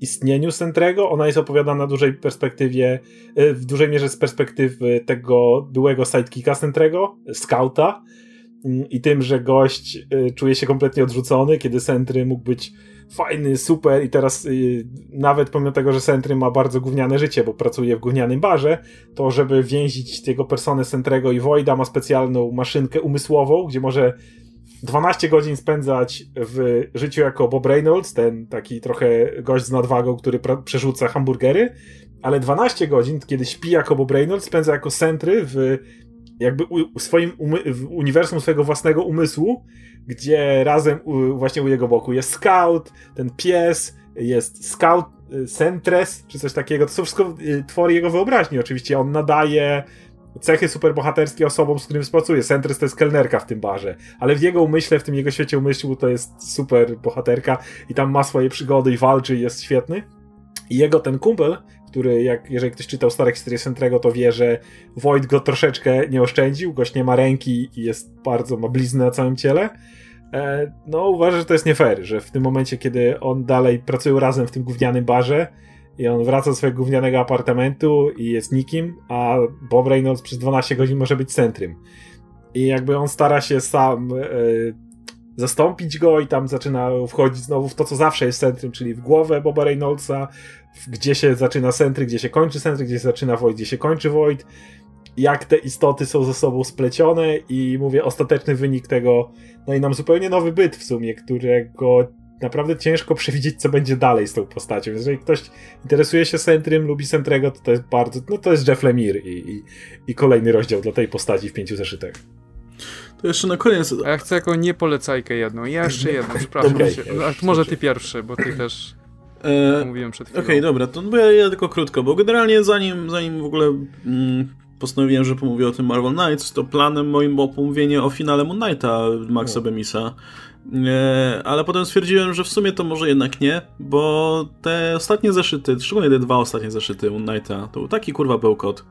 istnieniu Sentrego. Ona jest opowiadana w dużej perspektywie, y, w dużej mierze z perspektywy tego byłego sidekicka Sentrego, Scouta mm, i tym, że gość y, czuje się kompletnie odrzucony, kiedy Sentry mógł być fajny, super i teraz y, nawet pomimo tego, że Sentry ma bardzo gówniane życie, bo pracuje w gównianym barze, to żeby więzić tego personę Sentrego i Voida ma specjalną maszynkę umysłową, gdzie może 12 godzin spędzać w życiu jako Bob Reynolds, ten taki trochę gość z nadwagą, który przerzuca hamburgery, ale 12 godzin, kiedy śpi jako Bob Reynolds, spędza jako Sentry w jakby u, swoim w uniwersum swojego własnego umysłu, gdzie razem u, właśnie u jego boku jest scout, ten pies, jest scout, y, Sentres, czy coś takiego. To są wszystko y, twory jego wyobraźni. Oczywiście on nadaje cechy superbohaterskie osobom, z którym współpracuje. Sentres to jest kelnerka w tym barze, ale w jego umyśle, w tym jego świecie umysłu to jest super bohaterka i tam ma swoje przygody i walczy i jest świetny. I jego ten kumpel, który jak, jeżeli ktoś czytał stare historie Sentrego, to wie, że Void go troszeczkę nie oszczędził, gość nie ma ręki i jest bardzo, ma blizny na całym ciele. E, no uważa, że to jest nie fair, że w tym momencie, kiedy on dalej pracują razem w tym gównianym barze, i on wraca do swojego gównianego apartamentu i jest nikim, a Bob Reynolds przez 12 godzin może być centrum. I jakby on stara się sam e, zastąpić go i tam zaczyna wchodzić znowu w to, co zawsze jest centrum, czyli w głowę Boba Reynoldsa, gdzie się zaczyna centry, gdzie się kończy centry, gdzie się zaczyna Void, gdzie się kończy Void, jak te istoty są ze sobą splecione i mówię, ostateczny wynik tego, no i nam zupełnie nowy byt w sumie, którego naprawdę ciężko przewidzieć, co będzie dalej z tą postacią. Jeżeli ktoś interesuje się Sentrym, lubi Sentrego, to to jest bardzo, no to jest Jeff Lemire i, i, i kolejny rozdział dla tej postaci w pięciu zeszytach. To jeszcze na koniec. A ja chcę jako niepolecajkę jedną. Ja jeszcze jedną, przepraszam. Okay, może ty pierwszy, bo ty też e, mówiłem przed chwilą. Okej, okay, dobra, to bo ja, ja, tylko krótko, bo generalnie zanim, zanim w ogóle mm, postanowiłem, że pomówię o tym Marvel Knights, to planem moim było pomówienie o finale Moon Knighta Maxa no. Bemisa. E, ale potem stwierdziłem, że w sumie to może jednak nie, bo te ostatnie zeszyty, szczególnie te dwa ostatnie zeszyty Moon Knighta, to był taki kurwa bełkot.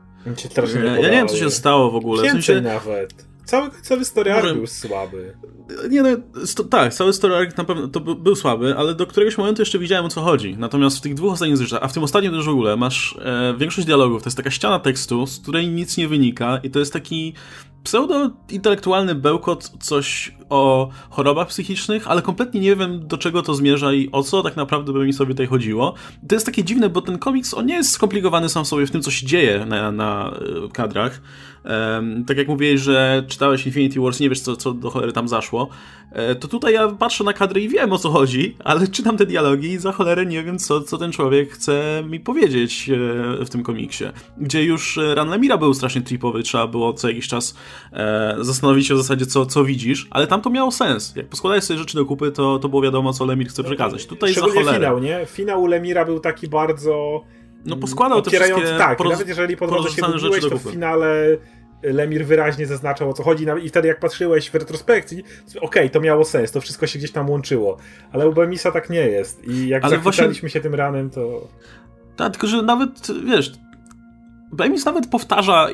Ja, ja nie wiem, co się stało w ogóle. Więcej w sensie, nawet. Cały, cały story arc był słaby. Nie no, sto, tak, cały story arc na pewno to był, był słaby, ale do któregoś momentu jeszcze widziałem o co chodzi. Natomiast w tych dwóch ostatnich zeszytach, a w tym ostatnim też w ogóle, masz e, większość dialogów, to jest taka ściana tekstu, z której nic nie wynika i to jest taki pseudo-intelektualny bełkot coś o chorobach psychicznych, ale kompletnie nie wiem do czego to zmierza i o co tak naprawdę by mi sobie tutaj chodziło. To jest takie dziwne, bo ten komiks, on nie jest skomplikowany sam sobie w tym, co się dzieje na, na e, kadrach, Um, tak jak mówiłeś, że czytałeś Infinity Wars, nie wiesz co, co do cholery tam zaszło, e, to tutaj ja patrzę na kadry i wiem o co chodzi, ale czytam te dialogi i za cholerę nie wiem co, co ten człowiek chce mi powiedzieć e, w tym komiksie. Gdzie już e, Ran Lemira był strasznie tripowy, trzeba było co jakiś czas e, zastanowić się w zasadzie co, co widzisz, ale tam to miało sens. Jak poskładałeś sobie rzeczy do kupy, to, to było wiadomo co Lemir chce przekazać. Tutaj za cholerę. finał, nie? Finał Lemira był taki bardzo no poskładał te wszystkie Tak, poroz... nawet jeżeli po drodze się gubiłeś, to w finale Lemir wyraźnie zaznaczał o co chodzi i wtedy jak patrzyłeś w retrospekcji, okej, okay, to miało sens, to wszystko się gdzieś tam łączyło, ale u Bemisa tak nie jest i jak ale właśnie... się tym ranem, to... Tak, tylko że nawet, wiesz, Bemis nawet powtarza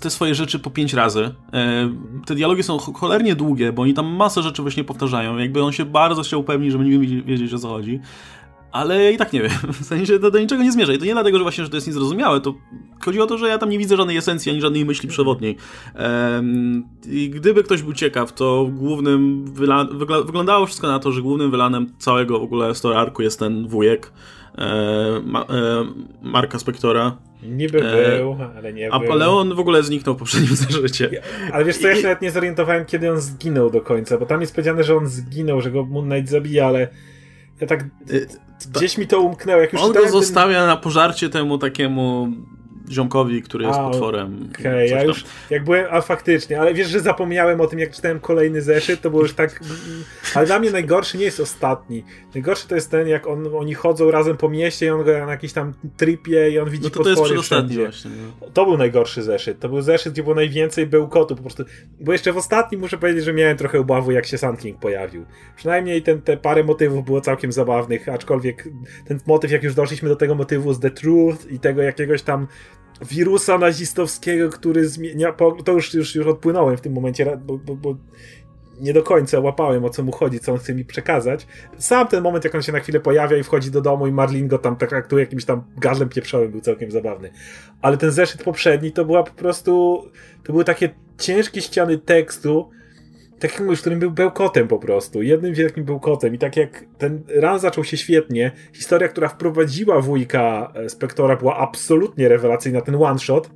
te swoje rzeczy po pięć razy. E, te dialogi są cholernie długie, bo oni tam masę rzeczy właśnie powtarzają. Jakby on się bardzo chciał upewnić, że będziemy wiedzieć o co chodzi ale i tak nie wiem. W sensie to do niczego nie zmierza. I to nie dlatego, że właśnie, że to jest niezrozumiałe, to chodzi o to, że ja tam nie widzę żadnej esencji, ani żadnej myśli przewodniej. I gdyby ktoś był ciekaw, to głównym wygla wyglądało wszystko na to, że głównym wylanem całego w ogóle story arku jest ten wujek e, Ma e, Marka Spektora. Niby e, był, ale nie a, był. Ale on w ogóle zniknął w poprzednim zżycie. Ale wiesz co, ja się nawet nie zorientowałem, kiedy on zginął do końca, bo tam jest powiedziane, że on zginął, że go Moon Knight zabija, ale ja tak y, gdzieś mi to umknęło. Jak już On go zostawia ten... na pożarcie temu takiemu ziomkowi, który jest a, potworem. Okej, okay, ja już jak byłem, a faktycznie, ale wiesz, że zapomniałem o tym, jak czytałem kolejny zeszyt, to było już tak. Ale dla mnie najgorszy nie jest ostatni. Najgorszy to jest ten, jak on, oni chodzą razem po mieście i on go na jakiś tam tripie i on widzi no to to jest wszędzie. Właśnie, no. To był najgorszy zeszyt. To był zeszyt, gdzie było najwięcej bełkotu po prostu. Bo jeszcze w ostatnim muszę powiedzieć, że miałem trochę obawy, jak się Sand King pojawił. Przynajmniej ten, te parę motywów było całkiem zabawnych, aczkolwiek ten motyw, jak już doszliśmy do tego motywu z The Truth i tego jakiegoś tam wirusa nazistowskiego, który zmienia. To już, już, już odpłynąłem w tym momencie, bo, bo, bo nie do końca łapałem o co mu chodzi, co on chce mi przekazać. Sam ten moment, jak on się na chwilę pojawia i wchodzi do domu i Marlin go tam traktuje jakimś tam gardłem pieprzowym, był całkiem zabawny. Ale ten zeszyt poprzedni to była po prostu. To były takie ciężkie ściany tekstu, tak jak którym był bełkotem po prostu, jednym wielkim bełkotem i tak jak ten ran zaczął się świetnie, historia, która wprowadziła wujka e, Spektora była absolutnie rewelacyjna, ten one shot,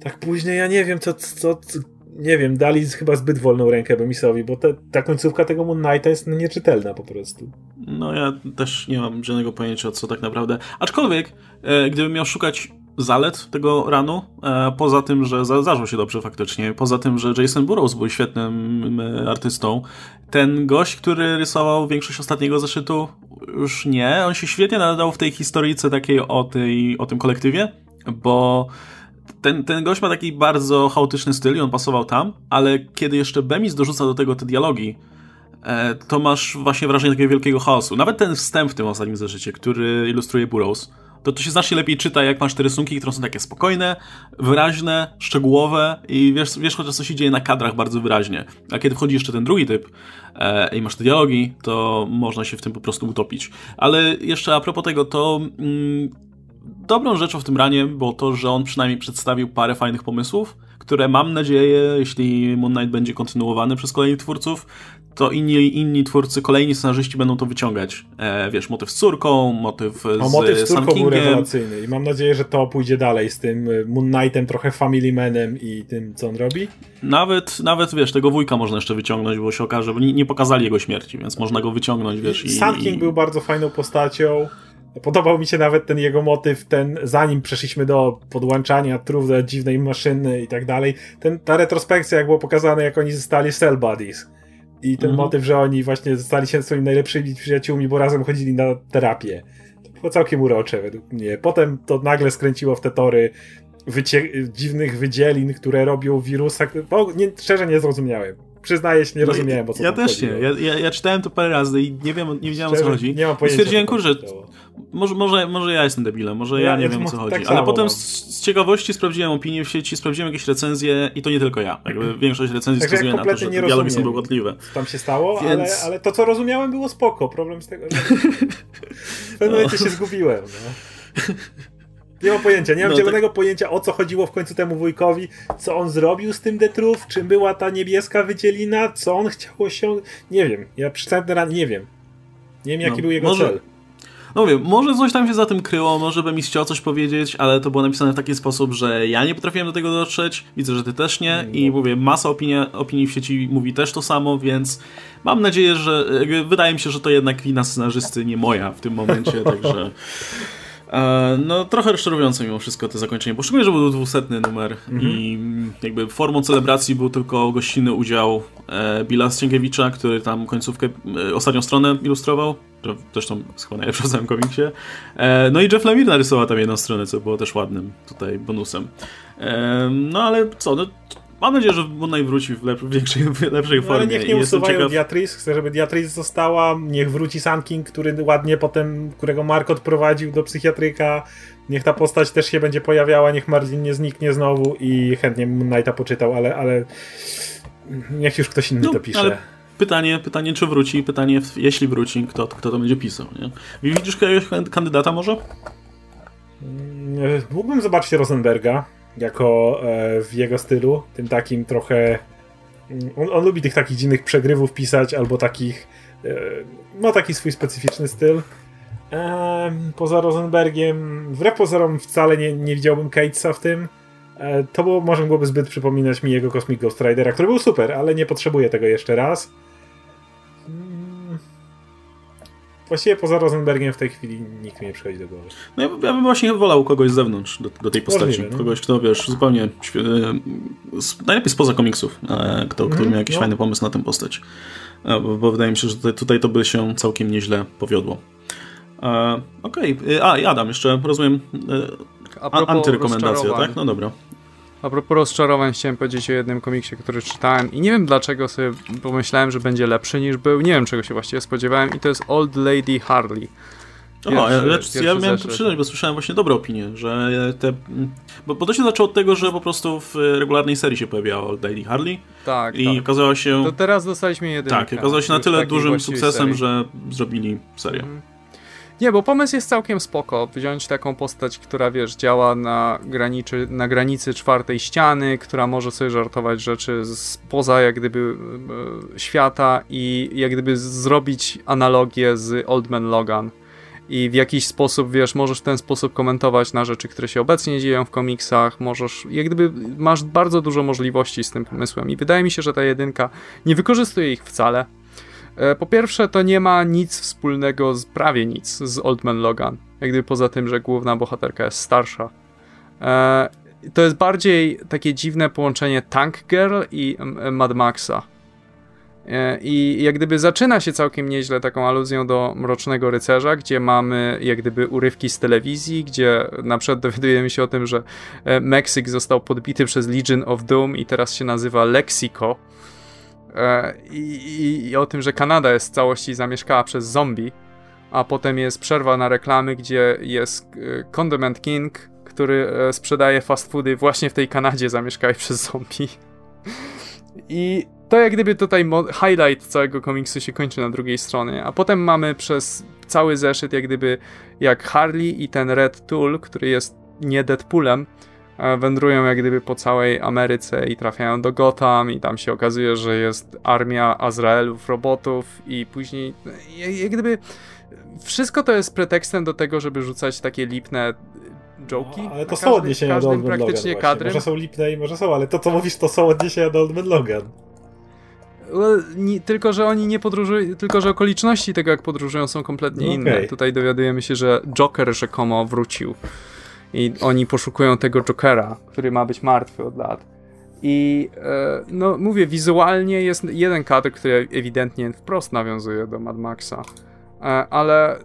tak później ja nie wiem co, co, co nie wiem, dali chyba zbyt wolną rękę Bemisowi, bo te, ta końcówka tego Moon Knighta jest nieczytelna po prostu. No ja też nie mam żadnego pojęcia co tak naprawdę, aczkolwiek e, gdybym miał szukać zalet tego ranu, e, poza tym, że zażył się dobrze faktycznie, poza tym, że Jason Burrows był świetnym e, artystą, ten gość, który rysował większość ostatniego zeszytu, już nie, on się świetnie nadał w tej historyjce takiej o, tej, o tym kolektywie, bo ten, ten gość ma taki bardzo chaotyczny styl i on pasował tam, ale kiedy jeszcze Bemis dorzuca do tego te dialogi, e, to masz właśnie wrażenie takiego wielkiego chaosu. Nawet ten wstęp w tym ostatnim zeszycie, który ilustruje Burrows, to to się znacznie lepiej czyta, jak masz te rysunki, które są takie spokojne, wyraźne, szczegółowe i wiesz, wiesz chociaż co się dzieje na kadrach bardzo wyraźnie. A kiedy wchodzi jeszcze ten drugi typ e, i masz te dialogi, to można się w tym po prostu utopić. Ale jeszcze a propos tego, to mm, dobrą rzeczą w tym ranie było to, że on przynajmniej przedstawił parę fajnych pomysłów, które mam nadzieję, jeśli Moon Knight będzie kontynuowany przez kolejnych twórców, to inni, inni twórcy, kolejni scenarzyści będą to wyciągać. E, wiesz, motyw z córką, motyw z A motyw z córką był rewelacyjny i mam nadzieję, że to pójdzie dalej z tym e, Moon Knightem, trochę Family Manem i tym, co on robi. Nawet, nawet wiesz, tego wujka można jeszcze wyciągnąć, bo się okaże, bo nie, nie pokazali jego śmierci, więc można go wyciągnąć, wiesz. I, Sun King i... był bardzo fajną postacią. Podobał mi się nawet ten jego motyw, ten zanim przeszliśmy do podłączania trów do dziwnej maszyny i tak dalej. Ten, ta retrospekcja, jak było pokazane, jak oni zostali cell buddies i ten mhm. motyw, że oni właśnie zostali się swoimi najlepszymi przyjaciółmi, bo razem chodzili na terapię. To było całkiem urocze według mnie. Potem to nagle skręciło w te tory wycie- dziwnych wydzielin, które robią wirusa. Bo nie, szczerze nie zrozumiałem. Przyznaję się, nie no, rozumiałem, o co Ja też nie. Ja, ja, ja, czytałem to parę razy i nie wiem, nie wiedziałem Szczerze, o co chodzi. Nie mam pojęcia. I stwierdziłem, kurczę, może, może, może ja jestem debilem, może ja, ja nie wiem o co chodzi. Tak Ale potem z, z, ciekawości sprawdziłem opinie w sieci, sprawdziłem jakieś recenzje i to nie tylko ja. Jakby większość recenzji Także wskazuje na to, że dialogi są bełkotliwe. Tam się stało, Więc... ale, ale to co rozumiałem było spoko. Problem z tego, że w pewnym momencie się zgubiłem. No. Nie mam pojęcia, nie mam no, zielonego tak... pojęcia o co chodziło w końcu temu wujkowi, co on zrobił z tym Detruf, czym była ta niebieska wydzielina, co on chciał osiągnąć. Nie wiem, ja przystępny ran nie wiem. Nie wiem jaki no, był jego może, cel. No wiem, może coś tam się za tym kryło, może bym mi chciał coś powiedzieć, ale to było napisane w taki sposób, że ja nie potrafiłem do tego dotrzeć, widzę, że ty też nie no. i mówię, masa opinia, opinii w sieci mówi też to samo, więc mam nadzieję, że wydaje mi się, że to jednak wina scenarzysty, nie moja w tym momencie, także... E, no, trochę rozczarowujące mimo wszystko to zakończenie, bo szczególnie, że był dwusetny numer mm -hmm. i jakby formą celebracji był tylko gościnny udział e, Billa Ścięgiewicza, który tam końcówkę, e, ostatnią stronę ilustrował, zresztą chyba najlepsza w całym komiksie. E, no i Jeff Lemire narysował tam jedną stronę, co było też ładnym tutaj bonusem. E, no ale co, no Mam nadzieję, że Moon Knight wróci w, lep większej, w lepszej no, formie. Ale niech nie usuwają ciekaw... Diatris, chcę, żeby Diatris została, niech wróci Sun King, który ładnie potem, którego Mark odprowadził do psychiatryka, niech ta postać też się będzie pojawiała, niech Marlin nie zniknie znowu i chętnie Moon Knighta poczytał, ale, ale niech już ktoś inny no, to pisze. Ale pytanie, pytanie, czy wróci, pytanie, jeśli wróci, kto, kto to będzie pisał, nie? Widzisz jakiegoś kandydata może? Mógłbym zobaczyć Rosenberga, jako e, w jego stylu, tym takim trochę. Mm, on, on, lubi tych takich dziwnych przegrywów pisać, albo takich. E, ma taki swój specyficzny styl. Poza Rosenbergiem, wbrew pozorom wcale nie, nie widziałbym Catesa w tym. E, to było, może byłoby zbyt przypominać mi jego Cosmic Ghost Ridera, który był super, ale nie potrzebuję tego jeszcze raz. Właściwie poza Rosenbergiem w tej chwili nikt mi nie przychodzi do głowy. No ja, ja bym właśnie wolał kogoś z zewnątrz do, do tej postaci. Możliwe, no. Kogoś, kto wiesz, zupełnie z, najlepiej spoza komiksów, e, kto, kto mm, miał jakiś no. fajny pomysł na tę postać. E, bo, bo, wydaje mi się, że tutaj, tutaj, to by się całkiem nieźle powiodło. E, Okej, okay. a i Adam, jeszcze rozumiem e, antyrekomendacja, tak? No dobra. A propos rozczarowań, chciałem powiedzieć o jednym komiksie, który czytałem i nie wiem dlaczego sobie pomyślałem, że będzie lepszy niż był. Nie wiem, czego się właściwie spodziewałem i to jest Old Lady Harley. Pierwszy, o, ja, ja, ja miałem to przyznać, bo słyszałem właśnie dobre opinie, że te... Bo, bo to się zaczęło od tego, że po prostu w regularnej serii się pojawiała Old Lady Harley. Tak, I tak. okazało się... To teraz dostaliśmy jedynkę. Tak, okazało się na tyle dużym sukcesem, serii. że zrobili serię. Mm. Nie, bo pomysł jest całkiem spoko. Wziąć taką postać, która wiesz, działa na, graniczy, na granicy czwartej ściany, która może sobie żartować rzeczy spoza jak gdyby e, świata i jak gdyby zrobić analogię z Old Man Logan. I w jakiś sposób, wiesz, możesz w ten sposób komentować na rzeczy, które się obecnie dzieją w komiksach, możesz, jak gdyby masz bardzo dużo możliwości z tym pomysłem. I wydaje mi się, że ta jedynka nie wykorzystuje ich wcale po pierwsze, to nie ma nic wspólnego, z, prawie nic, z Old Man Logan. Jak gdyby poza tym, że główna bohaterka jest starsza. E, to jest bardziej takie dziwne połączenie Tank Girl i Mad Maxa. E, I jak gdyby zaczyna się całkiem nieźle taką aluzją do Mrocznego Rycerza, gdzie mamy jak gdyby urywki z telewizji, gdzie na przykład dowiadujemy się o tym, że Meksyk został podbity przez Legion of Doom i teraz się nazywa Lexico E, i, i, o tym, że Kanada jest w całości zamieszkała przez zombie, a potem jest przerwa na reklamy, gdzie jest e, Condiment King, który e, sprzedaje fast foody właśnie w tej Kanadzie zamieszkałej przez zombie. I to jak gdyby tutaj highlight całego komiksu się kończy na drugiej stronie, a potem mamy przez cały zeszyt jak gdyby jak Harley i ten Red Tool, który jest nie Deadpoolem, wędrują jak gdyby po całej Ameryce i trafiają do Gotham i tam się okazuje, że jest armia Azraelów, robotów i później jak gdyby wszystko to jest pretekstem do tego, żeby rzucać takie lipne joki. No, ale to są odniesienia do Old Man praktycznie Logan kadrem. Może są lipne i może są, ale to co mówisz to są odniesienia do Old Man Logan. Well, nie, tylko, że oni nie podróżują, tylko, że okoliczności tego, jak podróżują, są kompletnie okay. inne. Tutaj dowiadujemy się, że Joker rzekomo wrócił i oni poszukują tego Jokera, który ma być martwy od lat. I e, no mówię, wizualnie jest jeden kadr, który ewidentnie wprost nawiązuje do Mad Maxa, e, ale e,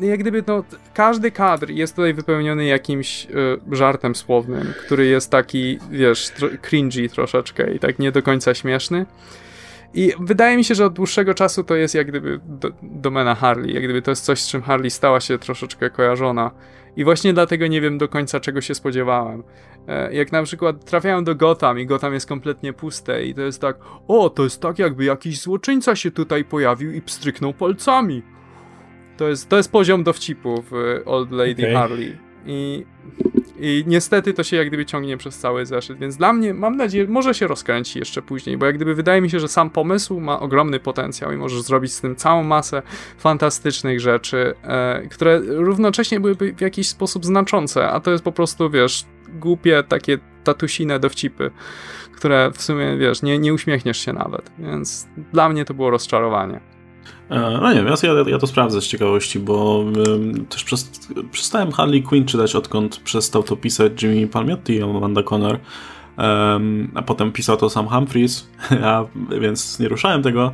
jak gdyby no, każdy kadr jest tutaj wypełniony jakimś e, żartem słownym, który jest taki, wiesz, cringy troszeczkę i tak nie do końca śmieszny. I wydaje mi się, że od dłuższego czasu to jest jak gdyby do, domena Harley, jak gdyby to jest coś, z czym Harley stała się troszeczkę kojarzona. I właśnie dlatego nie wiem do końca czego się spodziewałem. E, jak na przykład trafiają do Gotham i Gotham jest kompletnie puste i to jest tak, o, to jest tak jakby jakiś złoczyńca się tutaj pojawił i pstryknął palcami. To jest, to jest poziom dowcipu w Old Lady okay. Harley. I, i niestety to się jak gdyby ciągnie przez cały zeszyt, więc dla mnie, mam nadzieję, może się rozkręci jeszcze później, bo jak gdyby wydaje mi się, że sam pomysł ma ogromny potencjał i możesz zrobić z tym całą masę fantastycznych rzeczy, e, które równocześnie byłyby w jakiś sposób znaczące, a to jest po prostu, wiesz, głupie takie tatusine dowcipy, które w sumie, wiesz, nie, nie uśmiechniesz się nawet, więc dla mnie to było rozczarowanie. E, no nie wiem, ja, ja to sprawdzę z ciekawości, bo um, też przez, przestałem Harley Quinn czytać, odkąd przestał to pisać Jimmy Palmiotti i Amanda Conner, um, a potem pisał to sam Humphries, ja, więc nie ruszałem tego.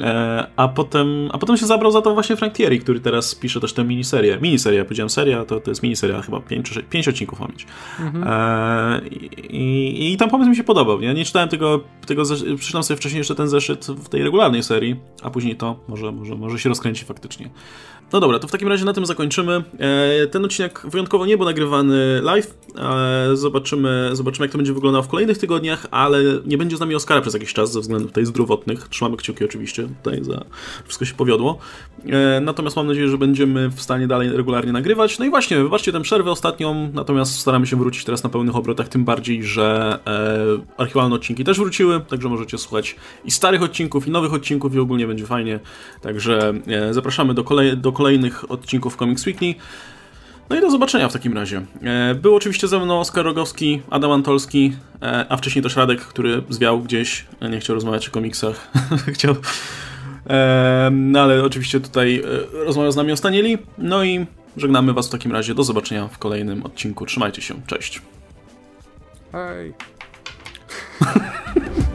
E, a potem, a potem się zabrał za to właśnie Frank Thierry, który teraz pisze też tę miniserię. Miniseria, powiedziałem seria, to, to jest miniseria, chyba 5 czy 5 odcinków ma mieć. Mhm. E, i, I ten pomysł mi się podobał. Ja nie czytałem tego, tego przeczytam sobie wcześniej jeszcze ten zeszyt w tej regularnej serii, a później to może, może, może się rozkręci faktycznie. No dobra, to w takim razie na tym zakończymy. E, ten odcinek wyjątkowo nie był nagrywany live. E, zobaczymy, zobaczymy, jak to będzie wyglądało w kolejnych tygodniach, ale nie będzie z nami Oskara przez jakiś czas ze względów tutaj zdrowotnych. Trzymamy kciuki oczywiście tutaj za wszystko się powiodło. E, natomiast mam nadzieję, że będziemy w stanie dalej regularnie nagrywać. No i właśnie, wybaczcie tę przerwę ostatnią, natomiast staramy się wrócić teraz na pełnych obrotach, tym bardziej, że archiwalne odcinki też wróciły, także możecie słuchać i starych odcinków, i nowych odcinków i ogólnie będzie fajnie. Także zapraszamy do, kolej do kolejnych odcinków Comics Weekly. No i do zobaczenia w takim razie. E, był oczywiście ze mną Oskar Rogowski, Adam Antolski, e, a wcześniej też Radek, który zwiał gdzieś, nie chciał rozmawiać o komiksach. chciał. E, no ale oczywiście tutaj rozmawiał z nami o Stanieli. No i żegnamy Was w takim razie. Do zobaczenia w kolejnym odcinku. Trzymajcie się. Cześć. Hej.